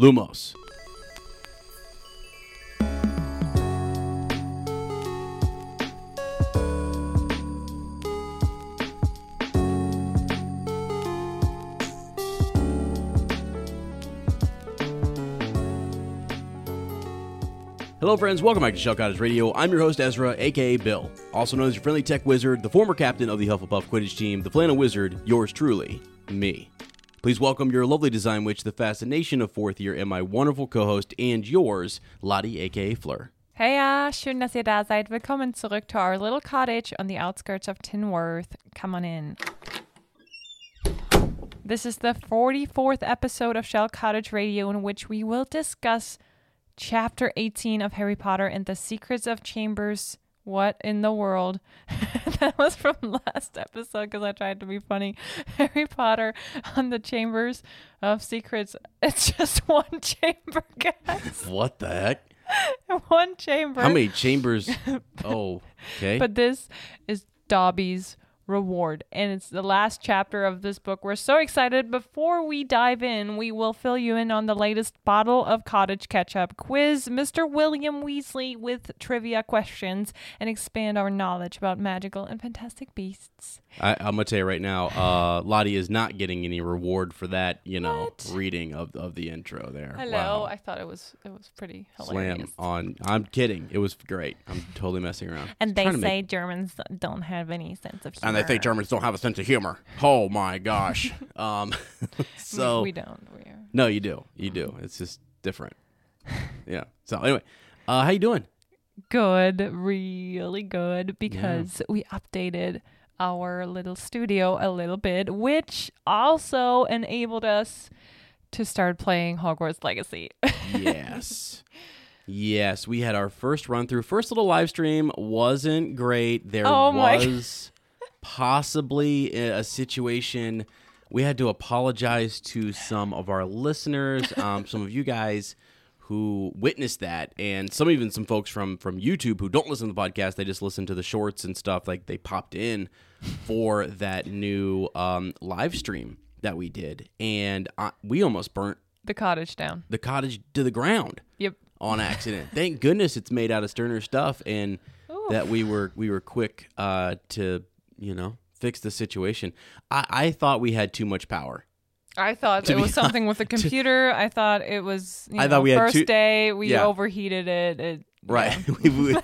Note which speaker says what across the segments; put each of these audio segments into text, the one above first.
Speaker 1: Lumos. Hello, friends. Welcome back to Shell Cottage Radio. I'm your host, Ezra, aka Bill, also known as your friendly tech wizard, the former captain of the Hufflepuff Quidditch team, the Flannel Wizard, yours truly, me. Please welcome your lovely design witch, the fascination of fourth year, and my wonderful co-host and yours, Lottie, aka Fleur.
Speaker 2: Hey ja, schön, dass ihr da seid. Willkommen zurück to our little cottage on the outskirts of Tinworth. Come on in. This is the 44th episode of Shell Cottage Radio, in which we will discuss Chapter 18 of Harry Potter and the Secrets of Chambers. What in the world? that was from last episode because I tried to be funny. Harry Potter on the Chambers of Secrets. It's just one chamber, guys.
Speaker 1: What the heck?
Speaker 2: one chamber.
Speaker 1: How many chambers? Oh, okay.
Speaker 2: But this is Dobby's reward, and it's the last chapter of this book. We're so excited. Before we dive in, we will fill you in on the latest bottle of cottage ketchup, quiz Mr. William Weasley with trivia questions, and expand our knowledge about magical and fantastic beasts.
Speaker 1: I, I'm gonna tell you right now, uh, Lottie is not getting any reward for that. You know,
Speaker 2: What?
Speaker 1: reading of of the intro there.
Speaker 2: Hello,
Speaker 1: Wow.
Speaker 2: I thought it was it was pretty hilarious.
Speaker 1: Slam on. I'm kidding. It was great. I'm totally messing around.
Speaker 2: And they say
Speaker 1: make-
Speaker 2: Germans don't have any sense of humor.
Speaker 1: They think Germans don't have a sense of humor. Oh my gosh. um, so
Speaker 2: we don't. We are.
Speaker 1: no, you do. You do. It's just different. Yeah. So anyway, uh, how you doing?
Speaker 2: good, really good, because we updated our little studio a little bit, which also enabled us to start playing Hogwarts Legacy.
Speaker 1: yes. Yes, we had our first run through. First little live stream wasn't great. There
Speaker 2: Oh
Speaker 1: was possibly a situation we had to apologize to some of our listeners, um, some of you guys who witnessed that, and some even some folks from from YouTube who don't listen to the podcast. They just listen to the shorts and stuff. Like they popped in for that new um, live stream that we did, and I, we almost burnt
Speaker 2: the cottage down.
Speaker 1: the cottage to the ground
Speaker 2: Yep.
Speaker 1: on accident. Thank goodness it's made out of sterner stuff and that we were we were quick uh, to you know fix the situation. I, I thought we had too much power.
Speaker 2: I thought
Speaker 1: To
Speaker 2: it was something with the computer. I thought it was. You
Speaker 1: I
Speaker 2: know,
Speaker 1: thought we had
Speaker 2: first
Speaker 1: two-
Speaker 2: day we
Speaker 1: Yeah.
Speaker 2: overheated it. it
Speaker 1: Right. we, we, we,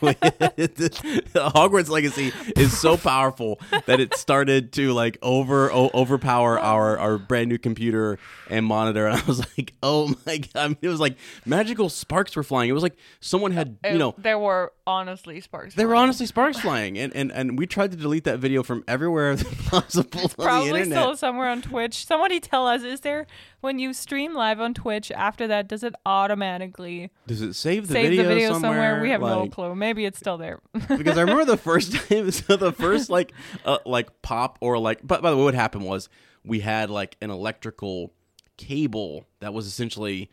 Speaker 1: Hogwarts Legacy is so powerful that it started to like over o- overpower our our brand new computer and monitor. And I was like, oh my god! I mean, it was like magical sparks were flying. It was like someone had you know
Speaker 2: there were honestly sparks.
Speaker 1: There were
Speaker 2: flying.
Speaker 1: honestly sparks flying, and, and and we tried to delete that video from everywhere possible on the
Speaker 2: probably still somewhere on Twitch. Somebody tell us: Is there when you stream live on Twitch? After that, does it automatically
Speaker 1: Does it save the
Speaker 2: save
Speaker 1: video,
Speaker 2: the video
Speaker 1: somewhere?
Speaker 2: We have no clue. Maybe it's still there.
Speaker 1: because I remember the first time, so the first like uh, like pop or like. But by the way, what happened was we had like an electrical cable that was essentially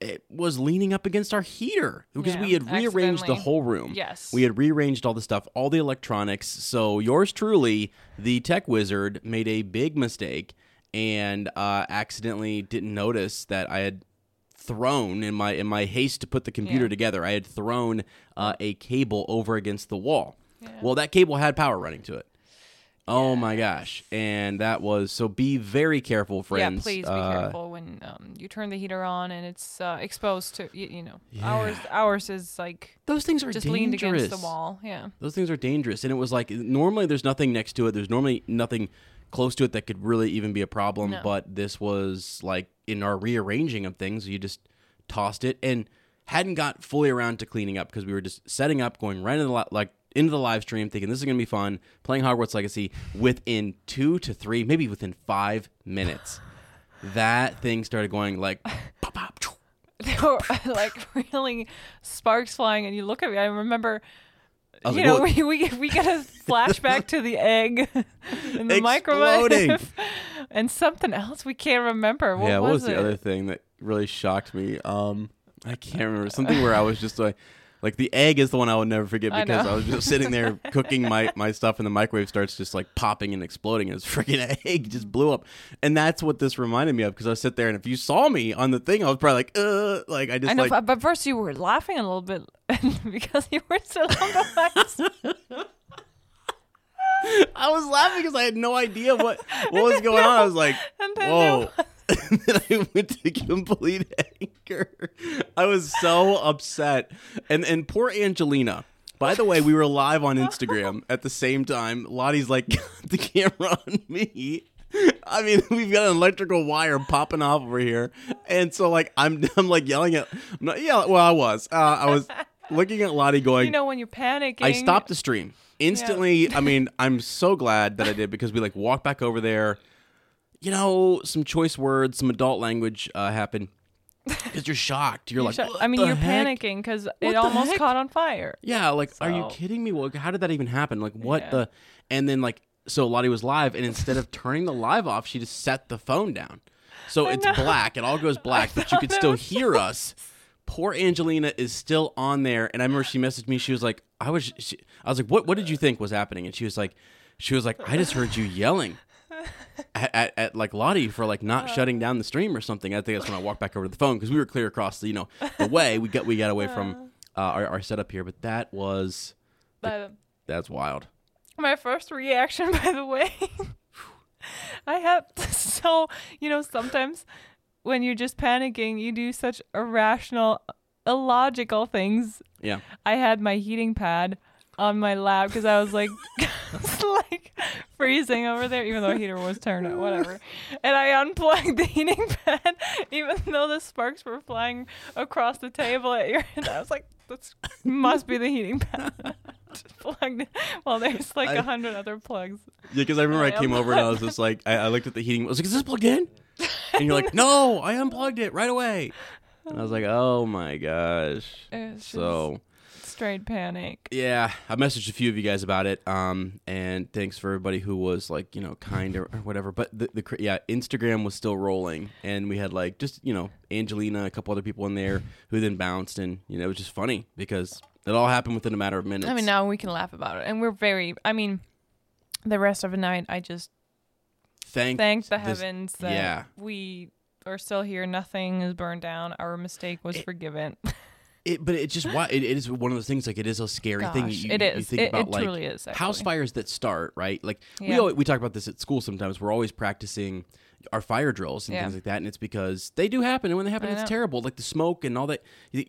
Speaker 1: it was leaning up against our heater because we had rearranged the whole room.
Speaker 2: Yes.
Speaker 1: We had rearranged all the stuff, all the electronics. So yours truly, the tech wizard, made a big mistake and uh, accidentally didn't notice that I had thrown in my in my haste to put the computer
Speaker 2: Yeah.
Speaker 1: together. I had thrown uh, a cable over against the wall. Well, that cable had power running to it. Oh my gosh! And that was so. Be very careful, friends.
Speaker 2: Yeah, please be
Speaker 1: Uh,
Speaker 2: careful when um, you turn the heater on and it's uh, exposed to you, you know ours. Ours is like
Speaker 1: Those things are
Speaker 2: just
Speaker 1: dangerous.
Speaker 2: leaned against the wall. Yeah.
Speaker 1: Those things are dangerous. And it was like normally there's nothing next to it. There's normally nothing close to it that could really even be a problem.
Speaker 2: No.
Speaker 1: But this was like in our rearranging of things, you just tossed it and hadn't got fully around to cleaning up because we were just setting up, going right into the li- like into the live stream, thinking this is gonna be fun, playing Hogwarts Legacy. Within two to three, maybe within five minutes, that thing started going like pop pop.
Speaker 2: They were like really sparks flying, and you look at me. I remember. You
Speaker 1: like,
Speaker 2: know,
Speaker 1: "What?"
Speaker 2: we, we we get a flashback to the egg in the microwave, and something else we can't remember. What
Speaker 1: yeah,
Speaker 2: was
Speaker 1: what was
Speaker 2: it?
Speaker 1: the other thing that really shocked me? Um, I can't remember something where I was just like, like the egg is the one I will never forget because I,
Speaker 2: know.
Speaker 1: was just sitting there cooking my my stuff and the microwave starts just like popping and exploding and this freaking egg just blew up, and that's what this reminded me of because I sit there and if you saw me on the thing, I was probably like, uh, like I just
Speaker 2: I know,
Speaker 1: like
Speaker 2: but- first you were laughing a little bit because you were the lights.
Speaker 1: I was laughing because I had no idea what what was going on. I was like, whoa. and then I went to complete anger. I was so upset. And and poor Angelina. By the way, we were live on Instagram at the same time. Lottie's like, "Got the camera on me. I mean, we've got an electrical wire popping off over here, and so like I'm, I'm like yelling at, I'm not yelling. Well, I was, uh, I was looking at Lottie, going,
Speaker 2: you know when you're panicking.
Speaker 1: I stopped the stream instantly. I mean, I'm so glad that I did because we like walked back over there. You know, some choice words, some adult language uh, happened because you're shocked. You're,
Speaker 2: You're
Speaker 1: like, "What
Speaker 2: I mean, you're
Speaker 1: heck?"
Speaker 2: panicking because it almost
Speaker 1: heck?
Speaker 2: caught on fire.
Speaker 1: Yeah, like, are you kidding me? Well, how did that even happen? Like, what
Speaker 2: Yeah.
Speaker 1: the? And then like, so Lottie was live, and instead of turning the live off, she just set the phone down. So it's
Speaker 2: know.
Speaker 1: black. It all goes black, but you could still hear us. Poor Angelina is still on there, and I remember she messaged me. She was like, "I was," she, I was like, "What? What did you think was happening?" And she was like, "She was like, I just heard you yelling." At, at, at like Lottie for like not uh-huh. shutting down the stream or something. I think that's when I walked back over to the phone because we were clear across the you know the way we got we got away from uh-huh. uh, our, our setup here. But that was
Speaker 2: But um,
Speaker 1: that's wild.
Speaker 2: my first reaction, by the way, I have so you know sometimes when you're just panicking, you do such irrational, illogical things.
Speaker 1: Yeah.
Speaker 2: I had my heating pad on my lap because I was like, like freezing over there, even though the heater was turned on, whatever. And I unplugged the heating pad, even though the sparks were flying across the table at your end. I was like, this must be the heating pad. Plugged it. Well, there's like a hundred other plugs.
Speaker 1: Yeah, because I remember I,
Speaker 2: I
Speaker 1: came over and I was just like, I, I looked at the heating. I was like, "Is this plugged in?" And you're like, "No, I unplugged it right away." And I was like, "Oh my gosh!" So
Speaker 2: just straight panic.
Speaker 1: yeah, I messaged a few of you guys about it. Um, and thanks for everybody who was like, you know, kind or, or whatever. But the, the cr- yeah, Instagram was still rolling, and we had like just you know Angelina, a couple other people in there who then bounced, and you know it was just funny because it all happened within a matter of minutes.
Speaker 2: I mean, now we can laugh about it, and we're very. I mean, the rest of the night, I just
Speaker 1: thank
Speaker 2: thank the
Speaker 1: this-
Speaker 2: heavens that
Speaker 1: yeah.
Speaker 2: we are still here. Nothing is burned down. Our mistake was forgiven.
Speaker 1: It, but it just why it, it is one of those things. Like it is a scary thing.
Speaker 2: Gosh,
Speaker 1: You,
Speaker 2: it
Speaker 1: you think
Speaker 2: It-
Speaker 1: about
Speaker 2: it
Speaker 1: like
Speaker 2: truly is,
Speaker 1: house fires that start right. Like we always, we talk about this at school sometimes. We're always practicing our fire drills and
Speaker 2: Yeah.
Speaker 1: things like that, and it's because they do happen, and when they happen,
Speaker 2: I
Speaker 1: it's
Speaker 2: know.
Speaker 1: terrible. Like the smoke and all that,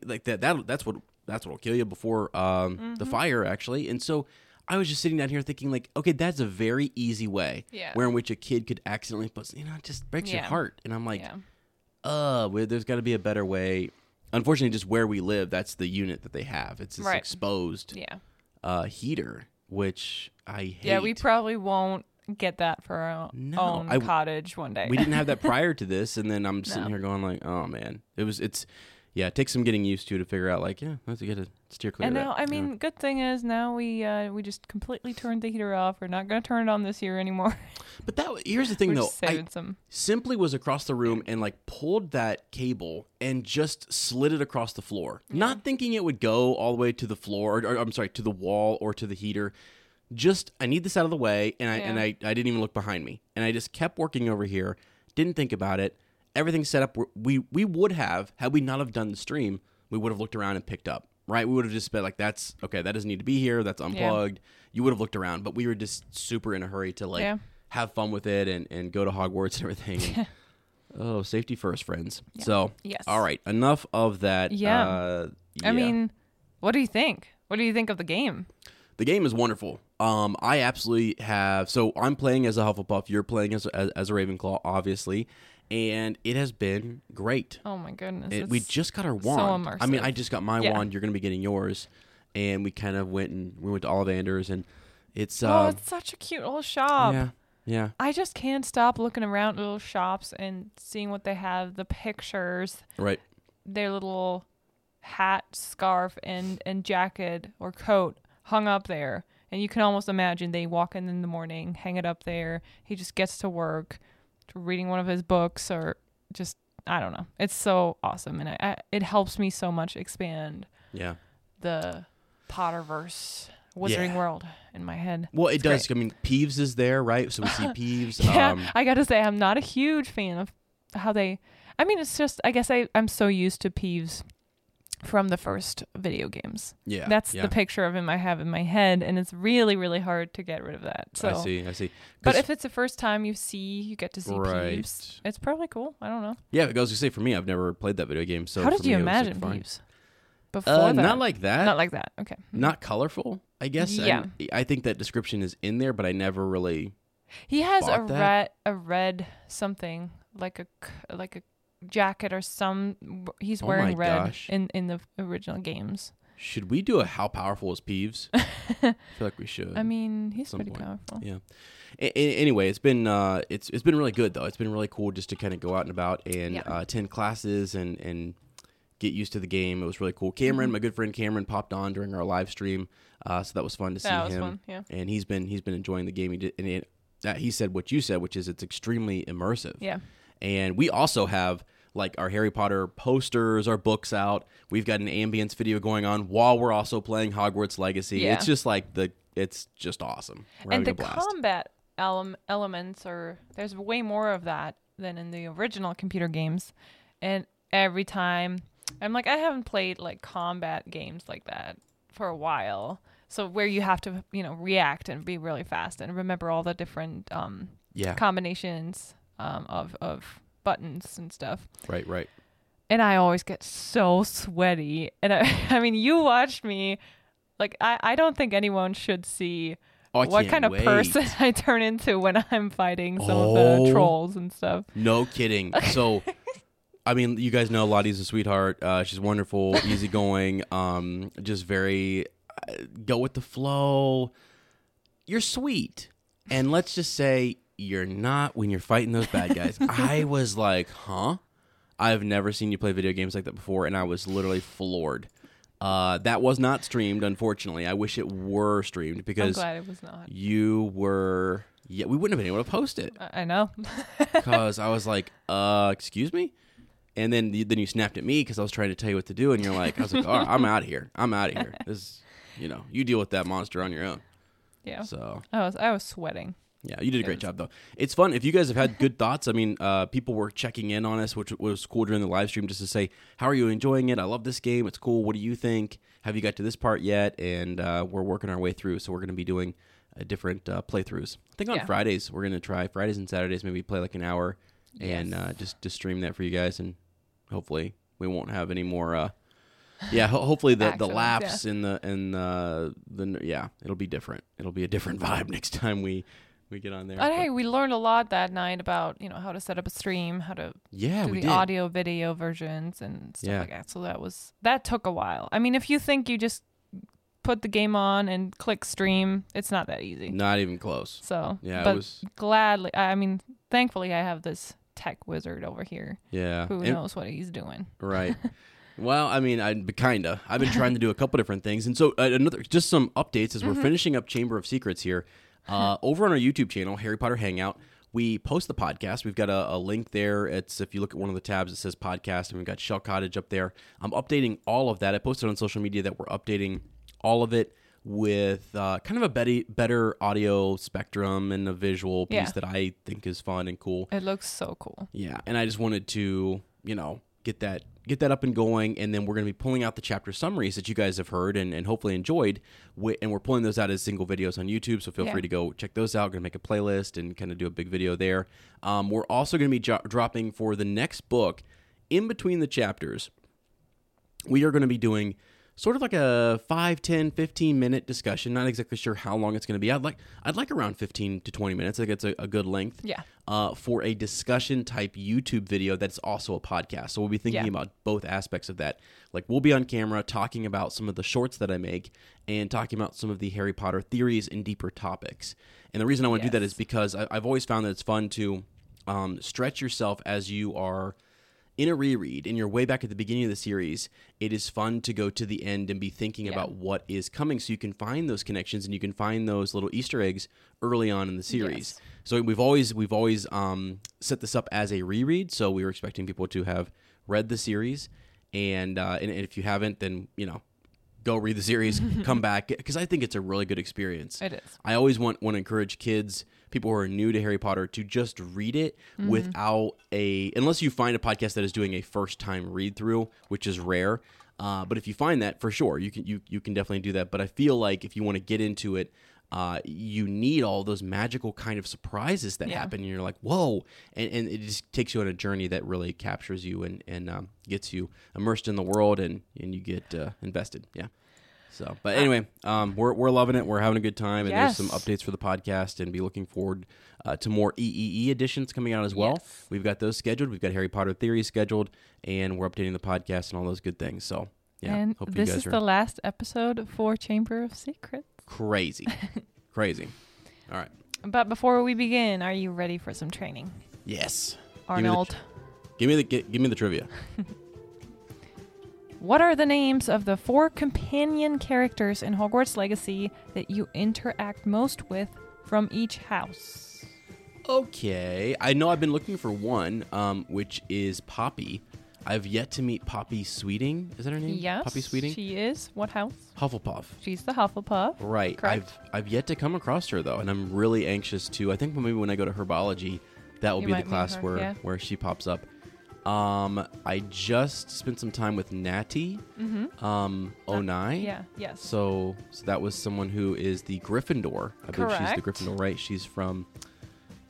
Speaker 1: like that. That that's what that's what'll kill you before um,
Speaker 2: Mm-hmm.
Speaker 1: the fire actually. And so. I was just sitting down here thinking, like, okay, that's a very easy way,
Speaker 2: Yeah.
Speaker 1: where in which a kid could accidentally, put, you know, it just breaks your heart. And I'm like,
Speaker 2: yeah.
Speaker 1: uh, where there's got to be a better way. Unfortunately, just where we live, that's the unit that they have. It's this
Speaker 2: Right.
Speaker 1: exposed
Speaker 2: Yeah.
Speaker 1: uh, heater, which I hate.
Speaker 2: Yeah. We probably won't get that for our
Speaker 1: No,
Speaker 2: own
Speaker 1: I w-
Speaker 2: cottage one day.
Speaker 1: we didn't have that prior to this, and then I'm sitting
Speaker 2: No.
Speaker 1: here going like, oh man, it was it's yeah, it takes some getting used to to figure out like yeah, let's get to steer clear.
Speaker 2: and now,
Speaker 1: that.
Speaker 2: I
Speaker 1: Yeah.
Speaker 2: mean, good thing is now we uh, we just completely turned the heater off. We're not gonna turn it on this year anymore.
Speaker 1: but that here's the thing
Speaker 2: We're
Speaker 1: though. I
Speaker 2: some.
Speaker 1: simply was across the room and like pulled that cable and just slid it across the floor, not thinking it would go all the way to the floor, or, or I'm sorry, to the wall or to the heater. Just I need this out of the way, and I and I, I didn't even look behind me, and I just kept working over here. Didn't think about it. Everything's set up. We we would have had we not have done the stream, we would have looked around and picked up. Right, we would have just been like, "That's okay. That doesn't need to be here. That's unplugged." You would have looked around, but we were just super in a hurry to like
Speaker 2: Yeah.
Speaker 1: have fun with it and, and go to Hogwarts and everything. And, oh, safety first, friends. So,
Speaker 2: Yes.
Speaker 1: all right, enough of that.
Speaker 2: Yeah.
Speaker 1: Uh,
Speaker 2: I mean, what do you think? What do you think of the game?
Speaker 1: the game is wonderful. Um, I absolutely have. So I'm playing as a Hufflepuff. You're playing as as, as a Ravenclaw, obviously, and it has been great.
Speaker 2: Oh my goodness!
Speaker 1: It, we just got our wand. I mean. I just got my
Speaker 2: Yeah.
Speaker 1: wand. You're going to be getting yours, and we kind of went and we went to Ollivanders, and it's
Speaker 2: oh,
Speaker 1: uh,
Speaker 2: it's such a cute little shop.
Speaker 1: yeah, yeah.
Speaker 2: I just can't stop looking around little shops and seeing what they have, the pictures,
Speaker 1: Right.
Speaker 2: their little hat, scarf, and and jacket or coat hung up there. And you can almost imagine they walk in in the morning, hang it up there. He just gets to work, reading one of his books, or just I don't know. It's so awesome, and I, I, it helps me so much expand
Speaker 1: Yeah.
Speaker 2: the Potterverse Wizarding
Speaker 1: Yeah.
Speaker 2: World in my head.
Speaker 1: Well, it
Speaker 2: It's
Speaker 1: does.
Speaker 2: great.
Speaker 1: I mean, Peeves is there, right? So we see Peeves.
Speaker 2: Yeah,
Speaker 1: um,
Speaker 2: I gotta say, I'm not a huge fan of how they. I mean, it's just I guess I I'm so used to Peeves from the first video games.
Speaker 1: yeah.
Speaker 2: That's
Speaker 1: yeah.
Speaker 2: the picture of him I have in my head, and it's really really hard to get rid of that. So,
Speaker 1: I see. I see.
Speaker 2: But if it's the first time you see, you get to see
Speaker 1: Right.
Speaker 2: Peeves. It's probably cool. I don't know.
Speaker 1: yeah, I was gonna say for me, I've never played that video game. So
Speaker 2: how did you
Speaker 1: me, it like,
Speaker 2: imagine
Speaker 1: fine.
Speaker 2: Peeves before
Speaker 1: Uh,
Speaker 2: that?
Speaker 1: not like that.
Speaker 2: Not like that. Okay.
Speaker 1: not colorful. I guess. I-
Speaker 2: Yeah.
Speaker 1: I, think that description is in there, but I never really.
Speaker 2: He has a
Speaker 1: that?
Speaker 2: red a red something like a like a jacket or some. He's
Speaker 1: Oh
Speaker 2: wearing red
Speaker 1: gosh.
Speaker 2: in in the original games.
Speaker 1: Should we do a how powerful is Peeves? I feel like we should.
Speaker 2: I mean, he's pretty
Speaker 1: point.
Speaker 2: powerful.
Speaker 1: Yeah. A- a- anyway, it's been uh, it's it's been really good though. It's been really cool just to kind of go out and about and
Speaker 2: Yeah.
Speaker 1: uh, attend classes and and get used to the game. It was really cool. Cameron,
Speaker 2: Mm-hmm.
Speaker 1: my good friend Cameron, popped on during our live stream, uh, so that was fun to see
Speaker 2: That was
Speaker 1: him.
Speaker 2: fun, yeah.
Speaker 1: And he's been he's been enjoying the game. He did, and it, uh, he said what you said, which is it's extremely immersive.
Speaker 2: Yeah.
Speaker 1: And we also have like our Harry Potter posters, our books out. We've got an ambience video going on while we're also playing Hogwarts Legacy.
Speaker 2: Yeah.
Speaker 1: It's just like the it's just awesome. We're
Speaker 2: and the combat ele- elements are there's way more of that than in the original computer games. And every time I'm like I haven't played like combat games like that for a while. So where you have to, you know, react and be really fast and remember all the different um
Speaker 1: yeah.
Speaker 2: combinations um of of buttons and stuff.
Speaker 1: Right, right.
Speaker 2: and I always get so sweaty. And I, I mean, you watched me. Like, I, I don't think anyone should see
Speaker 1: Oh,
Speaker 2: what kind of
Speaker 1: wait.
Speaker 2: person I turn into when I'm fighting some of
Speaker 1: Oh.
Speaker 2: the trolls and stuff.
Speaker 1: No kidding. So, I mean, you guys know Lottie's a sweetheart. Uh, she's wonderful, easygoing, um, just very uh, go with the flow. You're sweet, and let's just say you're not when you're fighting those bad guys. I was like, huh? I've never seen you play video games like that before, and I was literally floored. Uh, that was not streamed, unfortunately. I wish it were streamed
Speaker 2: I'm
Speaker 1: because
Speaker 2: glad it was not.
Speaker 1: you were. Yeah, we wouldn't have been able to post it
Speaker 2: I, I know.
Speaker 1: because I was like, uh, excuse me? And then you- then you snapped at me because I was trying to tell you what to do, and you're like, I was like, all right, I'm out of here. I'm out of here. This, you know, you deal with that monster on your own.
Speaker 2: yeah.
Speaker 1: So
Speaker 2: I was I was sweating.
Speaker 1: Yeah, you did a great job though. It's fun if you guys have had good thoughts. I mean, uh, people were checking in on us, which was cool during the live stream, just to say, how are you enjoying it? I love this game. It's cool. What do you think? Have you got to this part yet? And uh, we're working our way through, so we're going to be doing uh, different uh, playthroughs. I think on
Speaker 2: Yeah.
Speaker 1: Fridays we're going to try Fridays and Saturdays, maybe play like an hour and
Speaker 2: Yes.
Speaker 1: uh, just just stream that for you guys, and hopefully we won't have any more. Uh, yeah, ho- hopefully the, the laughs and the and the the yeah, it'll be different. It'll be a different vibe next time we we get on there.
Speaker 2: But hey, we learned a lot that night about you know how to set up a stream, how to
Speaker 1: yeah,
Speaker 2: do
Speaker 1: we
Speaker 2: the
Speaker 1: did.
Speaker 2: audio video versions and stuff
Speaker 1: Yeah.
Speaker 2: like that. So that was that took a while. I mean, if you think you just put the game on and click stream, it's not that easy.
Speaker 1: Not even close.
Speaker 2: So
Speaker 1: Yeah,
Speaker 2: but
Speaker 1: it was.
Speaker 2: gladly, I I mean, thankfully, I have this tech wizard over here
Speaker 1: Yeah,
Speaker 2: who
Speaker 1: And-
Speaker 2: knows what he's doing.
Speaker 1: right. Well, I mean, I kinda. I've been trying to do a couple different things, and so uh, another just some updates as we're finishing up Chamber of Secrets here. Uh, over on our YouTube channel, Harry Potter Hangout, we post the podcast. We've got a, a link there. It's if you look at one of the tabs, it says podcast, and we've got Shell Cottage up there. I'm updating all of that. I posted on social media that we're updating all of it with uh, kind of a better, better audio spectrum and a visual piece
Speaker 2: Yeah.
Speaker 1: that I think is fun and cool.
Speaker 2: It looks so cool.
Speaker 1: Yeah, and I just wanted to, you know, get that get that up and going, and then we're going to be pulling out the chapter summaries that you guys have heard and, and hopefully enjoyed, and we're pulling those out as single videos on YouTube. So feel
Speaker 2: Yeah.
Speaker 1: free to go check those out. Going to make a playlist and kind of do a big video there. Um, we're also going to be jo- dropping for the next book, in between the chapters. We are going to be doing sort of like a 5 10 15 minute discussion not exactly sure how long it's going to be i'd like i'd like around 15 to 20 minutes i think it's a, a good length
Speaker 2: Yeah.
Speaker 1: uh, for a discussion type YouTube video that's also a podcast. So we'll be thinking
Speaker 2: Yeah.
Speaker 1: about both aspects of that. Like we'll be on camera talking about some of the shorts that I make and talking about some of the Harry Potter theories and deeper topics. And the reason I want to do that is because I, I've always found that it's fun to um, stretch yourself as you are in a reread and you're way back at the beginning of the series it is fun to go to the end and be thinking about what is coming so you can find those connections and you can find those little easter eggs early on in the series
Speaker 2: Yes.
Speaker 1: so we've always we've always um, set this up as a reread so we were expecting people to have read the series and, uh, and if you haven't then you know go read the series come back because i think it's a really good experience
Speaker 2: It is.
Speaker 1: I always want want to encourage kids, people who are new to Harry Potter, to just read it
Speaker 2: Mm-hmm.
Speaker 1: without a unless you find a podcast that is doing a first time read through, which is rare. Uh, but if you find that, for sure, you can you you can definitely do that. But I feel like if you want to get into it. Uh, you need all those magical kind of surprises that
Speaker 2: Yeah.
Speaker 1: happen, and you're like, "Whoa!" And, and it just takes you on a journey that really captures you and and um, gets you immersed in the world, and and you get uh, invested. Yeah. So, but anyway, um, we're, we're loving it. We're having a good time, and there's some updates for the podcast, and be looking forward uh, to more EEE editions coming out as well.
Speaker 2: Yes.
Speaker 1: We've got those scheduled. We've got Harry Potter theory scheduled, and we're updating the podcast and all those good things. So, yeah,
Speaker 2: and this is
Speaker 1: are
Speaker 2: the last episode for Chamber of Secrets.
Speaker 1: crazy, crazy. All right,
Speaker 2: But before we begin, are you ready for some training?
Speaker 1: yes, Give me the
Speaker 2: Arnold,
Speaker 1: give me the give me the trivia.
Speaker 2: what are the names of the four companion characters in Hogwarts Legacy that you interact most with from each house?
Speaker 1: Okay, I know I've been looking for one, um, which is Poppy. I've yet to meet Poppy Sweeting. Is that her name?
Speaker 2: Yes.
Speaker 1: Poppy Sweeting.
Speaker 2: She is. What house?
Speaker 1: Hufflepuff.
Speaker 2: She's the Hufflepuff.
Speaker 1: Right.
Speaker 2: Correct.
Speaker 1: I've I've yet to come across her though, and I'm really anxious to. I think maybe when I go to herbology, that will
Speaker 2: You
Speaker 1: be the class
Speaker 2: her,
Speaker 1: where
Speaker 2: yeah.
Speaker 1: where she pops up. Um, I just spent some time with Natty,
Speaker 2: Mm-hmm.
Speaker 1: um, Onai.
Speaker 2: Yeah. Yes.
Speaker 1: So, so that was someone who is the Gryffindor. I believe she's the Gryffindor, right? She's from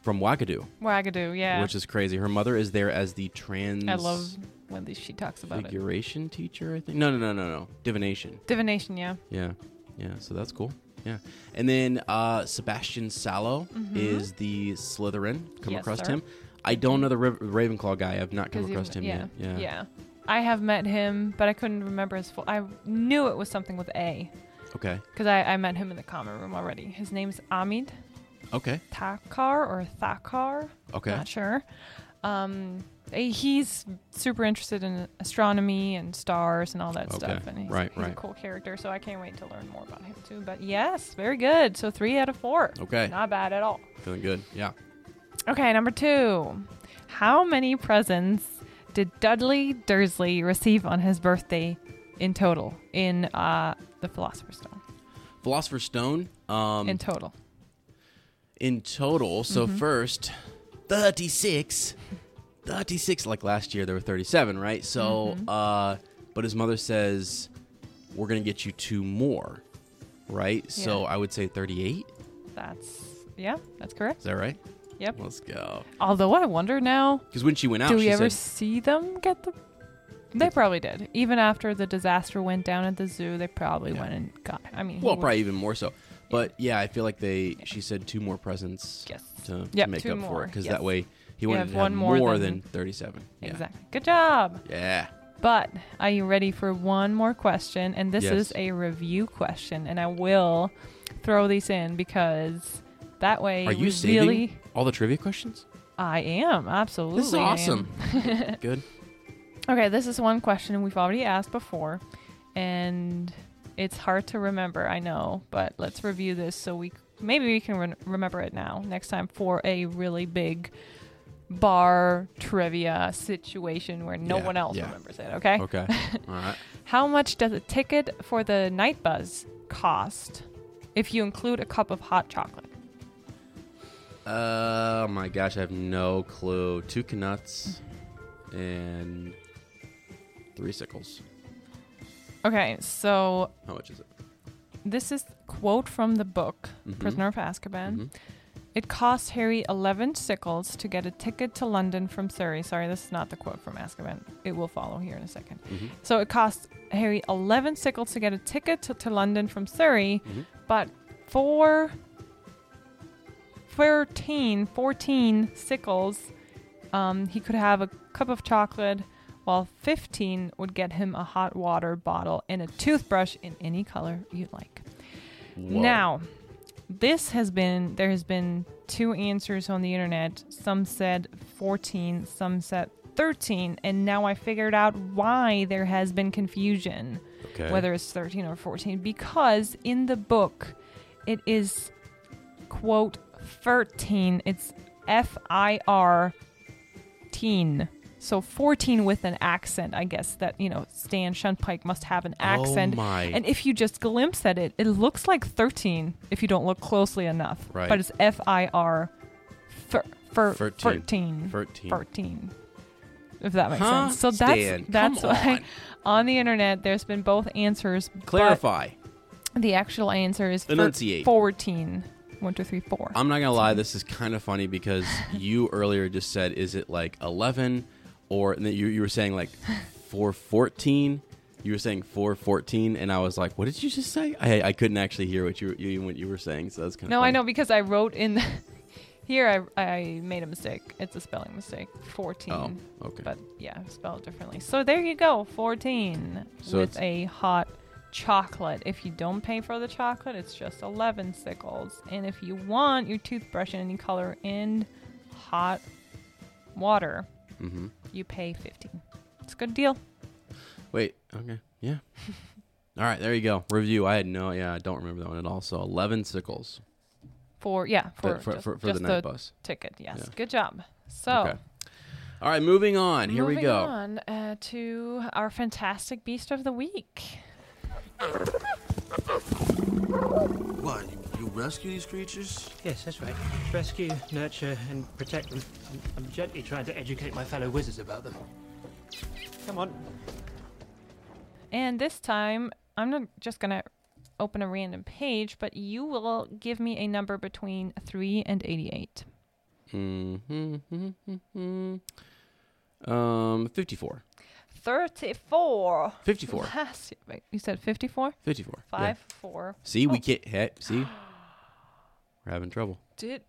Speaker 1: from Uagadou,
Speaker 2: Uagadou. Yeah.
Speaker 1: which is crazy. Her mother is there as the trans.
Speaker 2: I love when she talks about it.
Speaker 1: figuration teacher. I think. No, no, no, no, no. Divination.
Speaker 2: Divination. Yeah.
Speaker 1: Yeah, yeah. So that's cool. Yeah, and then uh, Sebastian Sallow is the Slytherin. Come
Speaker 2: Mm-hmm. Yes,
Speaker 1: across
Speaker 2: sir.
Speaker 1: him. I don't know the Rav- Ravenclaw guy. I've not come
Speaker 2: 'Cause
Speaker 1: across him
Speaker 2: yeah,
Speaker 1: yet. Yeah.
Speaker 2: Yeah. I have met him, but I couldn't remember his full. I knew it was something with A
Speaker 1: Okay.
Speaker 2: because I, I met him in the common room already. His name's Amit
Speaker 1: Okay.
Speaker 2: Takar or Thakar.
Speaker 1: Okay.
Speaker 2: Not sure. Um, eh, he's super interested in astronomy and stars and all that
Speaker 1: Okay,
Speaker 2: stuff, and he's,
Speaker 1: right,
Speaker 2: he's a
Speaker 1: right.
Speaker 2: cool character. So I can't wait to learn more about him too. But yes, very good. So three out of four.
Speaker 1: Okay.
Speaker 2: Not bad at all.
Speaker 1: Feeling good. Yeah.
Speaker 2: Okay, number two. How many presents did Dudley Dursley receive on his birthday in total in uh, the Philosopher's Stone?
Speaker 1: Philosopher's Stone. Um,
Speaker 2: in total.
Speaker 1: in total. So
Speaker 2: Mm-hmm.
Speaker 1: first, 36. 36. Like last year, there were 37, right? So,
Speaker 2: Mm-hmm.
Speaker 1: uh, but his mother says, we're going to get you two more, right? So I would say 38.
Speaker 2: That's, yeah, that's correct.
Speaker 1: Is that right?
Speaker 2: Yep.
Speaker 1: Let's go.
Speaker 2: Although I wonder now,
Speaker 1: Because when she went out,
Speaker 2: do we
Speaker 1: she
Speaker 2: ever
Speaker 1: said,
Speaker 2: see them get the. They probably did. Even after the disaster went down at the zoo, they probably went and got. I mean,
Speaker 1: well, probably even more so. But yeah, I feel like they. She said two more presents
Speaker 2: Yes.
Speaker 1: to, to
Speaker 2: Yep,
Speaker 1: make
Speaker 2: two
Speaker 1: up for
Speaker 2: more,
Speaker 1: it because
Speaker 2: yes.
Speaker 1: that way he wanted
Speaker 2: have
Speaker 1: to have
Speaker 2: one more
Speaker 1: more,
Speaker 2: than-
Speaker 1: than, 37. Yeah.
Speaker 2: Exactly. Good job.
Speaker 1: Yeah.
Speaker 2: But are you ready for one more question? And this
Speaker 1: Yes.
Speaker 2: is a review question, and I will throw these in because that way
Speaker 1: Are you
Speaker 2: we
Speaker 1: saving
Speaker 2: really.
Speaker 1: All the trivia questions?
Speaker 2: I am absolutely.
Speaker 1: This is
Speaker 2: I am.
Speaker 1: awesome. Good.
Speaker 2: Okay, this is one question we've already asked before, and it's hard to remember. I know, but let's review this so we maybe we can re- remember it now next time for a really big bar trivia situation where no
Speaker 1: Yeah,
Speaker 2: one else
Speaker 1: yeah.
Speaker 2: remembers it. Okay.
Speaker 1: Okay. All right.
Speaker 2: How much does a ticket for the Knight Bus cost if you include a cup of hot chocolate?
Speaker 1: Oh my gosh, I have no clue. Two Canuts and three sickles.
Speaker 2: Okay, so
Speaker 1: How much is it?
Speaker 2: this is quote from the book
Speaker 1: Mhm.
Speaker 2: Prisoner of Azkaban.
Speaker 1: Mhm.
Speaker 2: It cost Harry 11 sickles to get a ticket to London from Surrey. Sorry, this is not the quote from Azkaban. It will follow here in a second.
Speaker 1: Mhm.
Speaker 2: So it cost Harry 11 sickles to get a ticket to, to London from Surrey,
Speaker 1: Mhm.
Speaker 2: but for 14, 14 sickles, um, he could have a cup of chocolate, while 15 would get him a hot water bottle and a toothbrush in any color you like.
Speaker 1: Whoa.
Speaker 2: Now, this has been there has been two answers on the internet. Some said 14, some said 13, and now I figured out why there has been confusion
Speaker 1: okay.
Speaker 2: whether it's 13 or 14 because in the book it is quote 13 it's F I R teen so 14 with an accent I guess that you know Stan Shunpike must have an oh accent
Speaker 1: Oh my.
Speaker 2: and if you just glimpse at it, it looks like 13 if you don't look closely enough.
Speaker 1: Right.
Speaker 2: But it's F I R for for
Speaker 1: Thirteen.
Speaker 2: 13.
Speaker 1: Thirteen.
Speaker 2: If that makes
Speaker 1: Huh?
Speaker 2: sense. So that's
Speaker 1: Stan,
Speaker 2: that's why
Speaker 1: on.
Speaker 2: on the internet there's been both answers.
Speaker 1: Clarify.
Speaker 2: The actual answer is
Speaker 1: Enunciate.
Speaker 2: 14. One, two, three, four.
Speaker 1: I'm not gonna lie. This is kind of funny because you earlier just said, "Is it like 11?" or and then you you were saying like 414. You were saying 414, and I was like, "What did you just say?" I I couldn't actually hear what you you what you were saying, so that's kind of
Speaker 2: no, I know because I wrote in here I, I made a mistake. It's a spelling mistake. 14.
Speaker 1: Oh, okay.
Speaker 2: But yeah, spelled differently. So there you go, 14
Speaker 1: So
Speaker 2: with
Speaker 1: it's-
Speaker 2: a hot chocolate. If you don't pay for the chocolate, it's just 11 sickles. And if you want your toothbrush in any color and hot water,
Speaker 1: Mm-hmm.
Speaker 2: you pay 15. It's a good deal.
Speaker 1: Wait. Okay. Yeah. All right. There you go. Review. I had no. Yeah, I don't remember that one at all. So 11 sickles
Speaker 2: For yeah, for
Speaker 1: for for,
Speaker 2: just,
Speaker 1: for, for
Speaker 2: just
Speaker 1: the Knight Bus.
Speaker 2: ticket. Yes.
Speaker 1: Yeah.
Speaker 2: Good job. So,
Speaker 1: Okay. All right. Moving on. Here we
Speaker 2: moving
Speaker 1: go.
Speaker 2: on uh, to our fantastic beast of the week.
Speaker 3: What? You, you rescue these creatures?
Speaker 4: Yes, that's right. Rescue, nurture, and protect them. I'm, I'm gently trying to educate my fellow wizards about them. Come on.
Speaker 2: And this time, I'm not just going to open a random page, but you will give me a number between 3 and 88.
Speaker 1: Mm-hmm. Um, 54.
Speaker 2: 34.
Speaker 1: 54.
Speaker 2: Last Wait, you said 54?
Speaker 1: 54.
Speaker 2: 5,
Speaker 1: Yeah.
Speaker 2: 4.
Speaker 1: See, we
Speaker 2: Oh.
Speaker 1: can't hit. See, we're having trouble.
Speaker 2: Did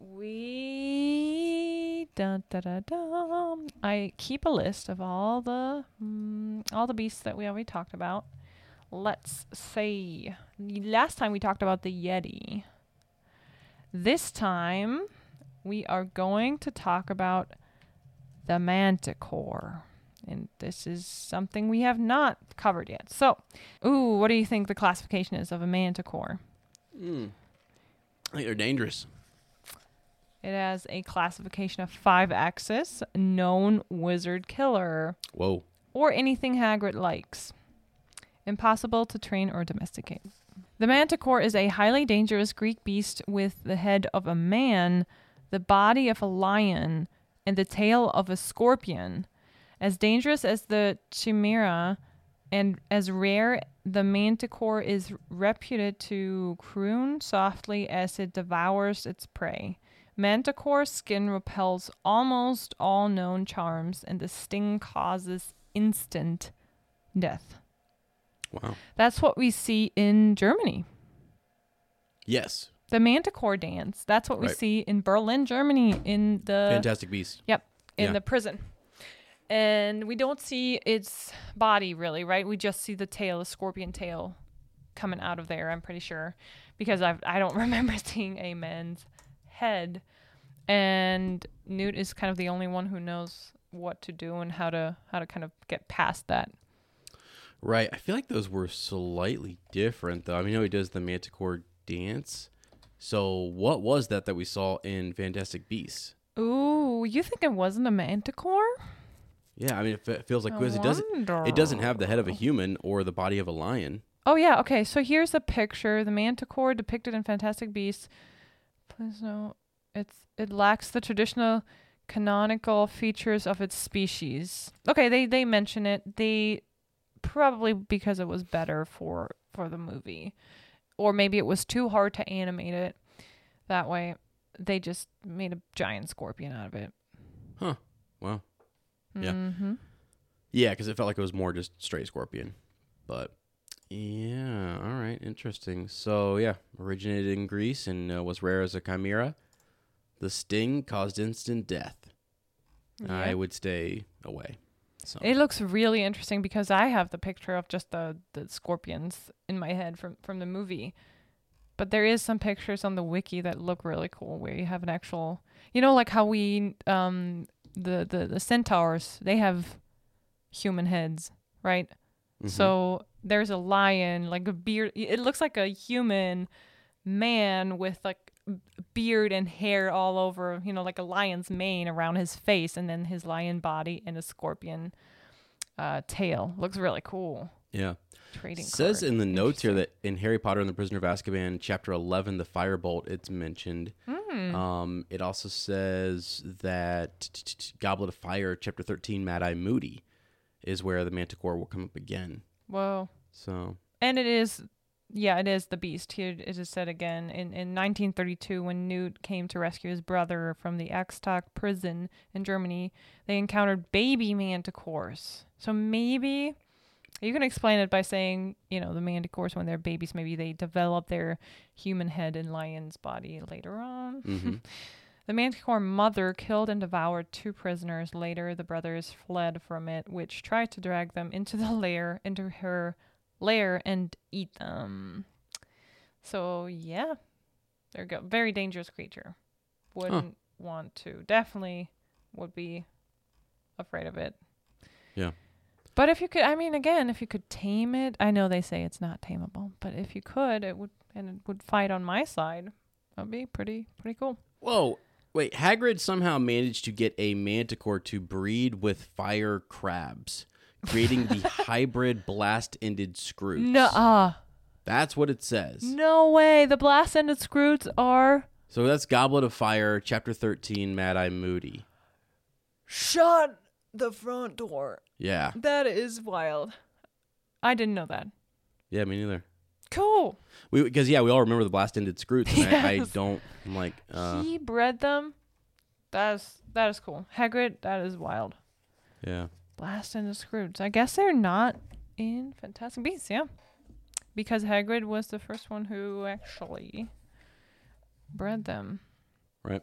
Speaker 2: we? Dun, da, da, dum. I keep a list of all the mm, all the beasts that we already talked about. Let's see. Last time we talked about the Yeti. This time we are going to talk about the Manticore. And this is something we have not covered yet. So, ooh, what do you think the classification is of a Manticore?
Speaker 1: Mm. I think they're dangerous.
Speaker 2: It has a classification of five X's, known wizard killer,
Speaker 1: Whoa.
Speaker 2: or anything Hagrid likes. Impossible to train or domesticate. The manticore is a highly dangerous Greek beast with the head of a man, the body of a lion, and the tail of a scorpion. As dangerous as the chimera and as rare, the manticore is reputed to croon softly as it devours its prey. Manticore skin repels almost all known charms, and the sting causes instant death.
Speaker 1: Wow.
Speaker 2: That's what we see in Germany.
Speaker 1: Yes.
Speaker 2: The Manticore dance. That's what we
Speaker 1: Right.
Speaker 2: see in Berlin, Germany, in the
Speaker 1: Fantastic Beast.
Speaker 2: Yep, in
Speaker 1: Yeah.
Speaker 2: the prison. And we don't see its body really, right? We just see the tail, the scorpion tail coming out of there, I'm pretty sure. Because I've I don't remember seeing a man's head. And Newt is kind of the only one who knows what to do and how to how to kind of get past that.
Speaker 1: Right. I feel like those were slightly different, though. I mean, I know he does the Manticore dance. So, what was that that we saw in Fantastic Beasts?
Speaker 2: Ooh, you think it wasn't a manticore?
Speaker 1: Yeah, I mean, it fe- feels like because it doesn't. It doesn't have the head of a human or the body of a lion.
Speaker 2: Oh yeah, okay. So here's a picture: the manticore depicted in Fantastic Beasts. Please note, it's it lacks the traditional canonical features of its species. Okay, they they mention it. They probably because it was better for for the movie, or maybe it was too hard to animate it that way. They just made a giant scorpion out of it.
Speaker 1: Huh. Wow. Yeah.
Speaker 2: Mm-hmm.
Speaker 1: Yeah, because it felt like it was more just straight scorpion. But yeah, all right, interesting. So yeah, originated in Greece and uh, was rare as a chimera. The sting caused instant death. I would stay away. So
Speaker 2: It looks really interesting because I have the picture of just the, the scorpions in my head from, from the movie. But there is some pictures on the wiki that look really cool where you have an actual you know like how we um the, the, the centaurs, they have human heads, right?
Speaker 1: Mhm.
Speaker 2: So there's a lion, like a beard it looks like a human man with like beard and hair all over, you know, like a lion's mane around his face and then his lion body and a scorpion uh tail. Looks really cool.
Speaker 1: Yeah,
Speaker 2: Trading
Speaker 1: says
Speaker 2: card.
Speaker 1: in the notes here that in Harry Potter and the Prisoner of Azkaban, chapter eleven, the firebolt, it's mentioned.
Speaker 2: Hmm.
Speaker 1: Um, it also says that Goblet of Fire, chapter thirteen, Mad Eye Moody, is where the Manticore will come up again.
Speaker 2: Whoa.
Speaker 1: So
Speaker 2: And it is, yeah, it is the beast. Here it is said again in, in 1932 when Newt came to rescue his brother from the Erkstag prison in Germany. They encountered baby manticores. So maybe you can explain it by saying, you know, the manticores when they're babies, maybe they develop their human head and lion's body later on.
Speaker 1: mhm.
Speaker 2: The manticore mother killed and devoured two prisoners. Later, the brothers fled from it, which tried to drag them into the lair, into her lair, and eat them. So yeah, there you go. Very dangerous creature. Wouldn't want to. Definitely would be afraid of it.
Speaker 1: Yeah.
Speaker 2: But if you could, I mean, again, if you could tame it, I know they say it's not tameable, but if you could, it would, and it would fight on my side. That'd be pretty, pretty cool.
Speaker 1: Whoa. Wait, Hagrid somehow managed to get a manticore to breed with fire crabs, creating the hybrid blast-ended Skrewts.
Speaker 2: No, uh,
Speaker 1: That's what it says.
Speaker 2: no way. The blast ended Skrewts are
Speaker 1: So that's Goblet of Fire, chapter 13, Mad Eye Moody.
Speaker 2: shut the front door.
Speaker 1: Yeah.
Speaker 2: That is wild. I didn't know that.
Speaker 1: Yeah, me neither.
Speaker 2: Cool.
Speaker 1: We because yeah, we all remember the blast-ended Skrewts. And I, I don't. I'm like, uh,
Speaker 2: he bred them. That is that is cool. Hagrid, that is wild.
Speaker 1: yeah.
Speaker 2: Blast ended the Scrooge. I guess they're not in Fantastic Beasts, yeah. Because Hagrid was the first one who actually bred them.
Speaker 1: Right.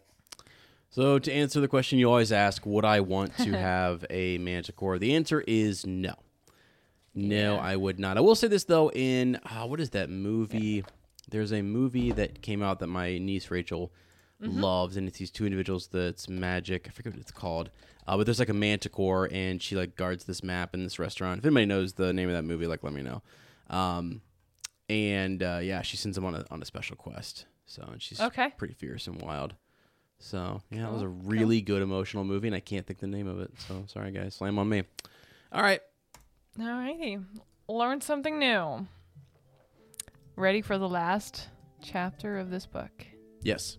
Speaker 1: So to answer the question you always ask, would I want to have a manticore? The answer is no. No,
Speaker 2: Yeah.
Speaker 1: I would not. I will say this though. In uh, what is that movie? There's a movie that came out that my niece Rachel loves, and it's these two individuals that's magic. I forget what it's called, uh, but there's like a manticore, and she like guards this map in this restaurant. If anybody knows the name of that movie, like let me know. Um, and uh, yeah, she sends them on a on a special quest. So and she's
Speaker 2: Okay.
Speaker 1: pretty fierce and wild. So yeah, it was a
Speaker 2: Cool, cool.
Speaker 1: really good emotional movie, and I can't think the name of it. So sorry, guys, slam on me. All right,
Speaker 2: All righty, Learn something new. Ready for the last chapter of this book?
Speaker 1: yes,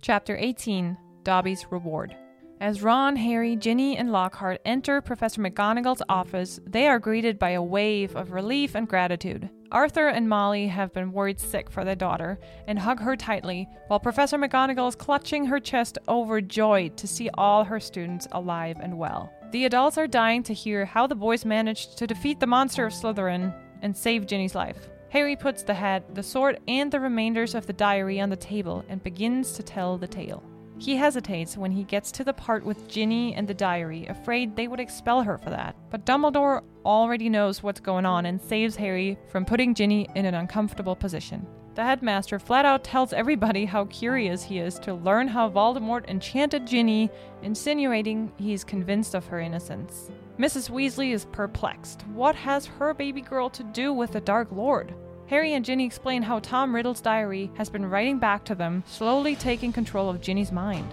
Speaker 2: Chapter 18 Dobby's Reward. As Ron, Harry, Ginny, and Lockhart enter Professor McGonagall's office, they are greeted by a wave of relief and gratitude. Arthur and Molly have been worried sick for their daughter and hug her tightly, while Professor McGonagall is clutching her chest overjoyed to see all her students alive and well. The adults are dying to hear how the boys managed to defeat the monster of Slytherin and save Ginny's life. Harry puts the hat, the sword, and the remainders of the diary on the table and begins to tell the tale. He hesitates when he gets to the part with Ginny and the diary, afraid they would expel her for that. But Dumbledore already knows what's going on and saves Harry from putting Ginny in an uncomfortable position. The headmaster flat out tells everybody how curious he is to learn how Voldemort enchanted Ginny, insinuating he's convinced of her innocence. Mrs. Weasley is perplexed. What has her baby girl to do with the Dark Lord? Harry and Ginny explain how Tom Riddle's diary has been writing back to them, slowly taking control of Ginny's mind.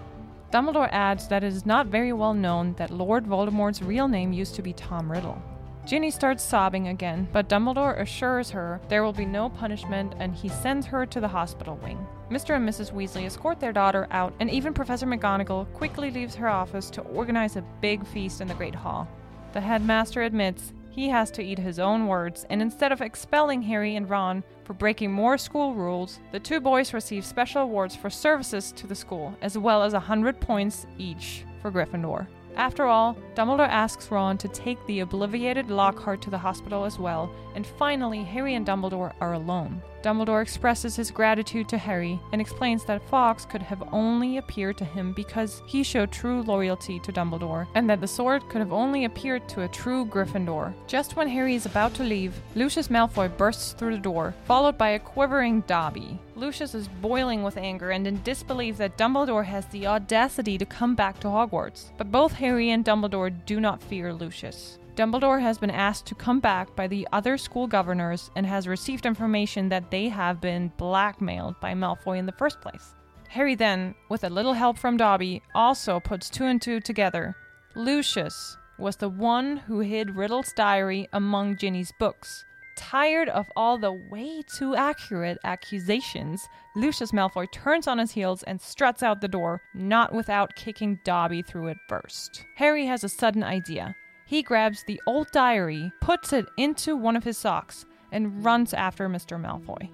Speaker 2: Dumbledore adds that it is not very well known that Lord Voldemort's real name used to be Tom Riddle. Ginny starts sobbing again, but Dumbledore assures her there will be no punishment and he sends her to the hospital wing. Mr. and Mrs. Weasley escort their daughter out, and even Professor McGonagall quickly leaves her office to organize a big feast in the Great Hall. The headmaster admits he has to eat his own words, and instead of expelling Harry and Ron for breaking more school rules, the two boys receive special awards for services to the school, as well as 100 points each for Gryffindor. After all, Dumbledore asks Ron to take the obliviated Lockhart to the hospital as well, and finally, Harry and Dumbledore are alone. Dumbledore expresses his gratitude to Harry and explains that Fawkes could have only appeared to him because he showed true loyalty to Dumbledore, and that the sword could have only appeared to a true Gryffindor. Just when Harry is about to leave, Lucius Malfoy bursts through the door, followed by a quivering Dobby. Lucius is boiling with anger and in disbelief that Dumbledore has the audacity to come back to Hogwarts. But both Harry and Dumbledore do not fear Lucius. Dumbledore has been asked to come back by the other school governors and has received information that they have been blackmailed by Malfoy in the first place. Harry then, with a little help from Dobby, also puts two and two together. Lucius was the one who hid Riddle's diary among Ginny's books. Tired of all the way too accurate accusations, Lucius Malfoy turns on his heels and struts out the door, not without kicking Dobby through it first. Harry has a sudden idea. He grabs the old diary, puts it into one of his socks, and runs after Mr. Malfoy.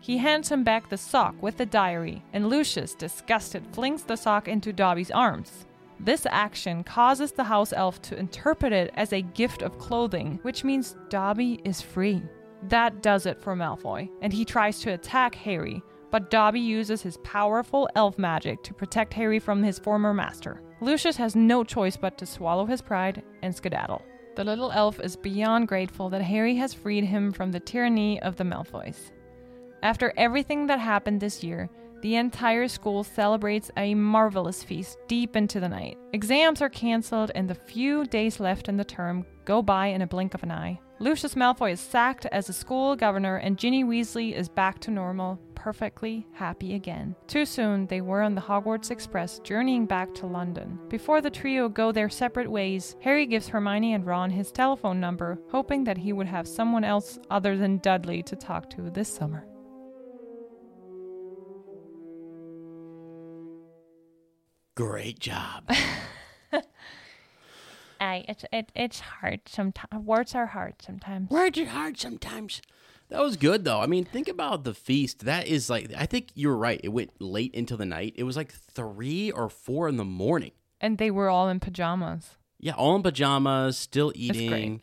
Speaker 2: He hands him back the sock with the diary, and Lucius, disgusted, flings the sock into Dobby's arms. This action causes the house elf to interpret it as a gift of clothing, which means Dobby is free. That does it for Malfoy, and he tries to attack Harry, but Dobby uses his powerful elf magic to protect Harry from his former master. Lucius has no choice but to swallow his pride and skedaddle. The little elf is beyond grateful that Harry has freed him from the tyranny of the Malfoys. After everything that happened this year, the entire school celebrates a marvelous feast deep into the night. Exams are cancelled, and the few days left in the term go by in a blink of an eye. Lucius Malfoy is sacked as a school governor, and Ginny Weasley is back to normal, perfectly happy again. Too soon, they were on the Hogwarts Express journeying back to London. Before the trio go their separate ways, Harry gives Hermione and Ron his telephone number, hoping that he would have someone else other than Dudley to talk to this summer.
Speaker 1: Great job.
Speaker 2: I, it's it, it's hard sometimes. Words are hard sometimes.
Speaker 1: Words are hard sometimes. That was good though. I mean, think about the feast. That is like I think you're right. It went late into the night. It was like three or four in the morning.
Speaker 2: And they were all in pajamas.
Speaker 1: Yeah, all in pajamas, still eating.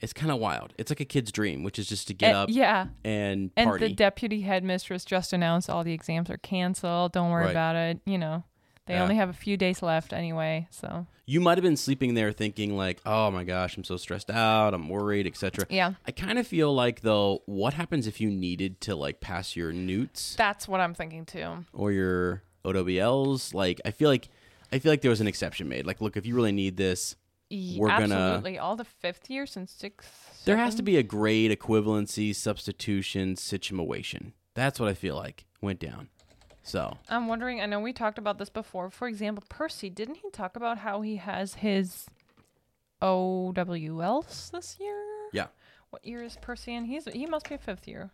Speaker 1: It's kind of wild. It's like a kid's dream, which is just to get up
Speaker 2: yeah.
Speaker 1: and
Speaker 2: And the deputy headmistress just announced all the exams are canceled. Don't worry
Speaker 1: Right.
Speaker 2: about it. You know, they
Speaker 1: Yeah.
Speaker 2: only have a few days left anyway. So
Speaker 1: you might have been sleeping there thinking like, "Oh my gosh, I'm so stressed out. I'm worried, etc."
Speaker 2: yeah,
Speaker 1: I kind of feel like though, what happens if you needed to like pass your newts
Speaker 2: that's what I'm thinking too.
Speaker 1: or your OWLs? Like, I feel like I feel like there was an exception made. Like, look, if you really need this, We're gonna-
Speaker 2: Absolutely, all the fifth years and sixth.
Speaker 1: there has to be a grade equivalency substitution situation. That's what I feel like went down. So
Speaker 2: I'm wondering. I know we talked about this before. For example, Percy didn't he talk about how he has his OWLs this year?
Speaker 1: yeah,
Speaker 2: What year is Percy in? He's he must be a fifth year.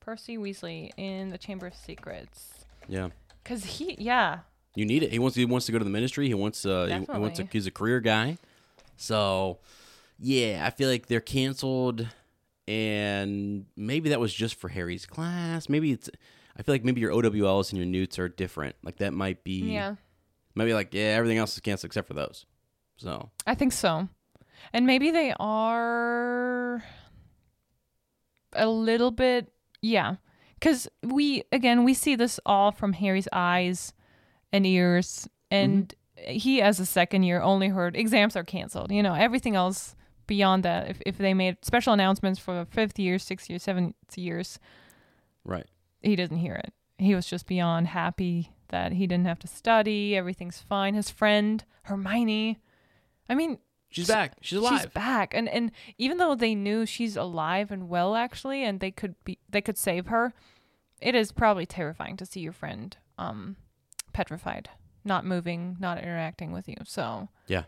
Speaker 2: Percy Weasley in the Chamber of Secrets.
Speaker 1: yeah.
Speaker 2: Cause he, yeah,
Speaker 1: You need it. He wants he wants to go to the ministry. He wants uh he, he wants to, he's a career guy. So yeah, I feel like they're canceled and maybe that was just for Harry's class. Maybe it's I feel like maybe your OWLs and your newts are different. Like that might be
Speaker 2: yeah.
Speaker 1: maybe like yeah, everything else is canceled except for those. So
Speaker 2: I think so. And maybe they are a little bit, yeah. Because we, again, we see this all from Harry's eyes and ears. And mm-hmm. he, as a second year, only heard exams are canceled. You know, everything else beyond that, if, if they made special announcements for fifth year, sixth year, seventh years,
Speaker 1: right.
Speaker 2: He doesn't hear it. He was just beyond happy that he didn't have to study. Everything's fine. His friend Hermione, I mean,
Speaker 1: She's back. She's alive.
Speaker 2: She's back, and and even though they knew she's alive and well, actually, and they could be they could save her, it is probably terrifying to see your friend um petrified, not moving, not interacting with you. So
Speaker 1: yeah.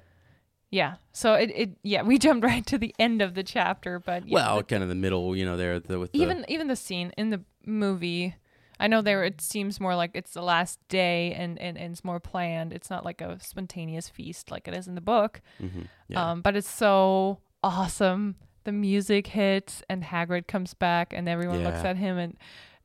Speaker 2: yeah, so it it yeah we jumped right to the end of the chapter, but yeah,
Speaker 1: well,
Speaker 2: the-
Speaker 1: kind of the middle, you know, there the, with the,
Speaker 2: even even the scene in the movie. I know there it seems more like it's the last day and, and, and it's more planned. It's not like a spontaneous feast like it is in the book.
Speaker 1: Mhm, yeah.
Speaker 2: um, but it's so awesome. The music hits and hagrid comes back and everyone looks at him and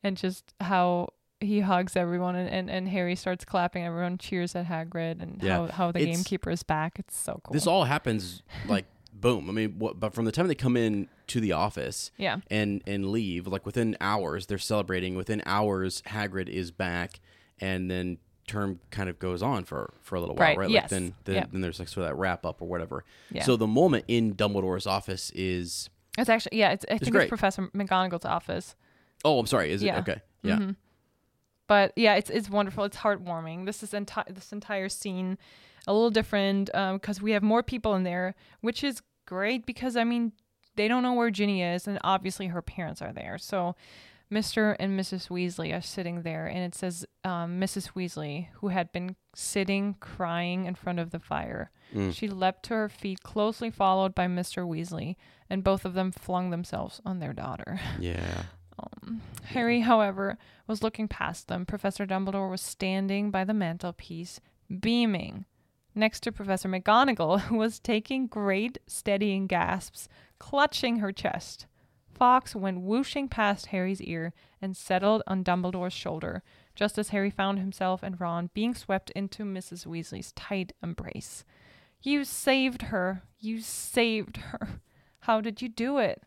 Speaker 2: and just how he hugs everyone and, and, and harry starts clapping. Everyone cheers at hagrid and
Speaker 1: Yeah.
Speaker 2: how, how the
Speaker 1: It's-
Speaker 2: gamekeeper is back. It's so cool.
Speaker 1: This all happens like boom. I mean, what, but from the time they come in to the office
Speaker 2: yeah
Speaker 1: and and leave, like within hours, they're celebrating. Within hours, Hagrid is back, and then term kind of goes on for for a little while,
Speaker 2: Right,
Speaker 1: right?
Speaker 2: yes,
Speaker 1: Like then then,
Speaker 2: yeah.
Speaker 1: then there's like sort of that wrap up or whatever.
Speaker 2: Yeah.
Speaker 1: So the moment in Dumbledore's office is
Speaker 2: it's actually yeah it's, i think
Speaker 1: great.
Speaker 2: it's professor mcgonagall's office
Speaker 1: oh, I'm sorry, is
Speaker 2: Yeah.
Speaker 1: it okay? Yeah,
Speaker 2: Mhm. But yeah, it's it's wonderful. It's heartwarming. This is entire this entire scene a little different because we have more people in there, which is great because I mean they don't know where Ginny is, and obviously her parents are there. So Mr. and Mrs. Weasley are sitting there, and it says um, Mrs. Weasley, who had been sitting crying in front of the fire.
Speaker 1: Mm.
Speaker 2: She leapt to her feet, closely followed by Mr. Weasley, and both of them flung themselves on their daughter.
Speaker 1: yeah.
Speaker 2: Um, Harry, however, was looking past them. Professor Dumbledore was standing by the mantelpiece, beaming. Next to Professor McGonagall, who was taking great steadying gasps, clutching her chest. Fawkes went whooshing past Harry's ear and settled on Dumbledore's shoulder, just as Harry found himself and Ron being swept into Mrs. Weasley's tight embrace. You saved her. You saved her. How did you do it?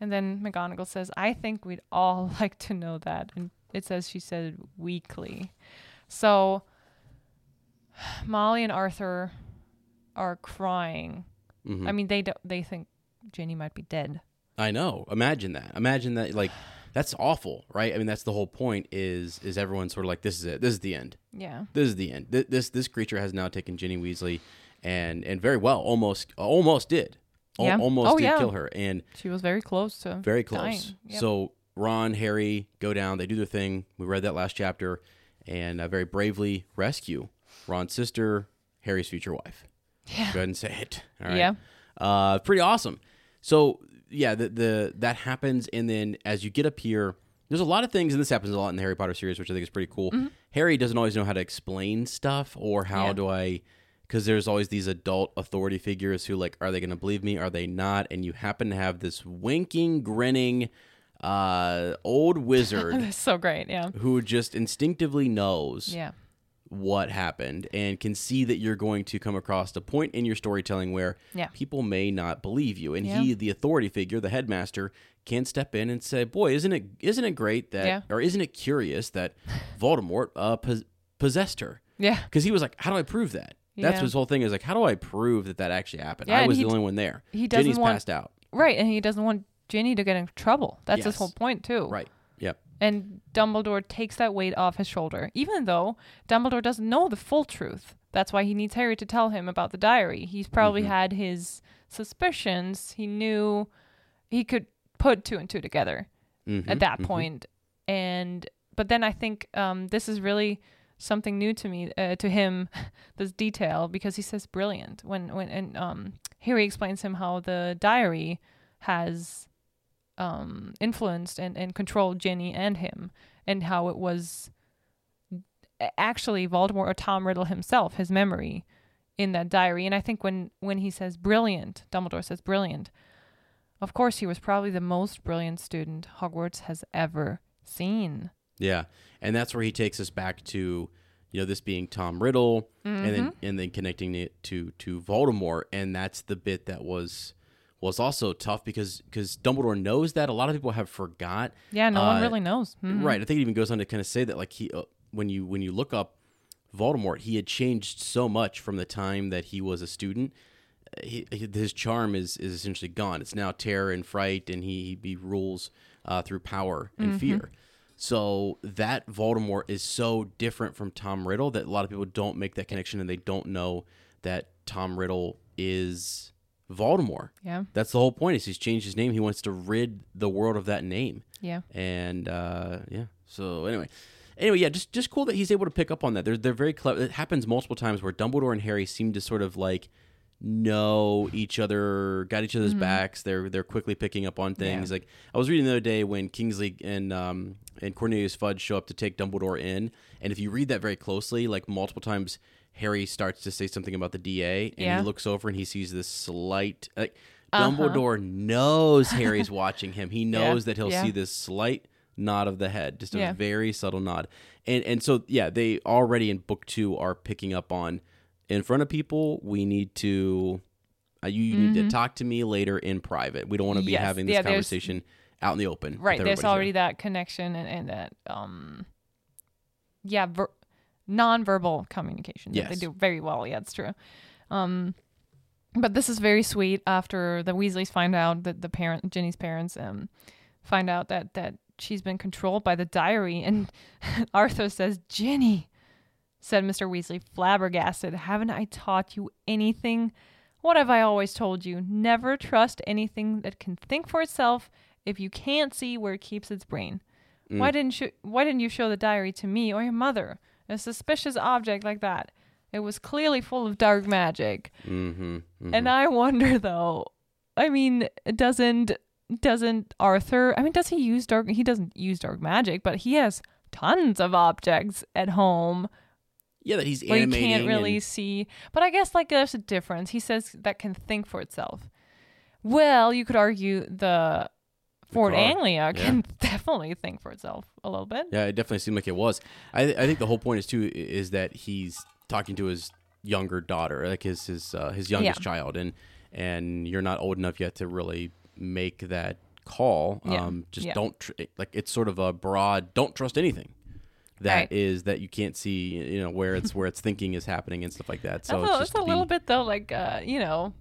Speaker 2: And then McGonagall says, I think we'd all like to know that. And it says she said weakly. So Molly and Arthur are crying.
Speaker 1: Mhm.
Speaker 2: I mean, they don't, they think Ginny might be dead.
Speaker 1: I know. Imagine that. Imagine that. Like, that's awful, right? I mean, that's the whole point. Is is everyone sort of like, this is it. This is the end.
Speaker 2: Yeah.
Speaker 1: This is the end. Th- This this creature has now taken Ginny Weasley, and and very well, almost almost did, Al-
Speaker 2: Yeah.
Speaker 1: almost
Speaker 2: Oh,
Speaker 1: did
Speaker 2: yeah.
Speaker 1: kill her, and
Speaker 2: She was very close to
Speaker 1: very close.
Speaker 2: Yep.
Speaker 1: So Ron, Harry go down. They do their thing. We read that last chapter, and uh, very bravely rescue Ron's sister, Harry's future wife.
Speaker 2: Yeah.
Speaker 1: Go ahead and say it. All right.
Speaker 2: Yeah.
Speaker 1: Uh, pretty awesome. So yeah, the the that happens, and then as you get up here, there's a lot of things, and this happens a lot in the Harry Potter series, which I think is pretty cool. Harry doesn't always know how to explain stuff, or how
Speaker 2: Mm-hmm. Yeah.
Speaker 1: do I? Because there's always these adult authority figures who like, are they going to believe me? Are they not? And you happen to have this winking, grinning, uh, old wizard
Speaker 2: That's so great. Yeah.
Speaker 1: who just instinctively knows
Speaker 2: Yeah.
Speaker 1: What happened and can see that you're going to come across a point in your storytelling where
Speaker 2: Yeah.
Speaker 1: people may not believe you and
Speaker 2: Yeah.
Speaker 1: he the authority figure the headmaster can step in and say boy isn't it isn't it great that
Speaker 2: Yeah.
Speaker 1: or isn't it curious that Voldemort uh, pos- possessed her
Speaker 2: Yeah.
Speaker 1: because he was like how do I prove that that's his whole thing is like how do I prove that that actually happened I was
Speaker 2: he
Speaker 1: the
Speaker 2: d-
Speaker 1: only one there
Speaker 2: he doesn't
Speaker 1: Ginny's
Speaker 2: want-
Speaker 1: passed out
Speaker 2: Right. And he doesn't want Ginny to get in trouble. That's his whole point, too.
Speaker 1: right
Speaker 2: And Dumbledore takes that weight off his shoulder, even though Dumbledore doesn't know the full truth. That's why he needs Harry to tell him about the diary. He's probably
Speaker 1: Mm-hmm.
Speaker 2: had his suspicions. He knew he could put two and two together
Speaker 1: Mhm,
Speaker 2: at that
Speaker 1: mhm.
Speaker 2: point. And but then I think um, this is really something new to me, uh, to him, this detail because he says brilliant when when and um, Harry explains him how the diary has um, influenced and, and controlled Jenny and him, and how it was actually Voldemort or Tom Riddle himself, his memory in that diary. And I think when when he says brilliant, Dumbledore says brilliant. Of course, he was probably the most brilliant student Hogwarts has ever seen.
Speaker 1: Yeah, and that's where he takes us back to, you know, this being Tom Riddle, and then
Speaker 2: Mm-hmm.
Speaker 1: and then connecting it to to Voldemort, and that's the bit that was was also tough because because Dumbledore knows that a lot of people have forgot.
Speaker 2: Yeah, no
Speaker 1: Uh,
Speaker 2: one really knows. Mhm.
Speaker 1: Right, I think it even goes on to kind of say that like he uh, when you when you look up Voldemort, he had changed so much from the time that he was a student. Uh, he- his charm is is essentially gone. It's now terror and fright, and he he rules uh, through power and
Speaker 2: Mm-hmm.
Speaker 1: fear. So that Voldemort is so different from Tom Riddle that a lot of people don't make that connection and they don't know that Tom Riddle is Voldemort.
Speaker 2: Yeah.
Speaker 1: That's the whole point. Is he's changed his name. He wants to rid the world of that name.
Speaker 2: Yeah.
Speaker 1: And uh, yeah. So anyway, anyway, yeah, just just cool that he's able to pick up on that. They're they're very clever. It happens multiple times where Dumbledore and Harry seem to sort of like know each other, got each other's backs. They're they're quickly picking up on things. Like I was reading the other day when Kingsley and um and Cornelius Fudge show up to take Dumbledore in, and if you read that very closely, like multiple times. Harry starts to say something about the DA, and
Speaker 2: Yeah.
Speaker 1: he looks over and he sees this slight. Like,
Speaker 2: Uh-huh.
Speaker 1: Dumbledore knows Harry's watching him. He
Speaker 2: Yeah,
Speaker 1: knows that he'll
Speaker 2: yeah.
Speaker 1: see this slight nod of the head, just a
Speaker 2: Yeah.
Speaker 1: very subtle nod. And and so yeah, they already in book two are picking up on in front of people. We need to uh, you, you need to talk to me later in private. We don't want to be
Speaker 2: Mm-hmm. Yes,
Speaker 1: having this
Speaker 2: yeah,
Speaker 1: conversation out in the open.
Speaker 2: Right. There's already that connection and, and that um yeah, ver- non-verbal communication that they do very well. Yeah, it's true. Um but this is very sweet after the Weasleys find out that the parent Ginny's parents um find out that that she's been controlled by the diary and Arthur says, "Ginny," said Mr. Weasley flabbergasted, "haven't I taught you anything? What have I always told you? Never trust anything that can think for itself if you can't see where it keeps its brain. Why didn't you why didn't you show the diary to me or your mother? A suspicious object like that. It was clearly full of dark magic.
Speaker 1: Mhm, mhm.
Speaker 2: And I wonder though, I mean, doesn't doesn't Arthur I mean does he use dark he doesn't use dark magic, but he has tons of objects at home
Speaker 1: yeah, that he's
Speaker 2: where you can't really
Speaker 1: and-
Speaker 2: see. But I guess like there's a difference. He says that can think for itself. Well, you could argue the Ford
Speaker 1: car,
Speaker 2: Anglia can definitely think for itself a little bit.
Speaker 1: Yeah, it definitely seemed like it was. I I think the whole point is too is that he's talking to his younger daughter, like his his uh, his youngest
Speaker 2: Yeah.
Speaker 1: child, and and you're not old enough yet to really make that call.
Speaker 2: Yeah.
Speaker 1: Um, just don't tr- like it's sort of a broad. Don't trust anything. That is
Speaker 2: Right.
Speaker 1: that you can't see, you know, where it's where its thinking is happening and stuff like that. So
Speaker 2: I
Speaker 1: it's just
Speaker 2: it's a
Speaker 1: to
Speaker 2: little bit though, like uh, you know,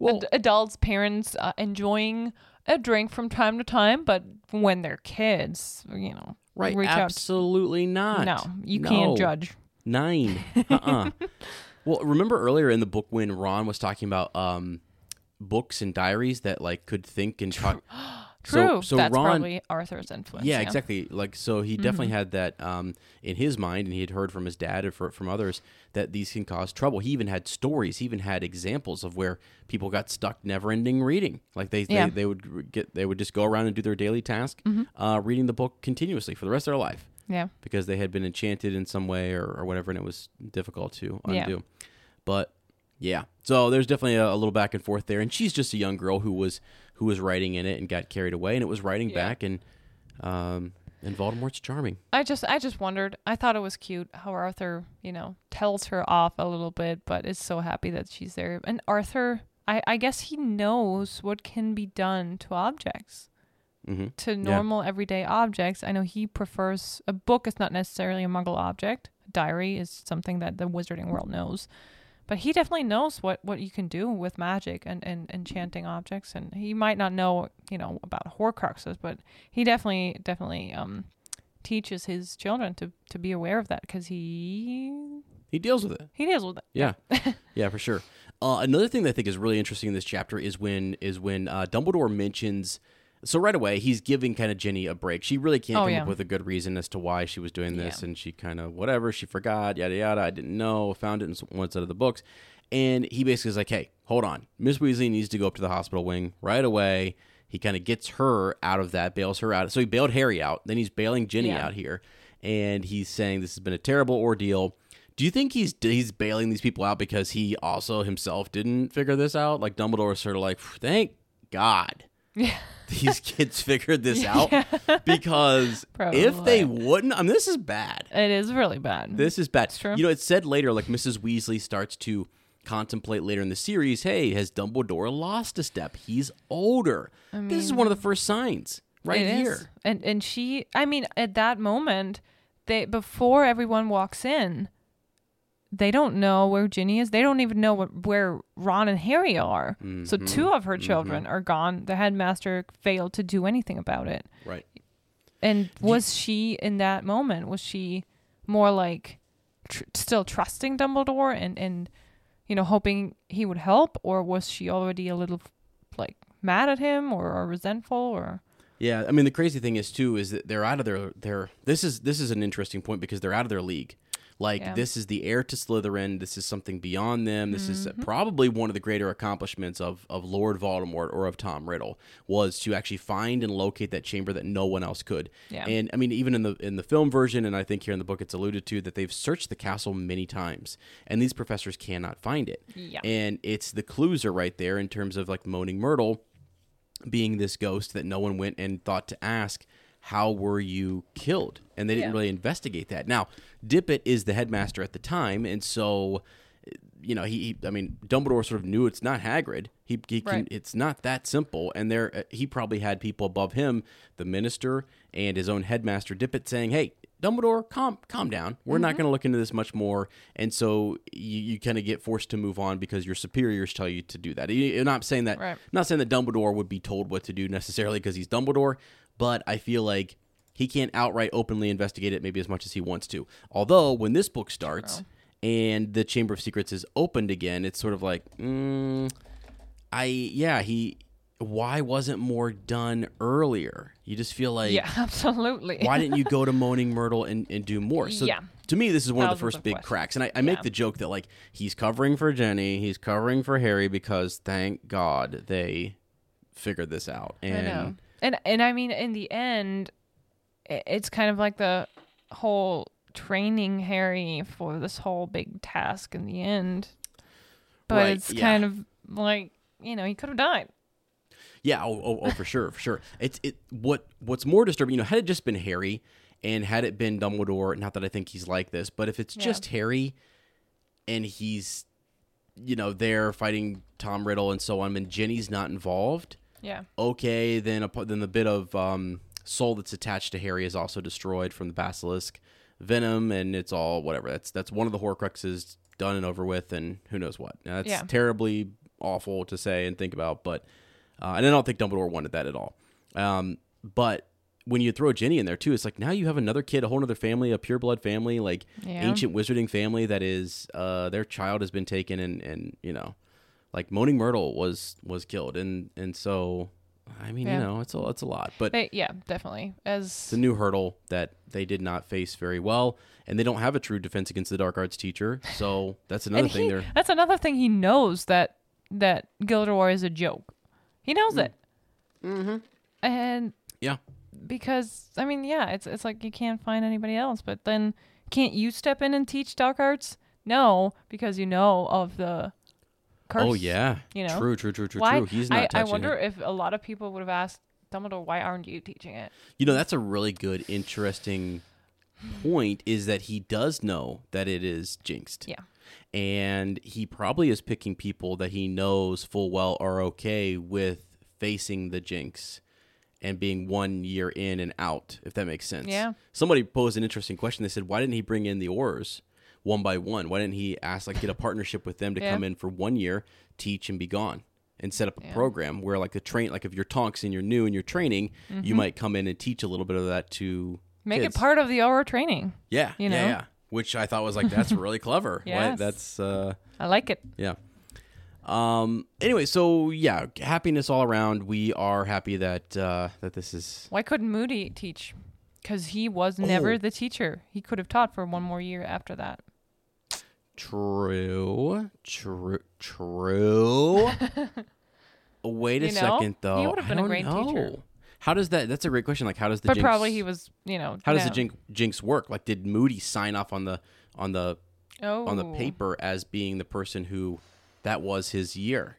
Speaker 1: Well-
Speaker 2: ad- adults, parents uh, enjoying a drink from time to time, but when they're kids, you know,
Speaker 1: right.
Speaker 2: reach out.
Speaker 1: Absolutely not.
Speaker 2: No, you
Speaker 1: No.
Speaker 2: can't judge.
Speaker 1: Nine. Uh-uh. well, remember earlier in the book when Ron was talking about um, books and diaries that like could think and talk.
Speaker 2: True.
Speaker 1: So, so
Speaker 2: That's
Speaker 1: Ron,
Speaker 2: probably Arthur's influence.
Speaker 1: yeah, exactly. Like so, he definitely had that um, in his mind, and he had heard from his dad and for, from others that these can cause trouble. He even had stories. He even had examples of where people got stuck, never-ending reading. Like they,
Speaker 2: Yeah.
Speaker 1: they they would get they would just go around and do their daily task, uh, reading the book continuously for the rest of their life
Speaker 2: Yeah.
Speaker 1: because they had been enchanted in some way or, or whatever, and it was difficult to
Speaker 2: Yeah.
Speaker 1: undo. But yeah, so there's definitely a, a little back and forth there, and she's just a young girl who was who was writing in it and got carried away, and it was writing
Speaker 2: Yeah.
Speaker 1: back, and um, and Voldemort's charming.
Speaker 2: I just I just wondered. I thought it was cute how Arthur, you know, tells her off a little bit, but is so happy that she's there. And Arthur, I I guess he knows what can be done to objects,
Speaker 1: hmm
Speaker 2: to normal everyday objects. I know he prefers a book is not necessarily a Muggle object. A diary is something that the wizarding world knows. But he definitely knows what, what you can do with magic and, and enchanting objects, and he might not know, you know, about Horcruxes, but he definitely definitely um teaches his children to to be aware of that because he
Speaker 1: He deals with it.
Speaker 2: he deals with it.
Speaker 1: Yeah, yeah, for sure. Uh, another thing that I think is really interesting in this chapter is when is when uh, Dumbledore mentions. So right away, he's giving kind of Jenny a break. She really can't
Speaker 2: Oh,
Speaker 1: come
Speaker 2: yeah.
Speaker 1: up with a good reason as to why she was doing this,
Speaker 2: Yeah.
Speaker 1: and she kind of whatever she forgot, yada yada. I didn't know, found it in one set of the books, and he basically is like, "Hey, hold on, Miss Weasley needs to go up to the hospital wing right away." He kind of gets her out of that, bails her out. So he bailed Harry out, then he's bailing Jenny
Speaker 2: Yeah.
Speaker 1: out here, and he's saying this has been a terrible ordeal. Do you think he's he's bailing these people out because he also himself didn't figure this out? Like Dumbledore was sort of like, thank God
Speaker 2: Yeah.
Speaker 1: these kids figured this out because if they wouldn't, I mean, this is bad.
Speaker 2: It is really bad.
Speaker 1: This is bad.
Speaker 2: true.
Speaker 1: You know, it said later, like Mrs. Weasley starts to contemplate later in the series, hey, has Dumbledore lost a step? He's older. this is one of the first signs right
Speaker 2: It is.
Speaker 1: here.
Speaker 2: And and she I mean at that moment they before everyone walks in they don't know where Ginny is. They don't even know what, where Ron and Harry are. So
Speaker 1: Mm-hmm.
Speaker 2: two of her children are gone. The headmaster failed to do anything about it.
Speaker 1: Right.
Speaker 2: And was she in that moment? Was she more like tr- still trusting Dumbledore and and you know hoping he would help, or was she already a little like mad at him or, or resentful or?
Speaker 1: Yeah, I mean the crazy thing is too is that they're out of their their this is this is an interesting point because they're out of their league. Like
Speaker 2: Yeah.
Speaker 1: this is the heir to Slytherin. This is something beyond them. This
Speaker 2: Mm-hmm.
Speaker 1: is probably one of the greater accomplishments of of Lord Voldemort or of Tom Riddle was to actually find and locate that chamber that no one else could.
Speaker 2: Yeah.
Speaker 1: And I mean even in the in the film version and I think here in the book it's alluded to that they've searched the castle many times and these professors cannot find it.
Speaker 2: Yeah.
Speaker 1: And it's the clues are right there in terms of like Moaning Myrtle being this ghost that no one went and thought to ask how were you killed and they didn't
Speaker 2: Yeah.
Speaker 1: really investigate that now dippet is the headmaster at the time and so you know he, he i mean dumbledore sort of knew it's not hagrid he, he can
Speaker 2: Right.
Speaker 1: it's not that simple and there uh, he probably had people above him the minister and his own headmaster dippet saying hey dumbledore calm calm down we're
Speaker 2: Mm-hmm.
Speaker 1: not going to look into this much more and so you, you kind of get forced to move on because your superiors tell you to do that You- i'm not saying that
Speaker 2: Right.
Speaker 1: Not saying that Dumbledore would be told what to do necessarily because he's Dumbledore, but I feel like he can't outright openly investigate it maybe as much as he wants to. Although when this book starts and the Chamber of Secrets is opened again, it's sort of like, mm, I yeah he. Why wasn't more done earlier? You just feel like
Speaker 2: yeah, absolutely.
Speaker 1: why didn't you go to Moaning Myrtle and, and do more? So
Speaker 2: Yeah.
Speaker 1: to me, this is one of the first
Speaker 2: of
Speaker 1: big
Speaker 2: questions.
Speaker 1: cracks. And I, I make
Speaker 2: Yeah.
Speaker 1: the joke that like he's covering for Jenny, he's covering for Harry because thank God they figured this out. And.
Speaker 2: And and I mean, in the end, it's kind of like the whole training Harry for this whole big task in the end. But
Speaker 1: Right,
Speaker 2: it's
Speaker 1: yeah.
Speaker 2: kind of like you know he could have died.
Speaker 1: Yeah, oh, oh, oh, for sure, for sure. It's it. What what's more disturbing, you know, had it just been Harry, and had it been Dumbledore, not that I think he's like this, but if it's
Speaker 2: Yeah.
Speaker 1: just Harry, and he's, you know, there fighting Tom Riddle and so on, and Jenny's not involved,
Speaker 2: Yeah.
Speaker 1: okay, then a, then the bit of um, soul that's attached to Harry is also destroyed from the basilisk venom, and it's all whatever. That's that's one of the Horcruxes done and over with, and who knows what. Now, that's
Speaker 2: Yeah.
Speaker 1: terribly awful to say and think about, but uh, and I don't think Dumbledore wanted that at all. Um, but when you throw Jenny in there too, it's like now you have another kid, a whole other family, a pure blood family, like
Speaker 2: Yeah.
Speaker 1: ancient wizarding family that is uh, their child has been taken and and you know like Moaning Myrtle was was killed, and and so I mean,
Speaker 2: Yeah.
Speaker 1: you know, it's a it's a lot, but
Speaker 2: They, yeah, definitely. As
Speaker 1: it's a new hurdle that they did not face very well, and they don't have a true defense against the dark arts teacher. So that's another thing.
Speaker 2: he,
Speaker 1: They're
Speaker 2: that's another thing he knows that that Gilderoy is a joke. He knows it. Mm-hmm. And
Speaker 1: yeah,
Speaker 2: because I mean, yeah, it's it's like you can't find anybody else. But then, can't you step in and teach dark arts? No, because you know of the Oh, curse.
Speaker 1: oh yeah,
Speaker 2: you know?
Speaker 1: true, true, true, true,
Speaker 2: Why?
Speaker 1: true. He's not
Speaker 2: I, I wonder
Speaker 1: it.
Speaker 2: if a lot of people would have asked Dumbledore, "Why aren't you teaching it?"
Speaker 1: You know, that's a really good, interesting point. Is that he does know that it is jinxed.
Speaker 2: Yeah.
Speaker 1: and he probably is picking people that he knows full well are okay with facing the jinx and being one year in and out, if that makes sense.
Speaker 2: Yeah.
Speaker 1: Somebody posed an interesting question. They said, "Why didn't he bring in the Aurors one by one? Why didn't he ask like get a partnership with them to
Speaker 2: Yeah.
Speaker 1: come in for one year, teach and be gone?" And set up a program where, like the train, like if you're Tonks and you're new and you're training, you might come in and teach a little bit of that to
Speaker 2: Mm-hmm. Make
Speaker 1: kids.
Speaker 2: it part of the Auror training.
Speaker 1: Yeah,
Speaker 2: you
Speaker 1: yeah,
Speaker 2: know?
Speaker 1: yeah. Which I thought was like that's really clever. Why- that's uh,
Speaker 2: I like it.
Speaker 1: yeah. Um. Anyway, so yeah, happiness all around. We are happy that uh, that this is.
Speaker 2: Why couldn't Moody teach? Because he was never
Speaker 1: Oh.
Speaker 2: the teacher. He could have taught for one more year after that.
Speaker 1: True, true, true. Wait a
Speaker 2: You know,
Speaker 1: second,
Speaker 2: he
Speaker 1: though.
Speaker 2: would have been a great teacher.
Speaker 1: How does that? That's a great question. Like, how does the
Speaker 2: but
Speaker 1: jinx,
Speaker 2: probably he was, you know.
Speaker 1: How does the jinx, jinx work? Like, did Moody sign off on the on the
Speaker 2: oh.
Speaker 1: on the paper as being the person who that was his year?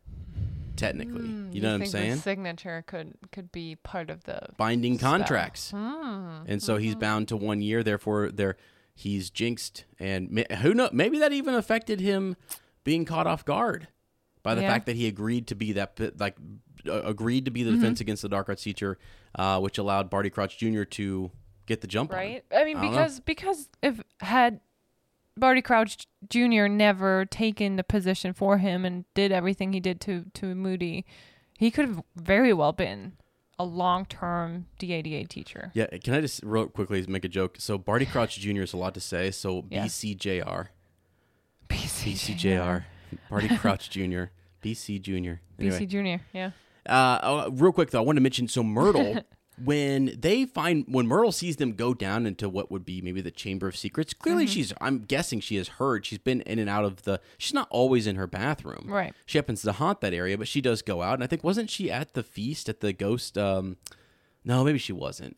Speaker 1: Technically,
Speaker 2: Hmm,
Speaker 1: you know what I'm saying?
Speaker 2: The signature could could be part of the.
Speaker 1: binding contracts.
Speaker 2: Hmm,
Speaker 1: And so
Speaker 2: mm-hmm.
Speaker 1: he's bound to one year. Therefore, there he's jinxed, and who know? Maybe that even affected him being caught off guard by the
Speaker 2: Yeah.
Speaker 1: fact that he agreed to be that like uh, agreed to be the
Speaker 2: Mm-hmm.
Speaker 1: defense against the dark arts teacher, uh, which allowed Barty Crouch Jr. to get the jump on.
Speaker 2: Right. I mean,
Speaker 1: I don't know.
Speaker 2: because because if had Barty Crouch Jr. never taken the position for him and did everything he did to to Moody, he could have very well been a long-term DADA teacher.
Speaker 1: Yeah, can I just real quickly make a joke? So Barty Crouch Jr. is a lot to say. So
Speaker 2: Yeah.
Speaker 1: BCJR, BCJR, Barty Crouch Jr., BC Jr. Anyway.
Speaker 2: BC Junior. Yeah.
Speaker 1: Uh, oh, real quick though, I wanted to mention so Myrtle, when they find when Myrtle sees them go down into what would be maybe the Chamber of Secrets, clearly
Speaker 2: Mm-hmm.
Speaker 1: she's I'm guessing she has heard. She's been in and out of the. She's not always in her bathroom.
Speaker 2: Right.
Speaker 1: She happens to haunt that area, but she does go out. And I think wasn't she at the feast at the ghost? Um, no, maybe she wasn't.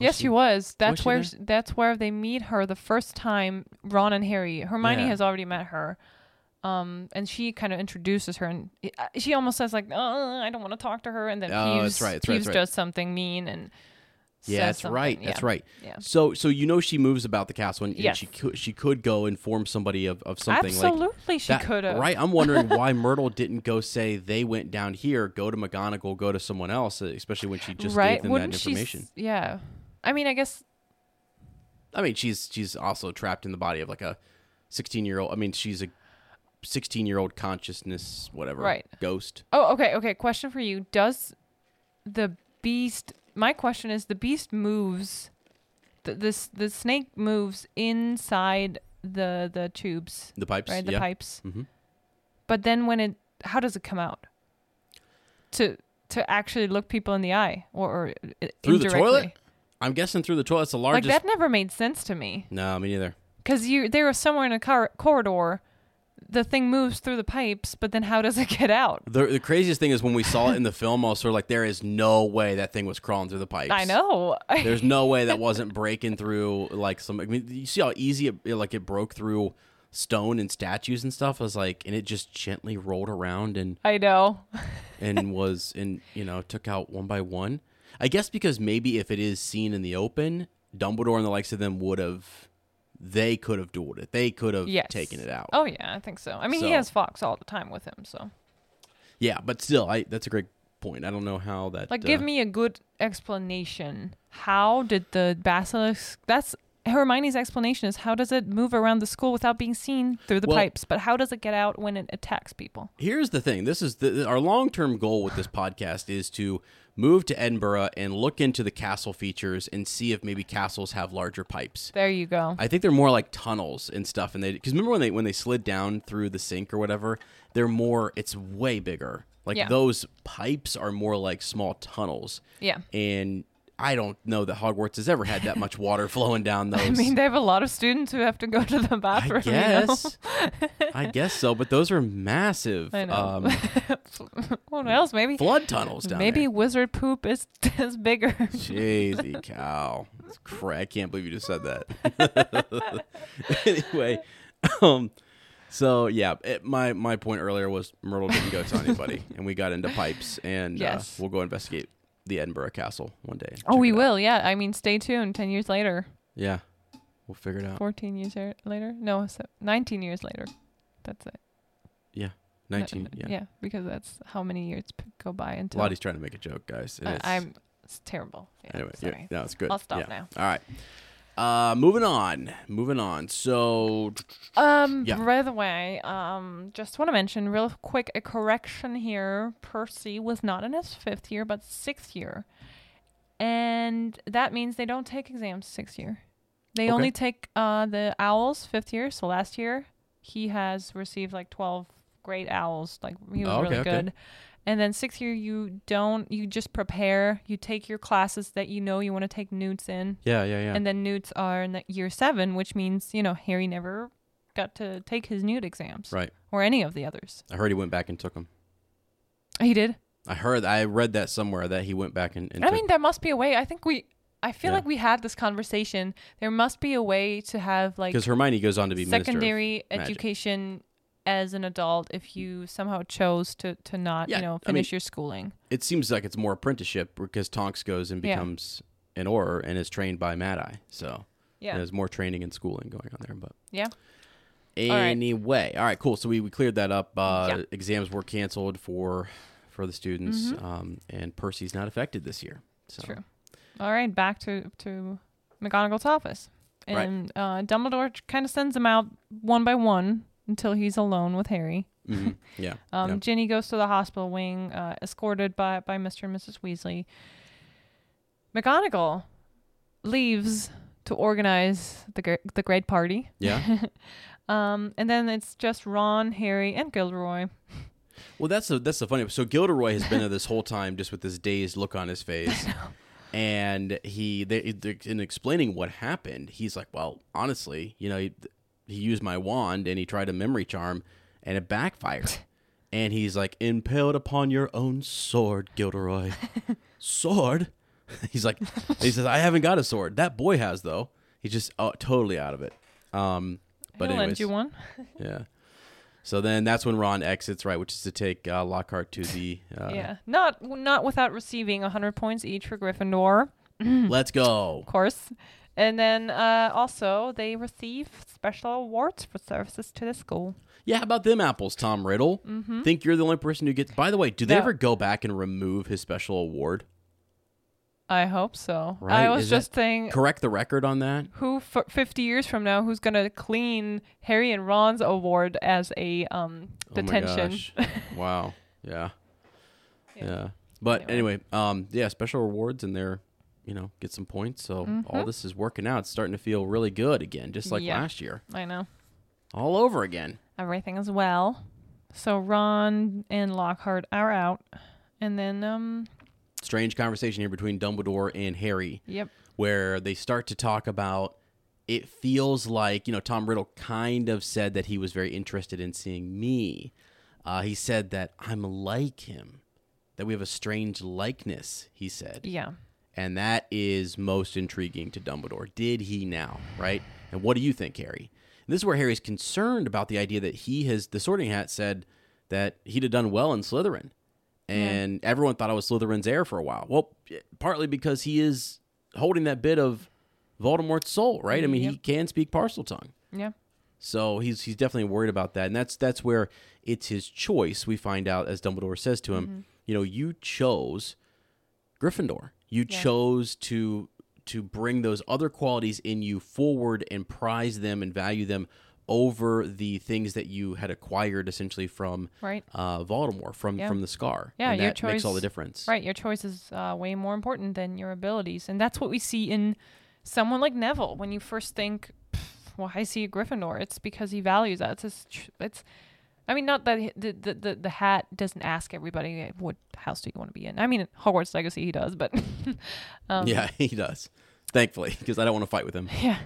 Speaker 2: Yes, she was. That's
Speaker 1: she
Speaker 2: where
Speaker 1: there?
Speaker 2: that's where they meet her the first time. Ron and Harry. Hermione
Speaker 1: Yeah.
Speaker 2: has already met her, um, and she kind of introduces her, and uh, she almost says like, "Uh, "I don't want to talk to her," and then
Speaker 1: Oh,
Speaker 2: Peeves,
Speaker 1: that's right, that's right,
Speaker 2: Peeves
Speaker 1: right.
Speaker 2: does something mean, and
Speaker 1: Yeah, that's
Speaker 2: something.
Speaker 1: right. That's
Speaker 2: Yeah.
Speaker 1: right.
Speaker 2: Yeah.
Speaker 1: So, so you know she moves about the castle, and, and
Speaker 2: Yes.
Speaker 1: she could she could go inform somebody of, of something like
Speaker 2: Absolutely, she could have.
Speaker 1: Right. I'm wondering why Myrtle didn't go say they went down here, go to McGonagall, go to someone else, especially when she just
Speaker 2: right?
Speaker 1: gave them
Speaker 2: Wouldn't
Speaker 1: that
Speaker 2: she?
Speaker 1: information.
Speaker 2: Yeah. I mean, I guess
Speaker 1: I mean, she's she's also trapped in the body of like a 16 year old. I mean, she's a 16 year old consciousness, whatever,
Speaker 2: Right.
Speaker 1: ghost.
Speaker 2: Oh, okay, okay. Question for you: Does the beast? My question is: the beast moves. The this the snake moves inside the the tubes,
Speaker 1: The pipes,
Speaker 2: right? The
Speaker 1: yeah.
Speaker 2: pipes.
Speaker 1: Mhm.
Speaker 2: But then when it, how does it come out? To to actually look people in the eye, or, or uh,
Speaker 1: Through the
Speaker 2: indirectly?
Speaker 1: toilet? I'm guessing through the toilet. It's the largest.
Speaker 2: Like that never made sense to me.
Speaker 1: No, me neither.
Speaker 2: Because you they were somewhere in a car- corridor, the thing moves through the pipes, but then how does it get out?
Speaker 1: The, the craziest thing is when we saw it in the film, I was sort of like, there is no way that thing was crawling through the pipes.
Speaker 2: I know.
Speaker 1: There's no way that wasn't breaking through like some. I mean, you see how easy it, it- like it broke through stone and statues and stuff. I was like, and it just gently rolled around and
Speaker 2: I know.
Speaker 1: and was and you know took out one by one. I guess because maybe if it is seen in the open, Dumbledore and the likes of them would have. They could have dueled it. They could have
Speaker 2: Yes.
Speaker 1: taken it out.
Speaker 2: Oh yeah, I think so. I mean, he has Fawkes all the time with him, so
Speaker 1: Yeah, but still, I that's a great point. I don't know how that.
Speaker 2: like, give
Speaker 1: uh,
Speaker 2: me a good explanation. How did the basilisk? That's Hermione's explanation is how does it move around the school without being seen through the
Speaker 1: Well-
Speaker 2: pipes? But how does it get out when it attacks people?
Speaker 1: Here's the thing. This is the, our long-term goal with this podcast is to move to Edinburgh and look into the castle features and see if maybe castles have larger pipes.
Speaker 2: There you go.
Speaker 1: I think they're more like tunnels and stuff. And they because remember when they when they slid down through the sink or whatever, they're more. It's way bigger. Like
Speaker 2: Yeah.
Speaker 1: those pipes are more like small tunnels.
Speaker 2: Yeah.
Speaker 1: And I don't know that Hogwarts has ever had that much water flowing down those.
Speaker 2: I mean, they have a lot of students who have to go to the bathroom.
Speaker 1: I
Speaker 2: you know?
Speaker 1: guess. I guess so, but those are massive.
Speaker 2: I know.
Speaker 1: Um,
Speaker 2: what else? Maybe
Speaker 1: flood tunnels down
Speaker 2: maybe
Speaker 1: there.
Speaker 2: wizard poop is is bigger.
Speaker 1: Jeezy cow. It's cra- I can't believe you just said that. anyway, um, so yeah, it, my my point earlier was Myrtle didn't go to anybody, and we got into pipes, and
Speaker 2: Yes.
Speaker 1: uh, we'll go investigate the Edinburgh Castle one day.
Speaker 2: oh, we
Speaker 1: it out.
Speaker 2: will. Yeah. I mean, stay tuned. Ten years later,
Speaker 1: Yeah, we'll figure it out.
Speaker 2: fourteen years er- later. No, so nineteen years later. That's it.
Speaker 1: Yeah, nineteen.
Speaker 2: no,
Speaker 1: yeah.
Speaker 2: because that's how many years p- go by until
Speaker 1: Lottie's trying to make a joke, guys. it's-
Speaker 2: I'm. It's terrible. Yeah,
Speaker 1: anyway. yeah,
Speaker 2: sorry.
Speaker 1: no, it's good.
Speaker 2: I'll stop
Speaker 1: Yeah.
Speaker 2: now.
Speaker 1: All right. Uh, moving on. Moving on. So
Speaker 2: Um,
Speaker 1: Yeah.
Speaker 2: by the way, um, just want to mention real quick a correction here. Percy was not in his fifth year, but sixth year, and that means they don't take exams sixth year. They
Speaker 1: Okay.
Speaker 2: only take uh the owls fifth year. So last year he has received like twelve great owls. Like he was
Speaker 1: Oh, okay,
Speaker 2: really
Speaker 1: okay.
Speaker 2: good. And then sixth year you don't. You just prepare. You take your classes that you know you want to take newts in.
Speaker 1: yeah, yeah, yeah.
Speaker 2: And then newts are in year seven, which means, you know, Harry never got to take his newt exams.
Speaker 1: right.
Speaker 2: Or any of the others.
Speaker 1: I heard he went back and took them.
Speaker 2: He did.
Speaker 1: I heard. I read that somewhere that he went back and. and
Speaker 2: I mean, there must be a way. I think we, I feel
Speaker 1: Yeah.
Speaker 2: like we had this conversation. There must be a way to have like
Speaker 1: because Hermione goes on to be
Speaker 2: secondary education as an adult if you somehow chose to, to not,
Speaker 1: Yeah,
Speaker 2: you know,
Speaker 1: I mean-
Speaker 2: finish your schooling.
Speaker 1: It seems like it's more apprenticeship because Tonks goes and
Speaker 2: Yeah.
Speaker 1: becomes an Auror and is trained by Mad Eye. So
Speaker 2: Yeah.
Speaker 1: there's more training and schooling going on there. But
Speaker 2: Yeah.
Speaker 1: anyway, all right, cool. So we, we cleared that up. Uh,
Speaker 2: Yeah.
Speaker 1: Exams were canceled for for the students,
Speaker 2: Mhm.
Speaker 1: um, and Percy's not affected this year. So
Speaker 2: True. All right, back to to McGonagall's office,
Speaker 1: Right.
Speaker 2: and uh, Dumbledore kind of sends them out one by one until he's alone with Harry.
Speaker 1: mhm, yeah,
Speaker 2: Um,
Speaker 1: yeah.
Speaker 2: Ginny goes to the hospital wing, uh, escorted by by Mr. and Mrs. Weasley. McGonagall leaves to organize the gr- the great party.
Speaker 1: yeah.
Speaker 2: Um, and then it's just Ron, Harry, and Gilderoy.
Speaker 1: Well, that's the that's the funny. So Gilderoy has been there this whole time, just with this dazed look on his face, and he they- in explaining what happened, he's like, "Well, honestly, you know, he, used my wand and he tried a memory charm, and it backfired." and he's like, "Impaled upon your own sword, Gilderoy." sword? he's like, he says, "I haven't got a sword. That boy has though. He's just oh, totally out of it." Um, but
Speaker 2: He'll lend
Speaker 1: anyways,
Speaker 2: you one.
Speaker 1: yeah. So then that's when Ron exits, right, which is to take uh, Lockhart to the. Uh,
Speaker 2: yeah, not not without receiving hundred points each for Gryffindor.
Speaker 1: Let's go.
Speaker 2: of course. And then uh, also they receive special awards for services to the school.
Speaker 1: Yeah, how about them apples, Tom Riddle?
Speaker 2: Mm-hmm.
Speaker 1: Think you're the only person who gets. By the way, do they
Speaker 2: No.
Speaker 1: ever go back and remove his special award?
Speaker 2: I hope so.
Speaker 1: Right,
Speaker 2: I was
Speaker 1: is that
Speaker 2: just saying,
Speaker 1: Correct the record on that.
Speaker 2: who f- fifty years from now, who's gonna clean Harry and Ron's award as a um detention?
Speaker 1: Oh my gosh. wow. Yeah. yeah. But
Speaker 2: Anyway.
Speaker 1: anyway, um, yeah, special rewards and they're, you know, get some points. So all this is working out. It's starting to feel really good again, just like
Speaker 2: Mm-hmm. Yeah.
Speaker 1: last year,
Speaker 2: I know
Speaker 1: all over again.
Speaker 2: everything is well. So Ron and Lockhart are out, and then um,
Speaker 1: Strange conversation here between Dumbledore and Harry.
Speaker 2: yep,
Speaker 1: where they start to talk about it feels like you know Tom Riddle kind of said that he was very interested in seeing me. Uh, he said that I'm like him, that we have a strange likeness. He said,
Speaker 2: yeah,
Speaker 1: and that is most intriguing to Dumbledore. Did he now, right? And what do you think, Harry? And this is where Harry's concerned about the idea that he has the Sorting Hat said that he'd have done well in Slytherin, and everyone thought I was Slytherin's heir for a while. Well, partly because he is holding that bit of Voldemort's soul, right? I mean, he can speak Parseltongue.
Speaker 2: yeah,
Speaker 1: So he's he's definitely worried about that, and that's that's where it's his choice. We find out as Dumbledore says to him,
Speaker 2: Mm-hmm.
Speaker 1: you know, you chose Gryffindor. You
Speaker 2: Yeah.
Speaker 1: chose to to bring those other qualities in you forward and prize them and value them over the things that you had acquired essentially from
Speaker 2: Right.
Speaker 1: uh, Voldemort from
Speaker 2: Yeah.
Speaker 1: from the scar.
Speaker 2: Yeah,
Speaker 1: and
Speaker 2: your
Speaker 1: that makes all the difference.
Speaker 2: Right, your choice is uh, way more important than your abilities, and that's what we see in someone like Neville. When you first think, "Pff, "Why is he a Gryffindor?" It's because he values that. It's his, tr- it's. I mean, not that the, the the the hat doesn't ask everybody what house do you want to be in. I mean, Hogwarts Legacy he does, but um,
Speaker 1: Yeah, he does. Thankfully, because I don't want to fight with him.
Speaker 2: yeah.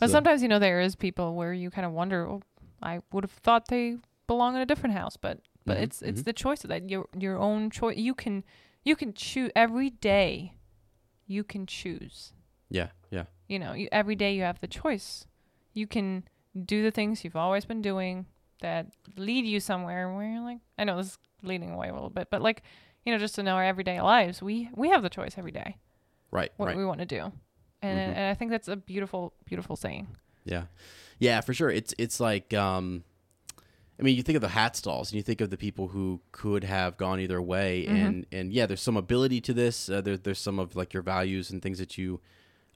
Speaker 2: But
Speaker 1: So-
Speaker 2: sometimes you know there is people where you kind of wonder. Oh, I would have thought they belong in a different house, but but
Speaker 1: Mhm,
Speaker 2: it's it's
Speaker 1: mhm.
Speaker 2: the choice of that your your own choice. You can you can choose every day. You can choose.
Speaker 1: Yeah, yeah.
Speaker 2: You know, you, every day you have the choice. You can do the things you've always been doing that lead you somewhere where you're like, I know this is leading away a little bit, but like, you know, just in our everyday lives, we we have the choice every day
Speaker 1: Right,
Speaker 2: what
Speaker 1: right.
Speaker 2: we want to do, and
Speaker 1: Mhm.
Speaker 2: and I think that's a beautiful beautiful saying.
Speaker 1: Yeah, yeah, for sure. It's it's like, um, I mean, you think of the hat stalls, and you think of the people who could have gone either way,
Speaker 2: Mm-hmm.
Speaker 1: and and yeah, there's some ability to this. Uh, there, there's some of like your values and things that you,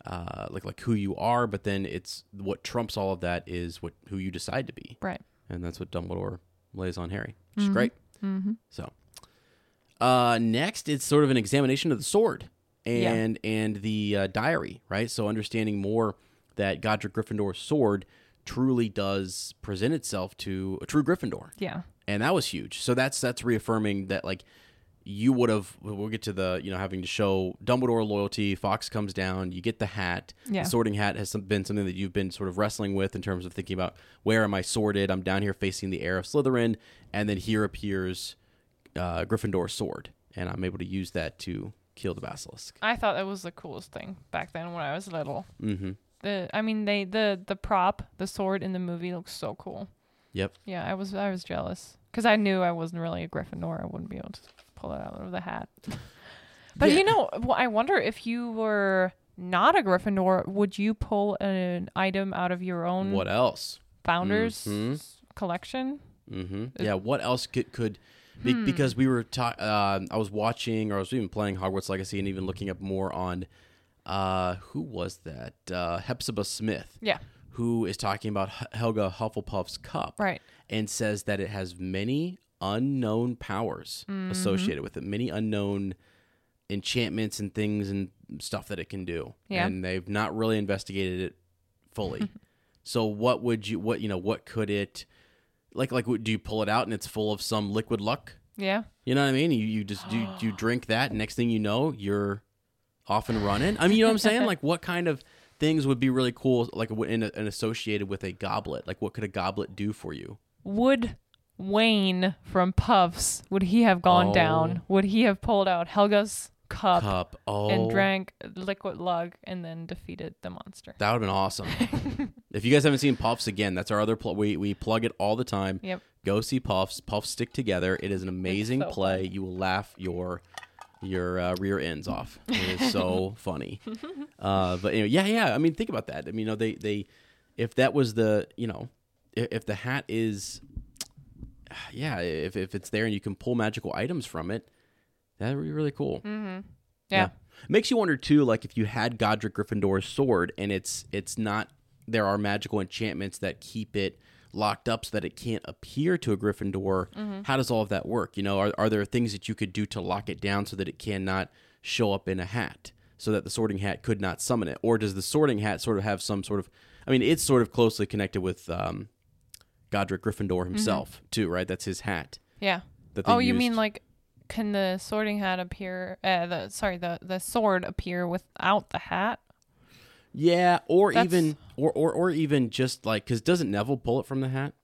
Speaker 1: uh, like like who you are, but then it's what trumps all of that is what who you decide to be,
Speaker 2: Right.
Speaker 1: And that's what Dumbledore lays on Harry, which is
Speaker 2: Mhm.
Speaker 1: great.
Speaker 2: Mm-hmm.
Speaker 1: So, uh, next, it's sort of an examination of the sword
Speaker 2: Yeah.
Speaker 1: and and the uh, diary, right? So, understanding more that Godric Gryffindor's sword truly does present itself to a true Gryffindor,
Speaker 2: Yeah.
Speaker 1: and that was huge. So that's that's reaffirming that like you would have. We'll get to the you know having to show Dumbledore loyalty. Fawkes comes down, you get the hat.
Speaker 2: Yeah.
Speaker 1: The sorting hat has some, been something that you've been sort of wrestling with in terms of thinking about where am I sorted? I'm down here facing the heir of Slytherin, and then here appears uh, Gryffindor's sword, and I'm able to use that to kill the basilisk.
Speaker 2: I thought that was the coolest thing back then when I was little.
Speaker 1: Mm-hmm.
Speaker 2: The I mean they the the prop, the sword in the movie looks so cool.
Speaker 1: Yep.
Speaker 2: Yeah, I was I was jealous cuz I knew I wasn't really a Gryffindor. I wouldn't be able to pull it out of the hat. But
Speaker 1: Yeah.
Speaker 2: you know, well, I wonder if you were not a Gryffindor, would you pull an item out of your own
Speaker 1: What else?
Speaker 2: founder's
Speaker 1: Mhm.
Speaker 2: collection?
Speaker 1: Mm-hmm. Yeah. What else could could be,
Speaker 2: Hmm.
Speaker 1: because we were ta- uh, I was watching or I was even playing Hogwarts Legacy and even looking up more on uh, who was that uh, Hepzibah Smith,
Speaker 2: Yeah.
Speaker 1: who is talking about H- Helga Hufflepuff's cup,
Speaker 2: Right.
Speaker 1: and says that it has many unknown powers
Speaker 2: Mm-hmm.
Speaker 1: associated with it, many unknown enchantments and things and stuff that it can do.
Speaker 2: Yeah.
Speaker 1: And they've not really investigated it fully. so what would you what you know what could it like like would- do you pull it out and it's full of some liquid luck?
Speaker 2: Yeah.
Speaker 1: You know what I mean? You you just you, you drink that next thing you know you're off and running. I mean, you know what I'm saying? Like what kind of things would be really cool like in and associated with a goblet? Like what could a goblet do for you?
Speaker 2: Would Wayne from Puffs would he have gone
Speaker 1: Oh.
Speaker 2: down? Would he have pulled out Helga's cup,
Speaker 1: Cup. Oh.
Speaker 2: and drank liquid luck and then defeated the monster?
Speaker 1: That would have been awesome. if you guys haven't seen Puffs again, that's our other pl- we we plug it all the time.
Speaker 2: Yep.
Speaker 1: Go see Puffs. Puffs stick together. It is an amazing
Speaker 2: so
Speaker 1: play. You will laugh your your uh, rear ends off. It is so funny. Uh, but anyway, yeah, yeah. I mean, think about that. I mean, you know, they they if that was the you know if, if the hat is yeah if if it's there and you can pull magical items from it, that would be really cool.
Speaker 2: Yeah.
Speaker 1: Makes you wonder too, like if you had Godric Gryffindor's sword and it's it's not there are magical enchantments that keep it locked up so that it can't appear to a Gryffindor. How does all of that work? You know, are are there things that you could do to lock it down so that it cannot show up in a hat? So that the sorting hat could not summon it? Or does the sorting hat sort of have some sort of I mean, it's sort of closely connected with um Godric Gryffindor himself too, right? That's his hat.
Speaker 2: Yeah. Oh, you mean like can the sorting hat appear uh the sorry, the the sword appear without the hat?
Speaker 1: Yeah, or
Speaker 2: That's-
Speaker 1: even or, or or even just like because doesn't Neville pull it from the hat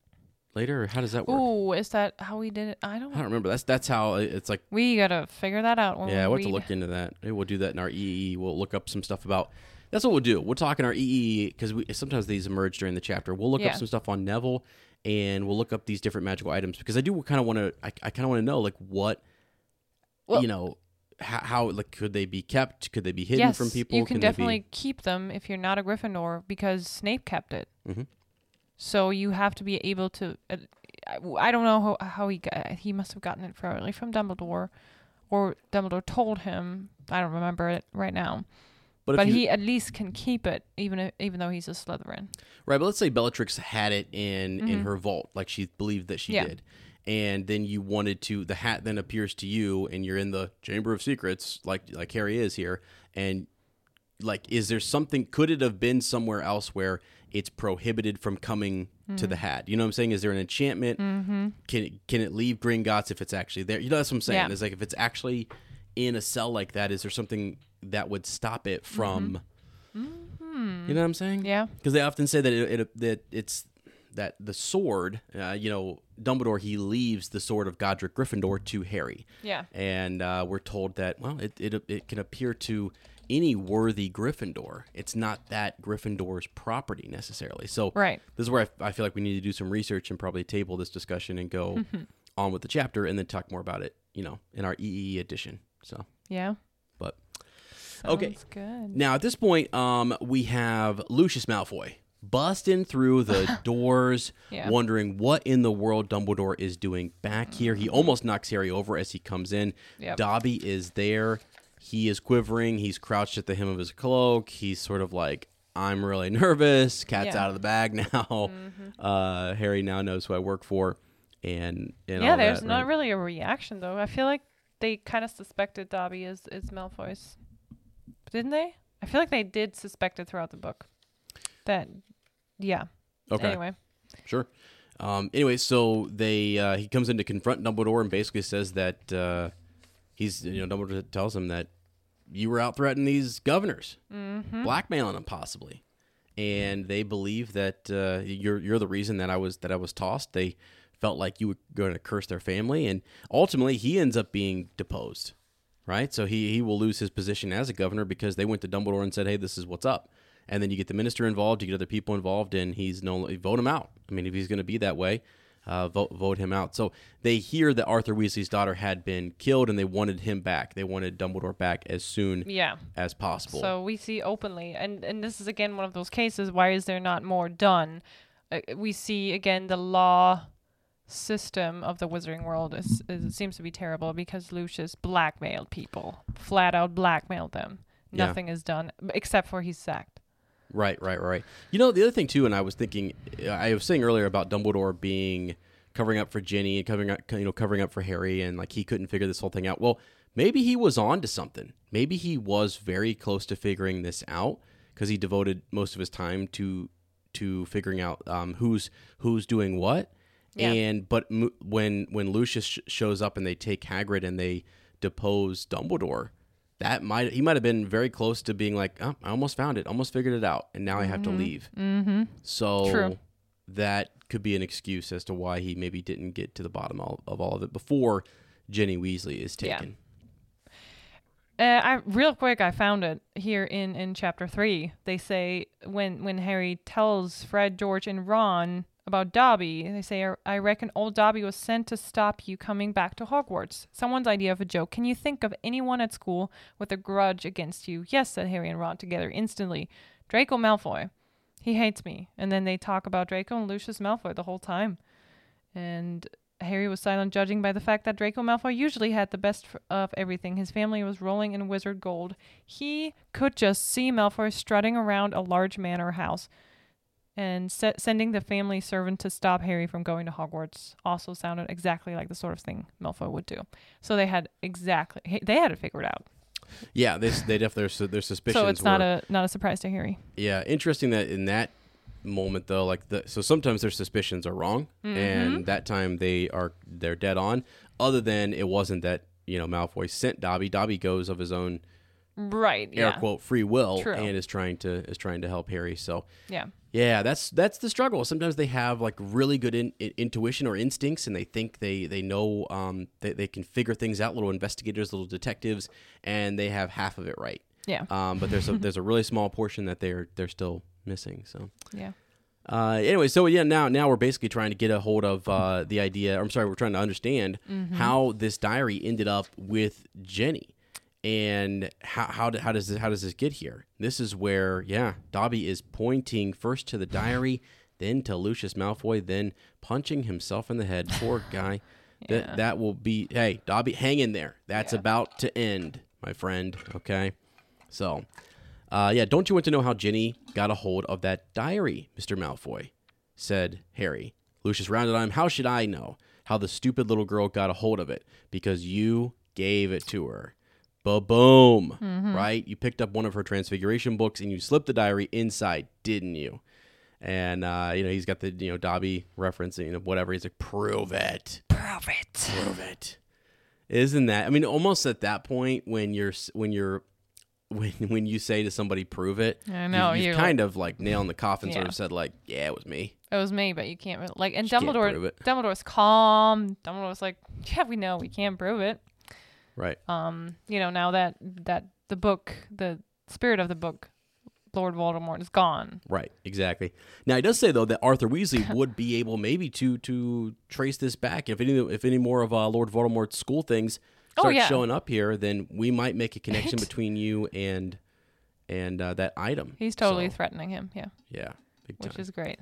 Speaker 1: later, or how does that work?
Speaker 2: Ooh, is that how we did it? I don't
Speaker 1: I don't remember. That's that's how it's like.
Speaker 2: We got to figure that out
Speaker 1: Yeah,
Speaker 2: we
Speaker 1: we'll have to look into that. Maybe we'll do that in our EE. We'll look up some stuff about. That's what we'll do. We'll talk in our EE because we sometimes these emerge during the chapter. We'll look
Speaker 2: Yeah.
Speaker 1: up some stuff on Neville, and we'll look up these different magical items because I do kind of want to. I, I kind of want to know like what,
Speaker 2: Well-
Speaker 1: you know, how, how like could they be kept? Could they be hidden
Speaker 2: yes,
Speaker 1: from people?
Speaker 2: you can,
Speaker 1: be-
Speaker 2: definitely keep them if you're not a Gryffindor because Snape kept it.
Speaker 1: Mhm.
Speaker 2: So you have to be able to. Uh, I, I don't know how, how he got. He must have gotten it probably from Dumbledore, or Dumbledore told him. I don't remember it right now,
Speaker 1: But,
Speaker 2: But
Speaker 1: you,
Speaker 2: he at least can keep it, even if, even though he's a Slytherin.
Speaker 1: Right, but let's say Bellatrix had it in in her vault, like she believed that she
Speaker 2: Mm-hmm. Yeah.
Speaker 1: did, and then you wanted to. The hat then appears to you, and you're in the Chamber of Secrets, like like Harry is here, and like, is there something? Could it have been somewhere else where it's prohibited from coming to the hat? You know what I'm saying? Is there an enchantment? Mm-hmm. Can it, can it leave Gringotts if it's actually there? You know that's what I'm saying.
Speaker 2: Yeah.
Speaker 1: It's like if it's actually in a cell like that, is there something that would stop it from? You know what I'm saying?
Speaker 2: Mm-hmm. Yeah.
Speaker 1: because they often say that it, it that it's that the sword, uh, you know, Dumbledore he leaves the sword of Godric Gryffindor to Harry,
Speaker 2: Yeah.
Speaker 1: and uh, we're told that well, it, it it can appear to any worthy Gryffindor. It's not that Gryffindor's property necessarily. So
Speaker 2: Right.
Speaker 1: this is where I, I feel like we need to do some research and probably table this discussion and go on with the chapter and then talk more about it, you know, in our EE edition. So,
Speaker 2: Yeah.
Speaker 1: But okay.
Speaker 2: Good.
Speaker 1: Now at this point, um, we have Lucius Malfoy busting through the doors,
Speaker 2: Yeah.
Speaker 1: wondering what in the world Dumbledore is doing back here. He almost knocks Harry over as he comes in.
Speaker 2: Yep.
Speaker 1: Dobby is there. He is quivering. He's crouched at the hem of his cloak. He's sort of like, I'm really nervous. Cat's
Speaker 2: Yeah. Mm-hmm.
Speaker 1: out of the bag now. Uh, Harry now knows who I work for. And, and
Speaker 2: yeah, there's
Speaker 1: that,
Speaker 2: not
Speaker 1: right?
Speaker 2: really a reaction though. I feel like they kind of suspected Dobby is is Malfoy's, didn't they? I feel like they did suspect it throughout the book. That, yeah.
Speaker 1: Okay.
Speaker 2: Anyway,
Speaker 1: Sure. Um, anyway, so they uh, he comes in to confront Dumbledore and basically says that uh, he's you know Dumbledore tells him that you were out threatening these governors, blackmailing them possibly, and they believe that uh, you're you're the reason that I was that I was tossed. They felt like you were going to curse their family, and ultimately he ends up being deposed. Right, so he he will lose his position as a governor because they went to Dumbledore and said, "Hey, this is what's up." and then you get the minister involved, you get other people involved, and he's no vote him out. I mean, if he's going to be that way, uh, vote vote him out. So they hear that Arthur Weasley's daughter had been killed, and they wanted him back. They wanted Dumbledore back as soon
Speaker 2: yeah.
Speaker 1: as possible.
Speaker 2: So we see openly, and and this is again one of those cases. Why is there not more done? Uh, we see again the law system of the Wizarding World is, is it seems to be terrible because Lucius blackmailed people, flat out blackmailed them.
Speaker 1: Yeah.
Speaker 2: Nothing is done except for he's sacked.
Speaker 1: Right, right, right. You know, the other thing too, and I was thinking, I was saying earlier about Dumbledore being covering up for Ginny and covering up, you know, covering up for Harry, and like he couldn't figure this whole thing out. Well, maybe he was on to something. Maybe he was very close to figuring this out because he devoted most of his time to to figuring out um, who's who's doing what.
Speaker 2: Yeah.
Speaker 1: And but m- when when Lucius sh- shows up and they take Hagrid and they depose Dumbledore, that might he might have been very close to being like, oh, I almost found it, almost figured it out, and now I have to leave. Mm-hmm. So
Speaker 2: True.
Speaker 1: that could be an excuse as to why he maybe didn't get to the bottom of, of all of it before Ginny Weasley is
Speaker 2: Yeah.
Speaker 1: taken.
Speaker 2: Uh, I real quick, I found it here in in chapter three. They say when when Harry tells Fred, George, and Ron about Dobby, they say, "I reckon old Dobby was sent to stop you coming back to Hogwarts." Someone's idea of a joke. Can you think of anyone at school with a grudge against you? Yes, said Harry and Ron together instantly. Draco Malfoy. He hates me. And then they talk about Draco and Lucius Malfoy the whole time. And Harry was silent, judging by the fact that Draco Malfoy usually had the best of everything. His family was rolling in wizard gold. He could just see Malfoy strutting around a large manor house. And se- sending the family servant to stop Harry from going to Hogwarts also sounded exactly like the sort of thing Malfoy would do. So they had exactly they had it figured out.
Speaker 1: Yeah, they they definitely their, their suspicions.
Speaker 2: So it's not
Speaker 1: were-
Speaker 2: a not a surprise to Harry.
Speaker 1: Yeah, interesting that in that moment though, like the so sometimes their suspicions are wrong,
Speaker 2: Mm-hmm.
Speaker 1: and that time they are they're dead on. Other than it wasn't that you know Malfoy sent Dobby. Dobby goes of his own
Speaker 2: Right.
Speaker 1: air
Speaker 2: Yeah.
Speaker 1: quote free will
Speaker 2: True.
Speaker 1: and is trying to is trying to help Harry. So
Speaker 2: Yeah.
Speaker 1: yeah, that's that's the struggle. Sometimes they have like really good in, in- intuition or instincts, and they think they they know um they, they can figure things out. Little investigators, little detectives, and they have half of it right.
Speaker 2: Yeah.
Speaker 1: Um, but there's a there's a really small portion that they're they're still missing. So.
Speaker 2: Yeah.
Speaker 1: Uh, anyway, so yeah, now now we're basically trying to get a hold of uh, the idea. Or I'm sorry, we're trying to understand how this diary ended up with Ginny, and how how, do, how does this, how does this get here? This is where yeah, Dobby is pointing first to the diary, then to Lucius Malfoy, then punching himself in the head. Poor guy.
Speaker 2: Yeah.
Speaker 1: That that will be hey Dobby, hang in there. That's
Speaker 2: Yeah.
Speaker 1: about to end, my friend. Okay, so. Uh, yeah, don't you want to know how Ginny got a hold of that diary, Mr. Malfoy? said Harry. Lucius rounded on him. How should I know how the stupid little girl got a hold of it? Because you gave it to her. Ba boom. Right? You picked up one of her transfiguration books and you slipped the diary inside, didn't you? And uh, you know, he's got the you know, Dobby reference, you know, whatever. He's like, prove it.
Speaker 2: Prove it.
Speaker 1: Prove it. Isn't that I mean almost at that point when you're when you're when when you say to somebody prove it,
Speaker 2: I know,
Speaker 1: you,
Speaker 2: you're
Speaker 1: have kind of like nail in the coffin sort of said like, yeah, it was me.
Speaker 2: It was me, but you can't like. And Dumbledore. Dumbledore's calm. Dumbledore's like, yeah, we know we can't prove it.
Speaker 1: Right.
Speaker 2: Um, you know, now that that the book, the spirit of the book, Lord Voldemort is gone.
Speaker 1: Right, exactly. Now he does say though that Arthur Weasley would be able maybe to to trace this back. If any if any more of uh, Lord Voldemort's school things
Speaker 2: Oh,
Speaker 1: start
Speaker 2: yeah.
Speaker 1: showing up here, then we might make a connection
Speaker 2: Right.
Speaker 1: between you and and uh, that item.
Speaker 2: He's totally
Speaker 1: So,
Speaker 2: threatening him. Yeah,
Speaker 1: yeah,
Speaker 2: which is great.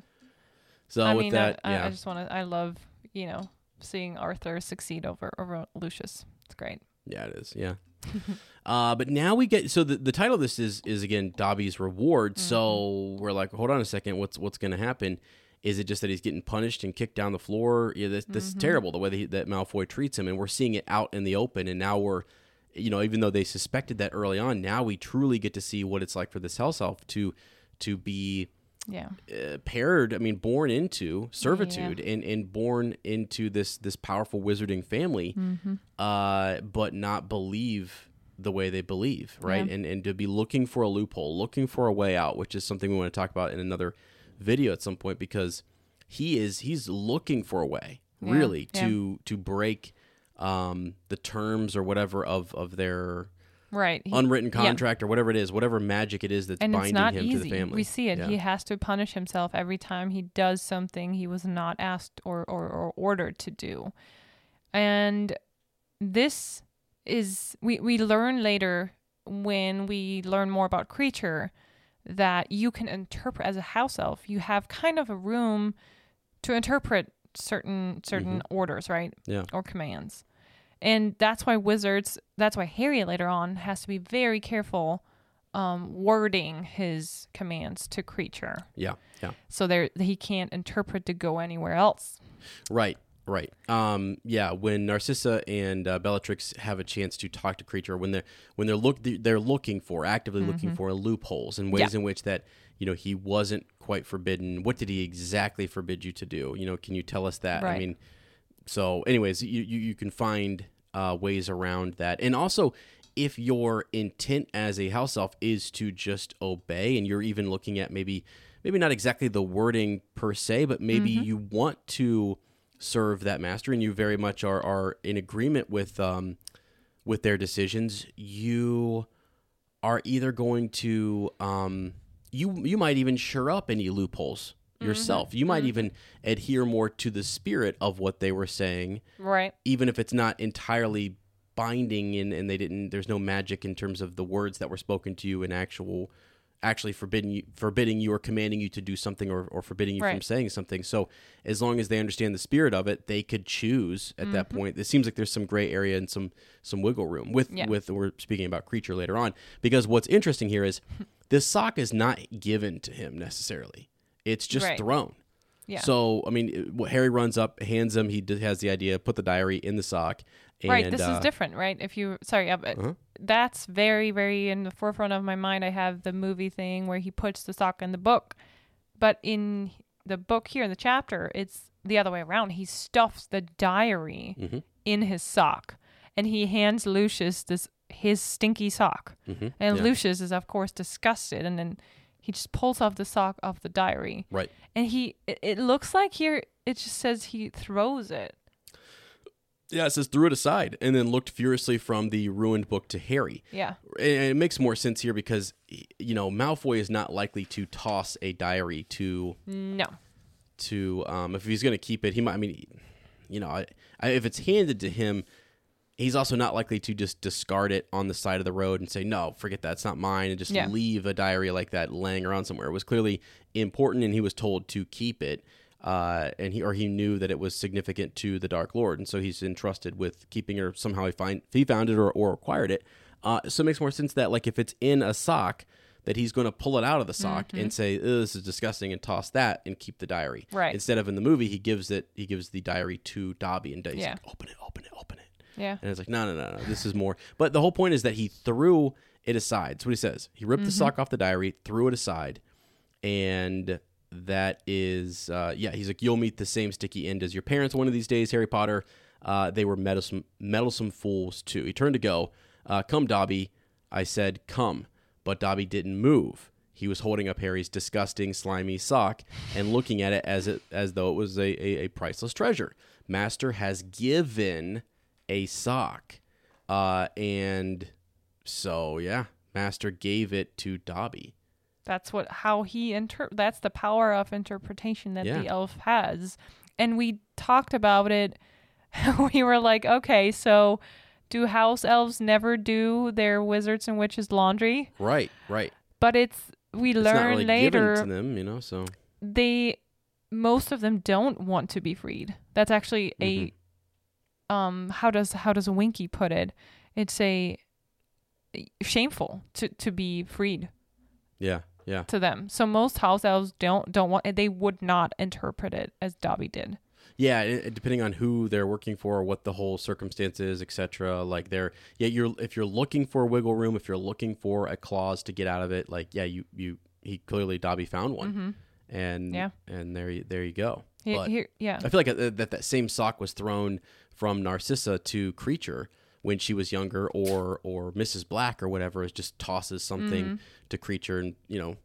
Speaker 1: so
Speaker 2: I
Speaker 1: with
Speaker 2: mean,
Speaker 1: that,
Speaker 2: I, I-
Speaker 1: yeah,
Speaker 2: I just want to. I love you know seeing Arthur succeed over over Lucius. It's great.
Speaker 1: Yeah, it is. Yeah. uh, but now we get so the, the title of this is is again Dobby's reward.
Speaker 2: Mm-hmm.
Speaker 1: So we're like, hold on a second, what's what's going to happen? Is it just that he's getting punished and kicked down the floor? Yeah, this, this
Speaker 2: Mm-hmm.
Speaker 1: is terrible the way that, he, that Malfoy treats him, and we're seeing it out in the open. And now we're, you know, even though they suspected that early on, now we truly get to see what it's like for this house elf to to be
Speaker 2: Yeah.
Speaker 1: uh, paired i mean born into servitude and, and born into this this powerful wizarding family
Speaker 2: Mm-hmm.
Speaker 1: uh but not believe the way they believe right
Speaker 2: Yeah.
Speaker 1: and and to be looking for a loophole looking for a way out which is something we want to talk about in another video at some point because he is he's looking for a way
Speaker 2: Yeah,
Speaker 1: really
Speaker 2: yeah.
Speaker 1: to to break um the terms or whatever of of their
Speaker 2: Right. He-
Speaker 1: unwritten
Speaker 2: yeah.
Speaker 1: contract or whatever it is whatever magic it is that's
Speaker 2: and
Speaker 1: binding him
Speaker 2: easy.
Speaker 1: to the family
Speaker 2: We see it.
Speaker 1: Yeah.
Speaker 2: He has to punish himself every time he does something he was not asked or, or, or ordered to do. And this is we, we learn later when we learn more about Kreacher that you can interpret as a house elf, you have kind of a room to interpret certain certain mm-hmm. orders, right?
Speaker 1: Yeah.
Speaker 2: Or commands. And that's why wizards, that's why Harry later on has to be very careful um, wording his commands to Kreacher.
Speaker 1: yeah yeah
Speaker 2: So there he can't interpret to go anywhere else.
Speaker 1: Right, right. Um, yeah, when Narcissa and uh, Bellatrix have a chance to talk to Kreacher, when they're when they're look they're looking for actively looking for loopholes and ways
Speaker 2: Mm-hmm. Yeah.
Speaker 1: in which that you know he wasn't quite forbidden. What did he exactly forbid you to do? You know, can you tell us that? I mean, so anyways, you you, you can find uh, ways around that, and also. If your intent as a house elf is to just obey, and you're even looking at maybe, maybe not exactly the wording per se, but maybe
Speaker 2: Mm-hmm.
Speaker 1: you want to serve that master and you very much are, are in agreement with um, with their decisions, you are either going to um, you you might even sure up any loopholes yourself. You might even adhere more to the spirit of what they were saying,
Speaker 2: Right.
Speaker 1: even if it's not entirely binding and, and they didn't there's no magic in terms of the words that were spoken to you in actual actually forbidding you forbidding you or commanding you to do something or, or forbidding you from saying something so as long as they understand the spirit of it they could choose at that
Speaker 2: Mm-hmm.
Speaker 1: point it seems like there's some gray area and some some wiggle room with
Speaker 2: Yeah.
Speaker 1: with we're speaking about Kreacher later on because what's interesting here is this sock is not given to him necessarily it's just
Speaker 2: Right.
Speaker 1: thrown
Speaker 2: Yeah.
Speaker 1: so I mean, Harry runs up, hands him. He has the idea. Put the diary in the sock. And,
Speaker 2: right. This
Speaker 1: uh,
Speaker 2: is different, right? If you sorry, yeah, but
Speaker 1: Uh-huh.
Speaker 2: that's very, very in the forefront of my mind. I have the movie thing where he puts the sock in the book, but in the book here in the chapter, it's the other way around. He stuffs the diary
Speaker 1: Mm-hmm.
Speaker 2: in his sock, and he hands Lucius this his stinky sock,
Speaker 1: Mhm.
Speaker 2: and
Speaker 1: Yeah.
Speaker 2: Lucius is of course disgusted, and then he just pulls off the sock off the diary,
Speaker 1: Right.
Speaker 2: and he it, it looks like here it just says he throws it.
Speaker 1: Yeah, it says threw it aside and then looked furiously from the ruined book to Harry.
Speaker 2: Yeah.
Speaker 1: And it makes more sense here because you know Malfoy is not likely to toss a diary to
Speaker 2: No.
Speaker 1: to um, if he's going to keep it. He might. I mean, you know, I, I, if it's handed to him, he's also not likely to just discard it on the side of the road and say, "No, forget that. It's not mine," and just
Speaker 2: Yeah.
Speaker 1: leave a diary like that laying around somewhere. It was clearly important, and he was told to keep it. Uh, and he or he knew that it was significant to the Dark Lord, and so he's entrusted with keeping it. Or somehow he find he found it or, or acquired it. Uh, so it makes more sense that like if it's in a sock, that he's going to pull it out of the sock and say, "This is disgusting," and toss that and keep the diary.
Speaker 2: Right.
Speaker 1: Instead of in the movie, he gives it. He gives the diary to Dobby and he's
Speaker 2: Yeah.
Speaker 1: like, "Open it, open it, open it."
Speaker 2: Yeah.
Speaker 1: And it's like, no, no, no, no. This is more. But the whole point is that he threw it aside. That's what he says. He ripped the sock off the diary, threw it aside, and that is, uh, yeah. He's like, you'll meet the same sticky end as your parents one of these days, Harry Potter. Uh, they were meddlesome, meddlesome fools too. He turned to go. Uh, come, Dobby. I said, come. But Dobby didn't move. He was holding up Harry's disgusting, slimy sock and looking at it as it as though it was a, a, a priceless treasure. Master has given a sock. Uh, and so yeah, Master gave it to Dobby.
Speaker 2: That's what how he inter that's the power of interpretation that
Speaker 1: Yeah.
Speaker 2: the elf has. And we talked about it. we were like, okay, so do house elves never do their wizards and witches laundry?
Speaker 1: Right, right.
Speaker 2: But it's we
Speaker 1: It's
Speaker 2: learn
Speaker 1: really
Speaker 2: later
Speaker 1: given to them, you know. So
Speaker 2: they most of them don't want to be freed. That's actually
Speaker 1: Mm-hmm.
Speaker 2: Um how does how does Winky put it? It's a shameful to to be freed
Speaker 1: yeah, yeah,
Speaker 2: to them. So most house elves don't don't want they would not interpret it as Dobby did.
Speaker 1: yeah. It, depending on who they're working for, what the whole circumstance is, etc. Like they're yeah. You're if you're looking for wiggle room, if you're looking for a clause to get out of it, like yeah, you you he clearly Dobby found one, and
Speaker 2: Mm-hmm. Yeah.
Speaker 1: and there you, there you go.
Speaker 2: He- here- yeah.
Speaker 1: I feel like uh, that that same sock was thrown from Narcissa to Kreacher when she was younger, or or Mrs. Black or whatever is just tosses something
Speaker 2: Mm-hmm.
Speaker 1: to Kreacher, and you know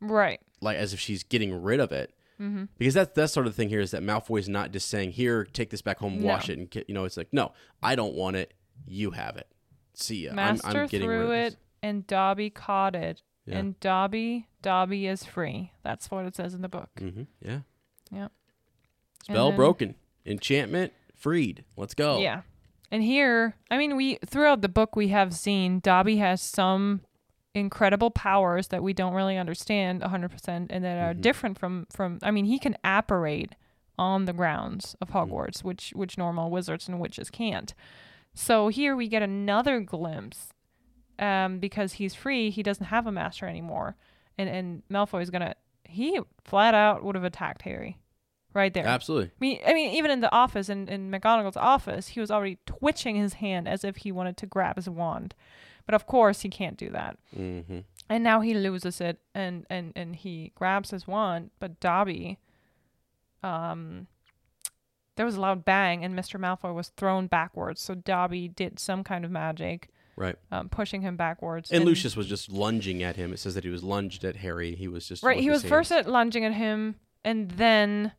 Speaker 2: Right.
Speaker 1: like as if she's getting rid of it.
Speaker 2: Mm-hmm.
Speaker 1: Because that's that's sort of the thing here is that Malfoy is not just saying, "Here, take this back home, wash
Speaker 2: No.
Speaker 1: it," and get, you know, it's like, "No, I don't want it. You have it. See ya. I'm,
Speaker 2: Master
Speaker 1: I'm getting rid
Speaker 2: threw
Speaker 1: of
Speaker 2: it
Speaker 1: this."
Speaker 2: and Dobby caught it.
Speaker 1: Yeah.
Speaker 2: And Dobby Dobby is free. That's what it says in the book.
Speaker 1: hmm Yeah.
Speaker 2: Yep.
Speaker 1: Spell
Speaker 2: then-
Speaker 1: broken. Enchantment freed. Let's go.
Speaker 2: Yeah. And here, I mean, we throughout the book we have seen Dobby has some incredible powers that we don't really understand 100% and that are different from from I mean, he can apparate on the grounds of Hogwarts, which which normal wizards and witches can't. So here we get another glimpse um because he's free, he doesn't have a master anymore. And and Malfoy is going to he flat out would have attacked Harry right there.
Speaker 1: Absolutely.
Speaker 2: I mean, I mean, even in the office, in, in McGonagall's office, he was already twitching his hand as if he wanted to grab his wand. But of course, he can't do that.
Speaker 1: hmm
Speaker 2: And now he loses it, and, and, and he grabs his wand. But Dobby, um, there was a loud bang, and Mr. Malfoy was thrown backwards. So Dobby did some kind of magic,
Speaker 1: Right.
Speaker 2: um, pushing him backwards.
Speaker 1: And, Lucius was just lunging at him. It says that he was lunged at Harry. He was just
Speaker 2: Right, he was first at lunging at him, and then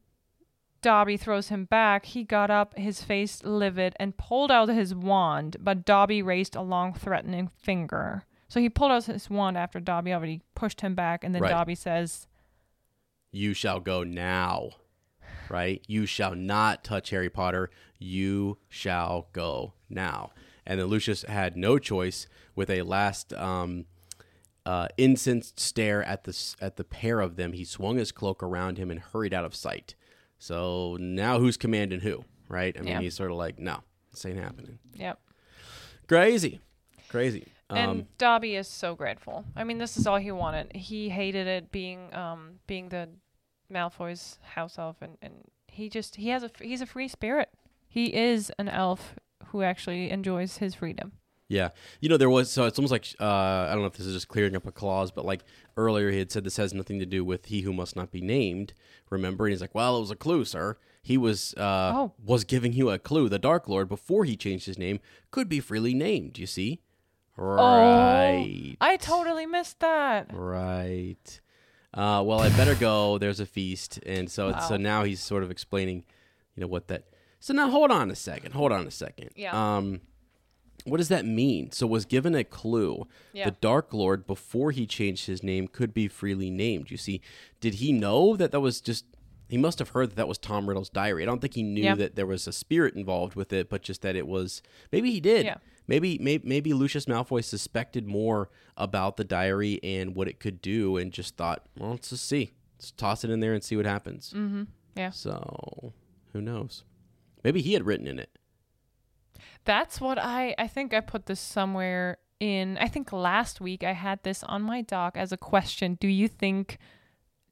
Speaker 2: Dobby throws him back. He got up, his face livid, and pulled out his wand, but Dobby raised a long, threatening finger. So he pulled out his wand after Dobby already pushed him back, and then
Speaker 1: Right.
Speaker 2: Dobby says,
Speaker 1: You shall go now. Right? You shall not touch Harry Potter. You shall go now. And then Lucius had no choice with a last um, uh, incensed stare at the at the pair of them. He swung his cloak around him and hurried out of sight. So now who's commanding who? Right? I mean,
Speaker 2: Yeah.
Speaker 1: he's sort of like, no, this ain't happening.
Speaker 2: Yep.
Speaker 1: Crazy, crazy.
Speaker 2: And
Speaker 1: Um,
Speaker 2: Dobby is so grateful. I mean, this is all he wanted. He hated it being um being the Malfoy's house elf, and, and he just he has a he's a free spirit. He is an elf who actually enjoys his freedom.
Speaker 1: Yeah, you know there was so it's almost like uh, I don't know if this is just clearing up a clause, but like earlier he had said this has nothing to do with he who must not be named. Remember, and he's like, well, it was a clue, sir. He was uh,
Speaker 2: Oh.
Speaker 1: was giving you a clue. The Dark Lord before he changed his name could be freely named. You see, right?
Speaker 2: Oh, I totally missed that.
Speaker 1: Right. Uh, well, I better go. There's a feast, and so so now he's sort of explaining, you know, what that. So now hold on a second. Hold on a second.
Speaker 2: Yeah.
Speaker 1: Um, what does that mean? So was given a clue.
Speaker 2: Yeah.
Speaker 1: The Dark Lord before he changed his name could be freely named. You see, did he know that that was just? He must have heard that that was Tom Riddle's diary. I don't think he knew
Speaker 2: Yeah.
Speaker 1: that there was a spirit involved with it, but just that it was. Maybe he did.
Speaker 2: Yeah.
Speaker 1: Maybe, maybe maybe Lucius Malfoy suspected more about the diary and what it could do, and just thought, well, let's just see, let's toss it in there and see what happens.
Speaker 2: Mm-hmm. Yeah.
Speaker 1: So, who knows? Maybe he had written in it.
Speaker 2: That's what I I think I put this somewhere in I think last week I had this on my doc as a question. Do you think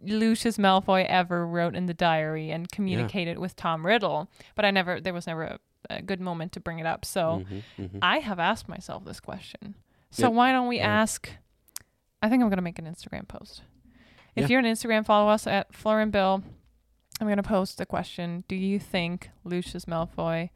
Speaker 2: Lucius Malfoy ever wrote in the diary and communicated with Tom Riddle? But I never there was never a, a good moment to bring it up. So mm-hmm, mm-hmm. I have asked myself this question. So
Speaker 1: Yeah.
Speaker 2: why don't we
Speaker 1: Yeah.
Speaker 2: ask I think I'm gonna make an Instagram post. If
Speaker 1: Yeah.
Speaker 2: you're on Instagram, follow us at Fleur and Bill. I'm gonna post the question: Do you think Lucius Malfoy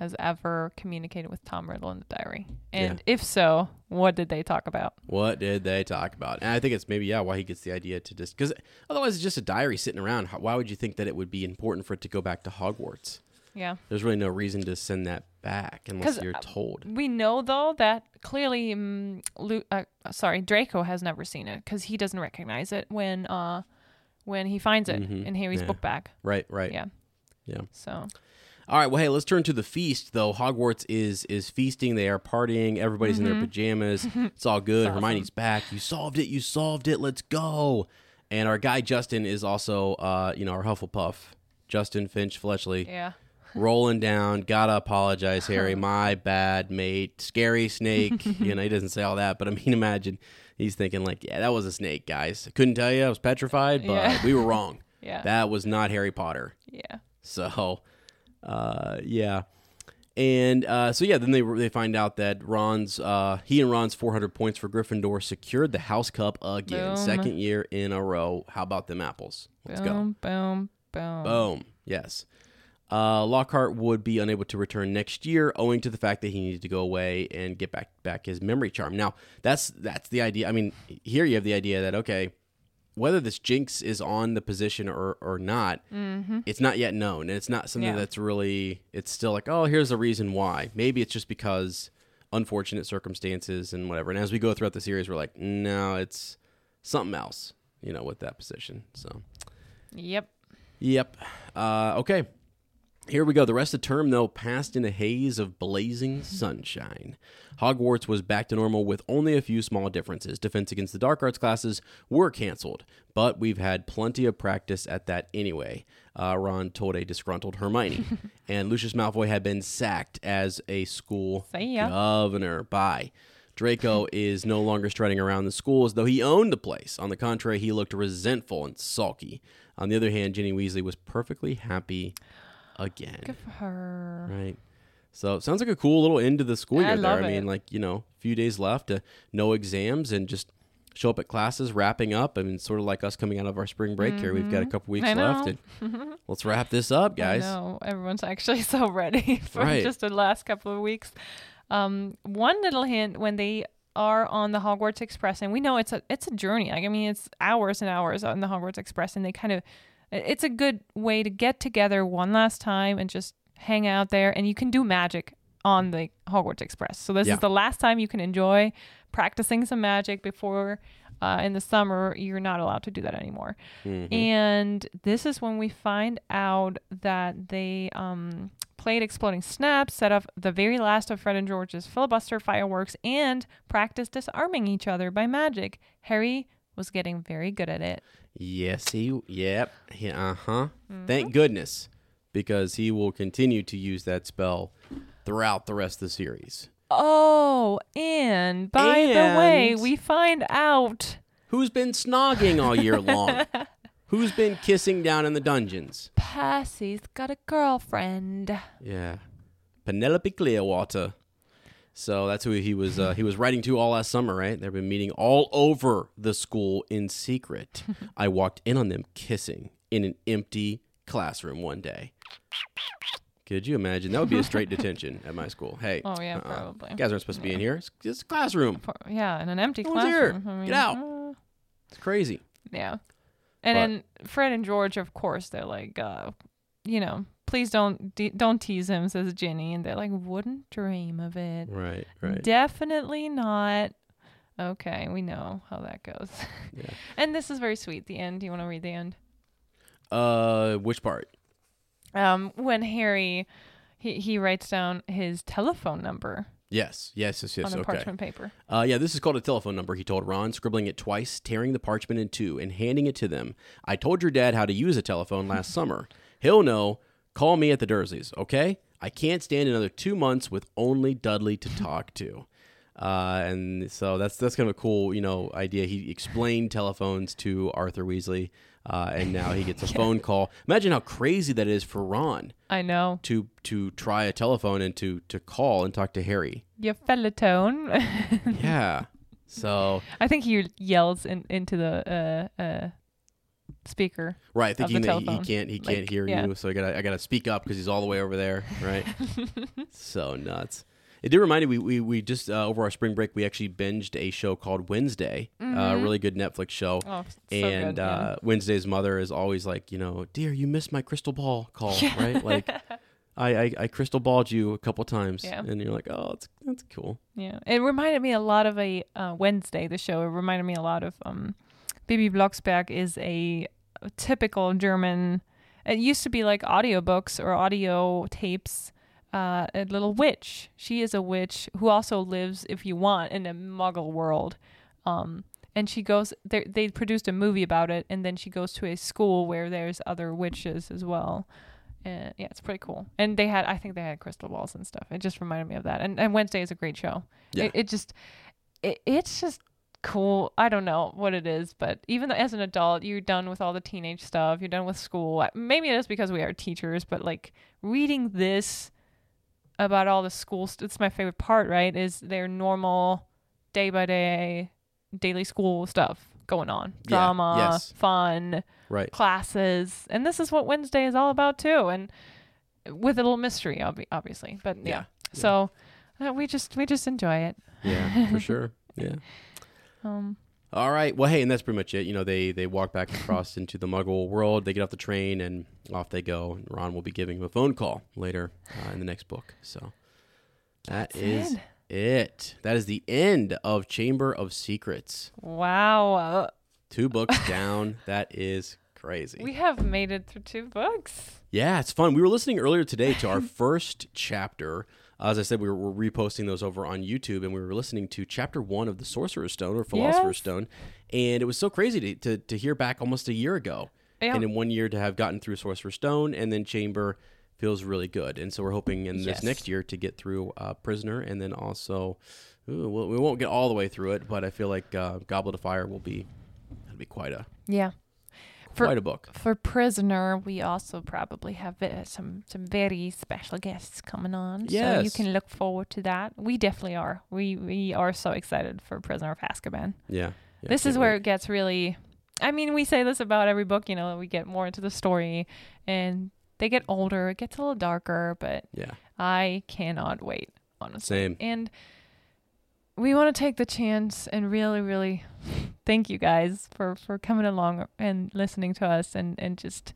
Speaker 2: has ever communicated with Tom Riddle in the diary? And if so, what did they talk about?
Speaker 1: What did they talk about? And I think it's maybe yeah why he gets the idea to just because otherwise it's just a diary sitting around. How- Why would you think that it would be important for it to go back to Hogwarts?
Speaker 2: Yeah.
Speaker 1: There's really no reason to send that back unless you're
Speaker 2: uh,
Speaker 1: told.
Speaker 2: We know though that clearly, um, Lu- uh, sorry, Draco has never seen it because he doesn't recognize it when uh when he finds it
Speaker 1: Mhm.
Speaker 2: in Harry's
Speaker 1: Yeah.
Speaker 2: book bag.
Speaker 1: Right, right.
Speaker 2: Yeah.
Speaker 1: Yeah.
Speaker 2: So
Speaker 1: All right. Well, hey, let's turn to the feast. Though Hogwarts is is feasting, they are partying. Everybody's in their pajamas. It's all good.
Speaker 2: Mm-hmm. awesome.
Speaker 1: Hermione's back. You solved it. You solved it. Let's go. And our guy Justin is also, uh, you know, our Hufflepuff, Justin Finch Fletchley,
Speaker 2: yeah,
Speaker 1: rolling down. Gotta apologize, Harry. My bad, mate. Scary snake. you know, he doesn't say all that, but I mean, imagine he's thinking like, yeah, that was a snake, guys. I couldn't tell you. I was petrified, but
Speaker 2: Yeah.
Speaker 1: we were wrong.
Speaker 2: yeah,
Speaker 1: That was not Harry Potter.
Speaker 2: yeah.
Speaker 1: So, uh, yeah. And uh, so yeah, then they they find out that Ron's uh, he and Ron's 400 points for Gryffindor secured the House Cup again,
Speaker 2: Boom.
Speaker 1: second year in a row. How about them apples? Let's go.
Speaker 2: boom, boom, boom.
Speaker 1: Boom. Yes. Uh, Lockhart would be unable to return next year, owing to the fact that he needed to go away and get back back his memory charm. Now, that's that's the idea. I mean, here you have the idea that okay, whether this Jinx is on the position or or not, it's not yet known, and it's not something
Speaker 2: Mm-hmm. Yeah.
Speaker 1: that's really. It's still like, oh, here's the reason why. Maybe it's just because unfortunate circumstances and whatever. And as we go throughout the series, we're like, no, it's something else, you know, with that position. So.
Speaker 2: Yep.
Speaker 1: Yep. Uh, okay. Here we go. The rest of the term, though, passed in a haze of blazing sunshine. Hogwarts was back to normal with only a few small differences. Defense against the Dark Arts classes were canceled, but we've had plenty of practice at that anyway, uh, Ron told a disgruntled Hermione. and Lucius Malfoy had been sacked as a school governor. Bye. Draco is no longer strutting around the school as though he owned the place. On the contrary, he looked resentful and sulky. On the other hand, Ginny Weasley was perfectly happy again.
Speaker 2: Good for her.
Speaker 1: Right. So it sounds like a cool little end to the school
Speaker 2: I
Speaker 1: year there.
Speaker 2: love
Speaker 1: I mean,
Speaker 2: it.
Speaker 1: like, you know, a few days left, uh, no exams, and just show up at classes, wrapping up. I mean, sort of like us coming out of our spring break here. We've got a couple weeks
Speaker 2: Mm-hmm.
Speaker 1: Left. And let's wrap this up, guys.
Speaker 2: No, everyone's actually so ready for
Speaker 1: Right.
Speaker 2: just the last couple of weeks. Um, one little hint when they are on the Hogwarts Express, and we know it's a it's a journey. Like I mean, it's hours and hours on the Hogwarts Express, and they kind of it's a good way to get together one last time and just hang out there, and you can do magic on the Hogwarts Express. So this
Speaker 1: Yeah.
Speaker 2: is the last time you can enjoy practicing some magic before. Uh, in the summer, you're not allowed to do that anymore.
Speaker 1: Mm-hmm.
Speaker 2: And this is when we find out that they um, played Exploding Snaps, set up the very last of Fred and George's filibuster fireworks, and practiced disarming each other by magic. Harry was getting very good at it.
Speaker 1: Yes, he. Yep. Uh huh.
Speaker 2: Mm-hmm.
Speaker 1: Thank goodness, because he will continue to use that spell throughout the rest of the series.
Speaker 2: Oh, and by the way, we find out
Speaker 1: Who's been snogging all year long? Who's been kissing down in the dungeons?
Speaker 2: Percy's got a girlfriend.
Speaker 1: Yeah, Penelope Clearwater. So that's who he was. Uh, he was writing to all last summer, right? They've been meeting all over the school in secret. I walked in on them kissing in an empty classroom one day. Could you imagine? That would be a straight detention at my school. Hey.
Speaker 2: Oh, yeah,
Speaker 1: uh-uh.
Speaker 2: probably.
Speaker 1: You guys aren't supposed to be in here. It's, it's a classroom.
Speaker 2: Yeah, in an empty
Speaker 1: No one's here.
Speaker 2: classroom. I mean,
Speaker 1: Get out.
Speaker 2: uh,
Speaker 1: It's crazy.
Speaker 2: Yeah.
Speaker 1: But-
Speaker 2: And then Fred and George, of course, they're like, uh, you know, please don't de- don't tease him, says Ginny, and they're like, wouldn't dream of it.
Speaker 1: Right. Right.
Speaker 2: Definitely not. Okay, we know how that goes.
Speaker 1: Yeah.
Speaker 2: and this is very sweet. The end. Do you want to read the end?
Speaker 1: Uh, which part?
Speaker 2: Um, when Harry, he he writes down his telephone number
Speaker 1: Yes. Yes. Yes. Yes.
Speaker 2: on the
Speaker 1: okay.
Speaker 2: parchment paper.
Speaker 1: Uh, yeah, this is called a telephone number, he told Ron, scribbling it twice, tearing the parchment in two, and handing it to them. I told your dad how to use a telephone last summer. He'll know. Call me at the Dursleys, okay? I can't stand another two months with only Dudley to talk to. Uh, and so that's that's kind of a cool, you know, idea. He explained telephones to Arthur Weasley, uh, and now he gets a phone call. Imagine how crazy that is for Ron
Speaker 2: I know.
Speaker 1: to to try a telephone and to to call and talk to Harry.
Speaker 2: Your fellytone.
Speaker 1: Yeah. So
Speaker 2: I think he yells in, into the uh, uh, speaker.
Speaker 1: right, thinking that he, he can't he can't
Speaker 2: Like,
Speaker 1: hear
Speaker 2: yeah.
Speaker 1: you, so I gotta I gotta speak up because he's all the way over there. Right. so nuts. It did remind me we we, we just uh, over our spring break we actually binged a show called Wednesday, a really good Netflix show.
Speaker 2: Mm-hmm. Oh, so
Speaker 1: and
Speaker 2: good,
Speaker 1: uh, Wednesday's mother is always like, you know, dear, you missed my crystal ball call, right? Like, I, I I crystal balled you a couple times,
Speaker 2: Yeah.
Speaker 1: and you're like, oh, that's that's cool.
Speaker 2: Yeah, it reminded me a lot of a uh, Wednesday. The show it reminded me a lot of um, Bibi Blocksberg is a typical German. It used to be like audiobooks or audio tapes. Uh, a little witch. She is a witch who also lives, if you want, in a Muggle world. Um, and she goes. They they produced a movie about it, and then she goes to a school where there's other witches as well. And yeah, it's pretty cool. And they had, I think they had crystal balls and stuff. It just reminded me of that. And and Wednesday is a great show.
Speaker 1: Yeah.
Speaker 2: It, it just, it, it's just cool. I don't know what it is, but even though as an adult, you're done with all the teenage stuff. You're done with school. Maybe it is because we are teachers, but like reading this about all the school, st- it's my favorite part. Right? Is their normal day by day, daily school stuff going on,
Speaker 1: Yeah,
Speaker 2: drama,
Speaker 1: yes.
Speaker 2: fun
Speaker 1: Right.
Speaker 2: classes, and this is what Wednesday is all about too, and with a little mystery, obviously. But yeah,
Speaker 1: Yeah,
Speaker 2: so uh, we just we just enjoy it.
Speaker 1: Yeah, for sure. Yeah.
Speaker 2: Um,
Speaker 1: All right. Well, hey, and that's pretty much it. You know, they they walk back across into the Muggle world. They get off the train and off they go. And Ron will be giving him a phone call later uh, in the next book. So that
Speaker 2: That's
Speaker 1: is
Speaker 2: it.
Speaker 1: it. That is the end of Chamber of Secrets.
Speaker 2: wow,
Speaker 1: Two books down. That is crazy.
Speaker 2: we have made it through two books.
Speaker 1: Yeah, it's fun. We were listening earlier today to our first chapter. As I said, we were, we're reposting those over on YouTube, and we were listening to chapter one of the Sorcerer's Stone or Philosopher's
Speaker 2: Yes.
Speaker 1: Stone, and it was so crazy to, to, to hear back almost a year ago,
Speaker 2: Yeah.
Speaker 1: and in one year to have gotten through Sorcerer's Stone, and then Chamber feels really good, and so we're hoping in this
Speaker 2: Yes.
Speaker 1: next year to get through uh, Prisoner, and then also, ooh, well, we won't get all the way through it, but I feel like uh, Goblet of Fire will be that'll be quite a
Speaker 2: Yeah. For-
Speaker 1: quite a book.
Speaker 2: For Prisoner, we also probably have uh, some some very special guests coming on. So you can look forward to that. We definitely are. We we are so excited for Prisoner of Azkaban.
Speaker 1: Yeah, yeah,
Speaker 2: this is where it gets really I mean, we say this about every book, you know, we get more into the story and they get older, it gets a little darker, but
Speaker 1: yeah,
Speaker 2: I cannot wait, honestly.
Speaker 1: same.
Speaker 2: And we want to take the chance and really, really thank you guys for, for coming along and listening to us and, and just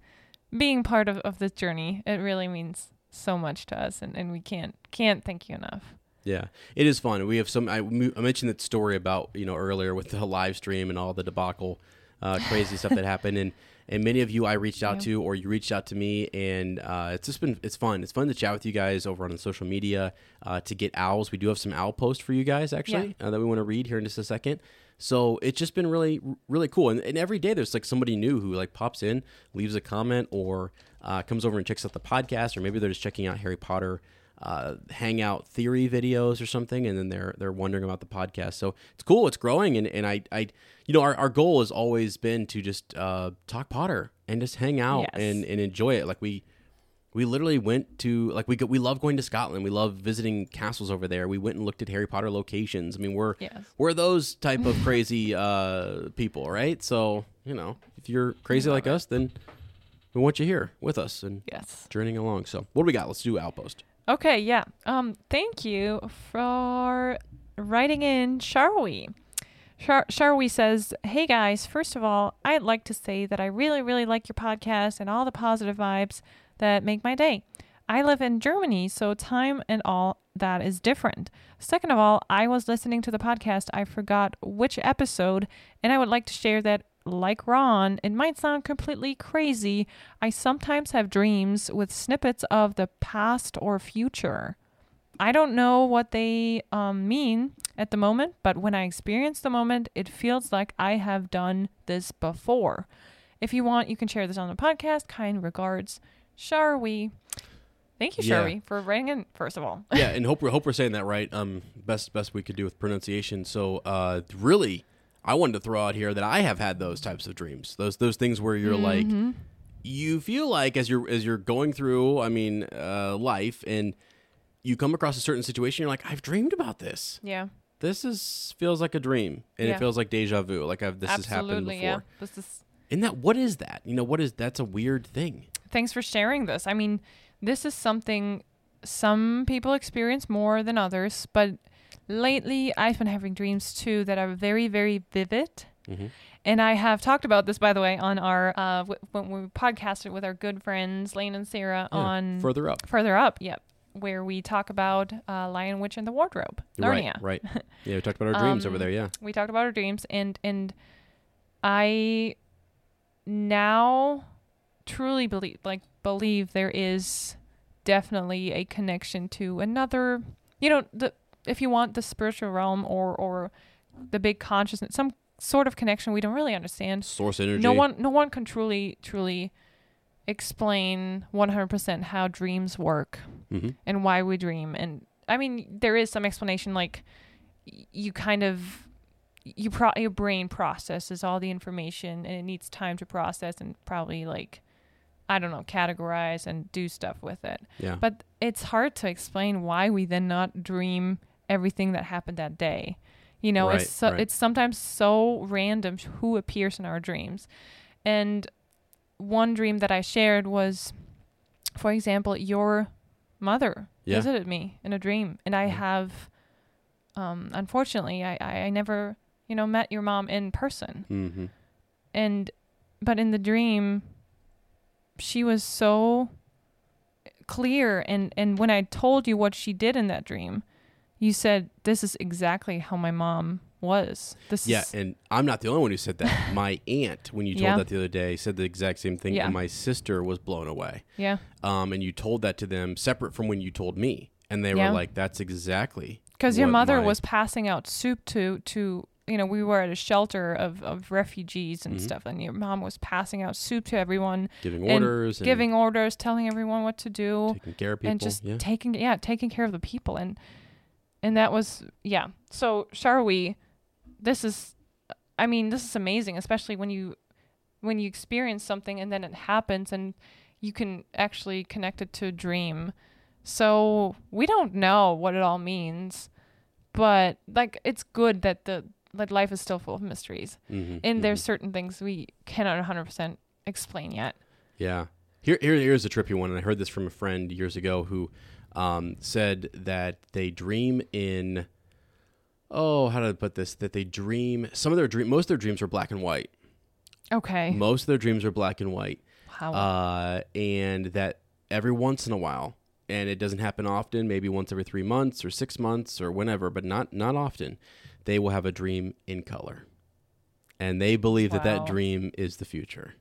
Speaker 2: being part of, of this journey. It really means so much to us and, and we can't can't thank you enough.
Speaker 1: Yeah, it is fun. We have some. I, I mentioned that story about you know earlier with the live stream and all the debacle, uh, crazy stuff that happened, and and many of you I reached out
Speaker 2: Yeah.
Speaker 1: to or you reached out to me, and uh, it's just been it's fun. It's fun to chat with you guys over on the social media. Uh, to get owls, we do have some owl posts for you guys actually uh, that we want to read here in just a second. So it's just been really really cool, and, and every day there's like somebody new who like pops in, leaves a comment, or uh, comes over and checks out the podcast, or maybe they're just checking out Harry Potter uh, hangout theory videos or something, and then they're they're wondering about the podcast. So it's cool, it's growing, and, and I I you know our, our goal has always been to just uh, talk Potter and just hang out
Speaker 2: Yes.
Speaker 1: and, and enjoy it. Like we we literally went to like we go, we love going to Scotland. We love visiting castles over there. We went and looked at Harry Potter locations. I mean, we're
Speaker 2: Yes.
Speaker 1: we're those type of crazy uh, people, right? So you know, if you're crazy like us, then we want you here with us and
Speaker 2: Yes.
Speaker 1: journeying along. So what do we got? Let's do Owl Post.
Speaker 2: Okay, yeah. Um, thank you for writing in Sharwi. Sharwi says, Hey guys, first of all, I'd like to say that I really, really like your podcast and all the positive vibes that make my day. I live in Germany, so time and all that is different. Second of all, I was listening to the podcast. I forgot which episode, and I would like to share that, like Ron, it might sound completely crazy. I sometimes have dreams with snippets of the past or future. I don't know what they um, mean at the moment, but when I experience the moment, it feels like I have done this before. If you want, you can share this on the podcast. Kind regards, Sharwi. Thank you,
Speaker 1: Yeah.
Speaker 2: For writing in. First of all,
Speaker 1: yeah, and hope we're hope we're saying that right. Um, best best we could do with pronunciation. So, uh, really, I wanted to throw out here that I have had those types of dreams. Those those things where you're like, you feel like as you're as you're going through, I mean, uh, life, and you come across a certain situation, you're like, I've dreamed about this.
Speaker 2: yeah,
Speaker 1: This is feels like a dream, and
Speaker 2: Yeah.
Speaker 1: it feels like deja vu. Like I've this has happened before.
Speaker 2: yeah. This is
Speaker 1: And that what is that? You know, what is that's a weird thing.
Speaker 2: thanks for sharing this. I mean, this is something some people experience more than others, but lately I've been having dreams too that are very, very vivid.
Speaker 1: Mhm.
Speaker 2: And I have talked about this, by the way, on our uh, w- when we podcasted with our good friends Lane and Sarah
Speaker 1: Yeah,
Speaker 2: on
Speaker 1: further up.
Speaker 2: further up, yep, where we talk about uh, Lion Witch and the Wardrobe, Narnia.
Speaker 1: Right, right. Yeah, we talked about our dreams over
Speaker 2: Um,
Speaker 1: there. Yeah.
Speaker 2: we talked about our dreams and and i now truly believe like believe there is definitely a connection to another you know the if you want the spiritual realm or or the big consciousness some sort of connection we don't really understand
Speaker 1: Source energy.
Speaker 2: no one no one can truly truly explain 100% how dreams work
Speaker 1: hmm
Speaker 2: and why we dream. And i mean there is some explanation like y- you kind of you pro- your brain processes all the information and it needs time to process and probably like i don't know categorize and do stuff with it.
Speaker 1: Yeah.
Speaker 2: but it's hard to explain why we then not dream everything that happened that day. You know
Speaker 1: Right,
Speaker 2: it's so,
Speaker 1: right.
Speaker 2: it's sometimes so random who appears in our dreams. And one dream that i shared was for example your mother
Speaker 1: Yeah.
Speaker 2: visited me in a dream and i have um unfortunately I, I i never you know met your mom in person.
Speaker 1: Hmm
Speaker 2: and but in the dream she was so clear and and when i told you what she did in that dream you said this is exactly how my mom was this
Speaker 1: Yeah,
Speaker 2: is
Speaker 1: and I'm not the only one who said that. My aunt, when you told
Speaker 2: Yeah.
Speaker 1: that the other day, said the exact same thing,
Speaker 2: Yeah.
Speaker 1: and my sister was blown away.
Speaker 2: yeah
Speaker 1: Um, and you told that to them separate from when you told me, and they
Speaker 2: Yeah.
Speaker 1: were like, "That's exactly."
Speaker 2: because your mother
Speaker 1: my-
Speaker 2: was passing out soup to to you know we were at a shelter of of refugees and
Speaker 1: Mhm.
Speaker 2: stuff and your mom was passing out soup to everyone
Speaker 1: giving orders, and
Speaker 2: giving orders telling everyone what to do
Speaker 1: taking care of people.
Speaker 2: and just
Speaker 1: yeah.
Speaker 2: taking yeah taking care of the people and and that was yeah so Sharwi this is I mean this is amazing especially when you when you experience something and then it happens and you can actually connect it to a dream so we don't know what it all means but like it's good that the like life is still full of mysteries
Speaker 1: Mhm,
Speaker 2: and there's
Speaker 1: mhm.
Speaker 2: certain things we cannot 100% explain yet
Speaker 1: Yeah. Here, here, here's a trippy one, and I heard this from a friend years ago who um, said that they dream in. Oh, how did I put this? That they dream. Some of their dream, most of their dreams are black and white.
Speaker 2: okay
Speaker 1: Most of their dreams are black and white,
Speaker 2: wow
Speaker 1: uh, and that every once in a while, and it doesn't happen often. Maybe once every three months or six months or whenever, but not not often. They will have a dream in color, and they believe that that dream is the future.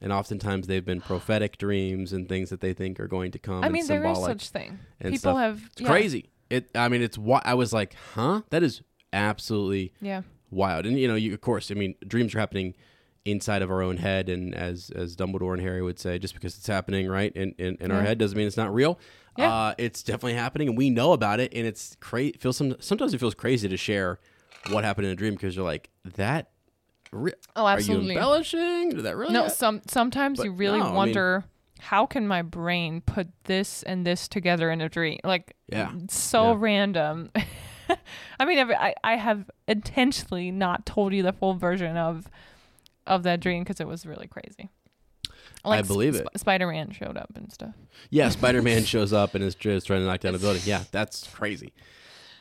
Speaker 1: And oftentimes they've been prophetic dreams and things that they think are going to come.
Speaker 2: I mean, there is such thing. People
Speaker 1: stuff.
Speaker 2: have
Speaker 1: It's
Speaker 2: yeah,
Speaker 1: crazy. It. I mean, it's what I was like, huh? That is absolutely
Speaker 2: Yeah,
Speaker 1: wild. And you know, you of course, I mean, dreams are happening inside of our own head, and as as Dumbledore and Harry would say, just because it's happening right in in, in our head doesn't mean it's not real.
Speaker 2: Yeah.
Speaker 1: Uh, it's definitely happening, and we know about it. And it's crazy. Feels some sometimes it feels crazy to share what happened in a dream because you're like that. Re-
Speaker 2: Oh,
Speaker 1: Are you
Speaker 2: absolutely.
Speaker 1: embellishing? Did that really?
Speaker 2: no, some sometimes
Speaker 1: But
Speaker 2: you really
Speaker 1: no, I mean-
Speaker 2: wonder how can my brain put this and this together in a dream? Like,
Speaker 1: Yeah.
Speaker 2: so
Speaker 1: Yeah.
Speaker 2: random. I mean, I I have intentionally not told you the full version of of that dream because it was really crazy.
Speaker 1: I believe it.
Speaker 2: Spider Man showed up and stuff.
Speaker 1: Yeah, Spider Man shows up and is just trying to knock down a building. Yeah, that's crazy.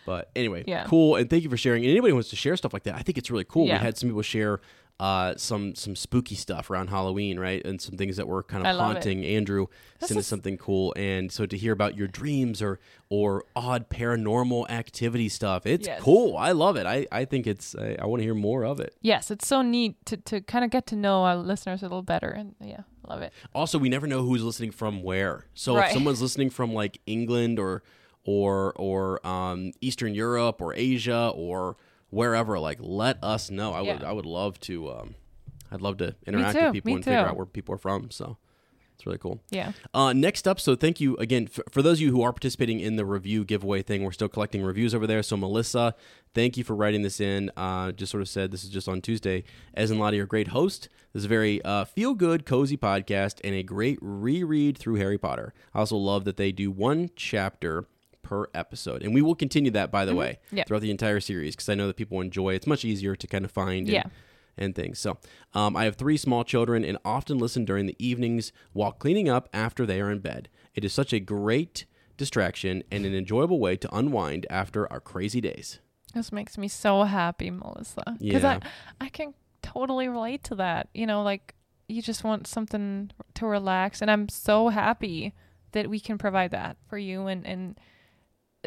Speaker 1: But anyway,
Speaker 2: Yeah.
Speaker 1: cool. And thank you for sharing. And anybody who wants to share stuff like that, I think it's really cool.
Speaker 2: Yeah.
Speaker 1: We had some people share uh, some some spooky stuff around Halloween, right? And some things that were kind of
Speaker 2: it.
Speaker 1: haunting. Andrew
Speaker 2: This
Speaker 1: sent us
Speaker 2: is-
Speaker 1: something cool. And so to hear about your dreams or or odd paranormal activity stuff, it's
Speaker 2: Yes.
Speaker 1: cool. I love it. I, I think it's, I, I want to hear more of it.
Speaker 2: Yes, it's so neat to, to kind of get to know our listeners a little better, and yeah, love it.
Speaker 1: Also, we never know who's listening from where. So if someone's listening from like England or or or um, Eastern Europe or Asia or wherever, like let us know. I would
Speaker 2: Yeah.
Speaker 1: I would love to. Um, I'd love to interact with people
Speaker 2: me
Speaker 1: and figure out where people are from. So It's really cool.
Speaker 2: Yeah.
Speaker 1: Uh, next up, so thank you again for, for those of you who are participating in the review giveaway thing. We're still collecting reviews over there. So Melissa, thank you for writing this in. Uh, just sort of said this is just on Tuesday. Ez and Lottie are great host. This is a very uh, feel good, cozy podcast and a great reread through Harry Potter. I also love that they do one chapter per episode, and we will continue that by the way
Speaker 2: Yeah.
Speaker 1: throughout the entire series because I know that people enjoy. It's much easier to kind of find. and- and things. So, um, I have three small children and often listen during the evenings while cleaning up after they are in bed. It is such a great distraction and an enjoyable way to unwind after our crazy days.
Speaker 2: This makes me so happy, Melissa. Because
Speaker 1: Yeah.
Speaker 2: I, I can totally relate to that. You know, like you just want something to relax. And I'm so happy that we can provide that for you. And, and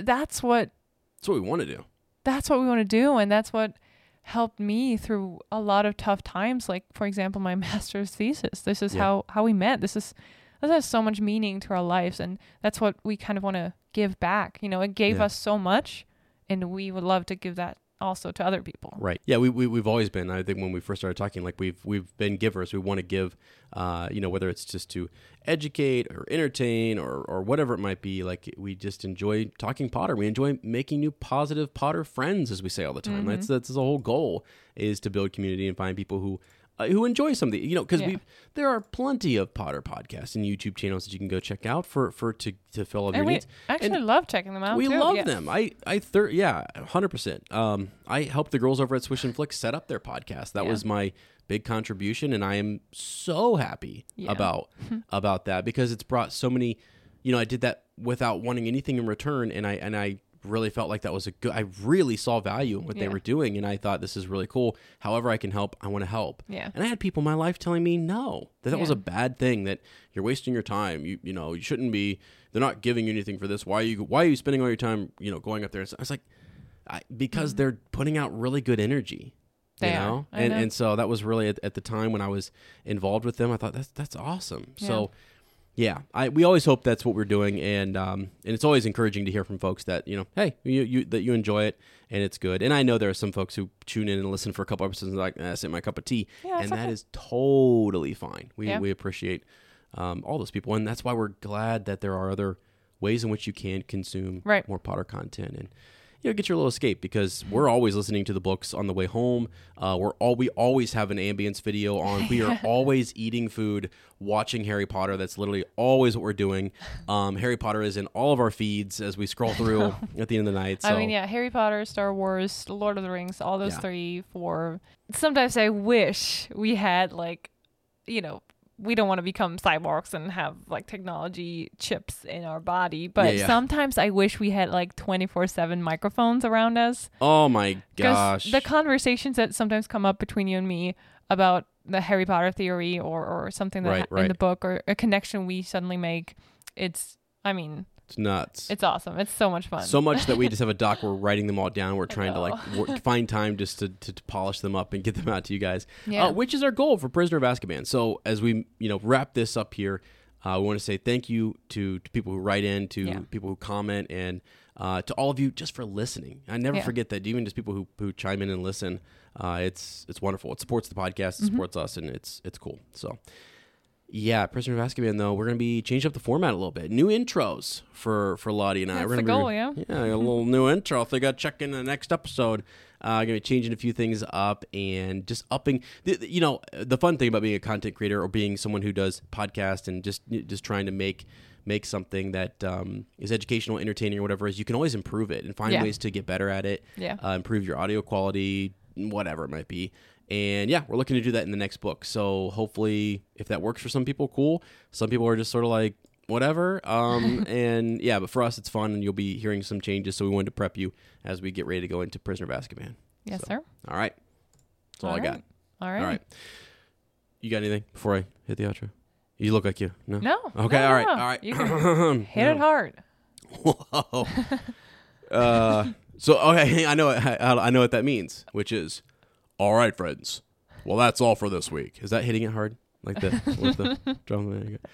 Speaker 2: that's what
Speaker 1: That's what we want to do.
Speaker 2: that's what we want to do and that's what helped me through a lot of tough times like for example my master's thesis this is
Speaker 1: Yeah.
Speaker 2: how how we met this is this has so much meaning to our lives and that's what we kind of want to give back you know it gave
Speaker 1: Yeah.
Speaker 2: us so much and we would love to give that also to other people
Speaker 1: Right. Yeah, we, we we've always been. I think when we first started talking, like we've we've been givers. We want to give, uh, you know, whether it's just to educate or entertain or or whatever it might be. Like we just enjoy talking Potter. We enjoy making new positive Potter friends, as we say all the time. That's that's the whole goal is to build community and find people who. Uh, who enjoy something, you know, because
Speaker 2: Yeah.
Speaker 1: we there are plenty of Potter podcasts and YouTube channels that you can go check out for for to to fill up your
Speaker 2: and we
Speaker 1: needs.
Speaker 2: actually
Speaker 1: And-
Speaker 2: love checking them out
Speaker 1: we
Speaker 2: too.
Speaker 1: love
Speaker 2: Yeah.
Speaker 1: them. I I thir- yeah, hundred percent. Um, I helped the girls over at Swish and Flick set up their podcast. That
Speaker 2: Yeah.
Speaker 1: was my big contribution, and I am so happy about about that because it's brought so many. You know, I did that without wanting anything in return, and I and I really felt like that was a good. I really saw value in what they were doing, and I thought this is really cool. However, I can help, I want to help.
Speaker 2: Yeah.
Speaker 1: And I had people in my life telling me no, that that was a bad thing, that you're wasting your time. You you know, you shouldn't be. They're not giving you anything for this. Why are you Why are you spending all your time, you know, going up there? I was like, I, because they're putting out really good energy.
Speaker 2: Mm-hmm. They
Speaker 1: you know? And
Speaker 2: know.
Speaker 1: and so that was really at, at the time when I was involved with them. I thought that's that's awesome. So. Yeah, I we always hope that's what we're doing, and um, and it's always encouraging to hear from folks that you know, hey, you, you that you enjoy it and it's good. And I know there are some folks who tune in and listen for a couple episodes and like, eh, this ain't my cup of tea,
Speaker 2: Yeah,
Speaker 1: and
Speaker 2: it's
Speaker 1: that
Speaker 2: okay.
Speaker 1: is totally fine. We
Speaker 2: Yeah.
Speaker 1: we appreciate um, all those people, and that's why we're glad that there are other ways in which you can consume
Speaker 2: Right.
Speaker 1: more Potter content and you know get your little escape because we're always listening to the books on the way home. Uh, we're all we always have an ambience video on. We are always eating food, watching Harry Potter. That's literally always what we're doing. Um, Harry Potter is in all of our feeds as we scroll through at the end of the night. So
Speaker 2: I mean, yeah, Harry Potter, Star Wars, Lord of the Rings, all those
Speaker 1: Yeah.
Speaker 2: three, four. Sometimes I wish we had like, you know, we don't want to become cyborgs and have like technology chips in our body, but
Speaker 1: Yeah, yeah.
Speaker 2: sometimes I wish we had like 24/7 microphones around us.
Speaker 1: Oh my gosh.
Speaker 2: the conversations that sometimes come up between you and me about the Harry Potter theory or or something that
Speaker 1: Right,
Speaker 2: ha- in the book or a connection we suddenly make, it's I mean,
Speaker 1: it's nuts.
Speaker 2: it's awesome. It's so much fun.
Speaker 1: so much that we just have a doc. We're writing them all down. We're trying to like
Speaker 2: know.
Speaker 1: wor- find time just to, to, to polish them up and get them out to you guys.
Speaker 2: Yeah.
Speaker 1: Uh, which is our goal for Prisoner of Azkaban. So as we you know wrap this up here, uh, we want to say thank you to, to people who write in, to
Speaker 2: Yeah.
Speaker 1: people who comment, and uh, to all of you just for listening. I never
Speaker 2: Yeah.
Speaker 1: forget that. Even just people who, who chime in and listen, uh, it's it's wonderful. It supports the podcast,
Speaker 2: Mm-hmm.
Speaker 1: it supports us, and it's it's cool. So. Yeah, Prisoner of Azkaban though, we're gonna be changing up the format a little bit. New intros for for Lottie and I.
Speaker 2: That's
Speaker 1: we're
Speaker 2: the
Speaker 1: gonna
Speaker 2: goal,
Speaker 1: be,
Speaker 2: yeah.
Speaker 1: Yeah, a little new intro. If they got check in the next episode, uh, gonna be changing a few things up and just upping. The, the- you know, the fun thing about being a content creator or being someone who does podcast and just just trying to make make something that um, is educational, entertaining, or whatever is you can always improve it and find
Speaker 2: Yeah.
Speaker 1: ways to get better at it.
Speaker 2: Yeah.
Speaker 1: uh, improve your audio quality, whatever it might be. And yeah, we're looking to do that in the next book. So hopefully, if that works for some people, cool. Some people are just sort of like whatever. Um, and yeah, but for us, it's fun, and you'll be hearing some changes. So we wanted to prep you as we get ready to go into Prisoner of Azkaban.
Speaker 2: yes,
Speaker 1: So,
Speaker 2: sir.
Speaker 1: All right, that's all, I got.
Speaker 2: All right.
Speaker 1: All right, you got anything before I hit the outro? You look like you. No.
Speaker 2: No.
Speaker 1: Okay.
Speaker 2: no,
Speaker 1: all right.
Speaker 2: no.
Speaker 1: All right.
Speaker 2: You can hit it hard.
Speaker 1: Whoa. uh, so okay, I know I, I know what that means, which is, all right, friends. Well, that's all for this week. Is that hitting it hard, like the with the drum? There you go.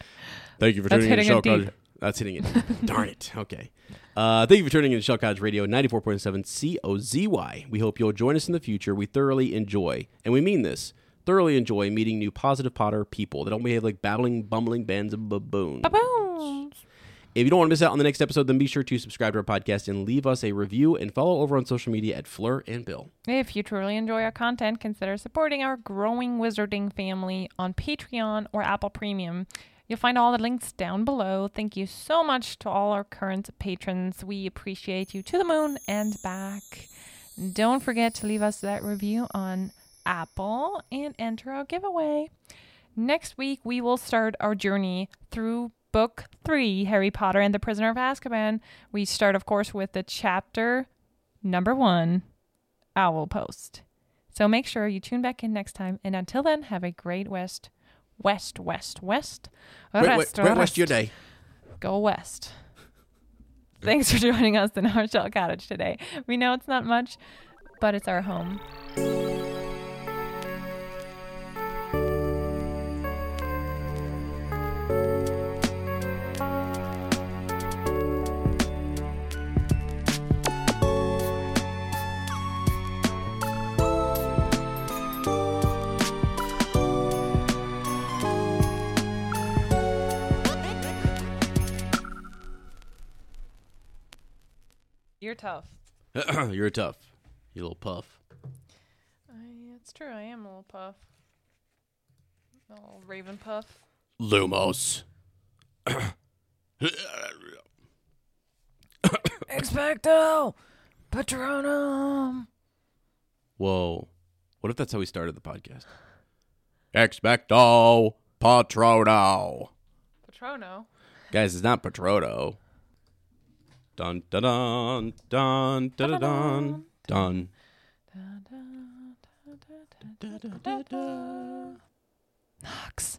Speaker 1: Thank you for tuning in to Shell. Cottage. That's hitting it. Darn it. Okay. Uh, thank you for tuning in to Shell Cottage Radio 94.7 COZY. We hope you'll join us in the future. We thoroughly enjoy, and we mean this, thoroughly enjoy meeting new positive Potter people that don't behave like babbling, bumbling bands of baboons.
Speaker 2: Baboons.
Speaker 1: If you don't want to miss out on the next episode, then be sure to subscribe to our podcast and leave us a review and follow over on social media at Fleur and Bill.
Speaker 2: If you truly enjoy our content, consider supporting our growing wizarding family on Patreon or Apple Premium. You'll find all the links down below. Thank you so much to all our current patrons. We appreciate you to the moon and back. Don't forget to leave us that review on Apple and enter our giveaway. Next week, we will start our journey through book three Harry Potter and the Prisoner of Azkaban. We start, of course, with the chapter number one Owl Post. So make sure you tune back in next time. And until then, have a great West, West, West, West. Rest,
Speaker 1: of your day.
Speaker 2: Go West. Thanks for joining us in our shell cottage today. We know it's not much, but it's our home. Tough.
Speaker 1: You're tough. You little puff.
Speaker 2: I, it's true. I am a little puff. A little raven puff.
Speaker 1: Lumos.
Speaker 2: Expecto Patronum.
Speaker 1: Whoa. What if that's how we started the podcast? Expecto Patrono.
Speaker 2: Patrono.
Speaker 1: Guys, it's not Patrono. Dun dun dun dun dun dun dun. dun.
Speaker 2: Nox.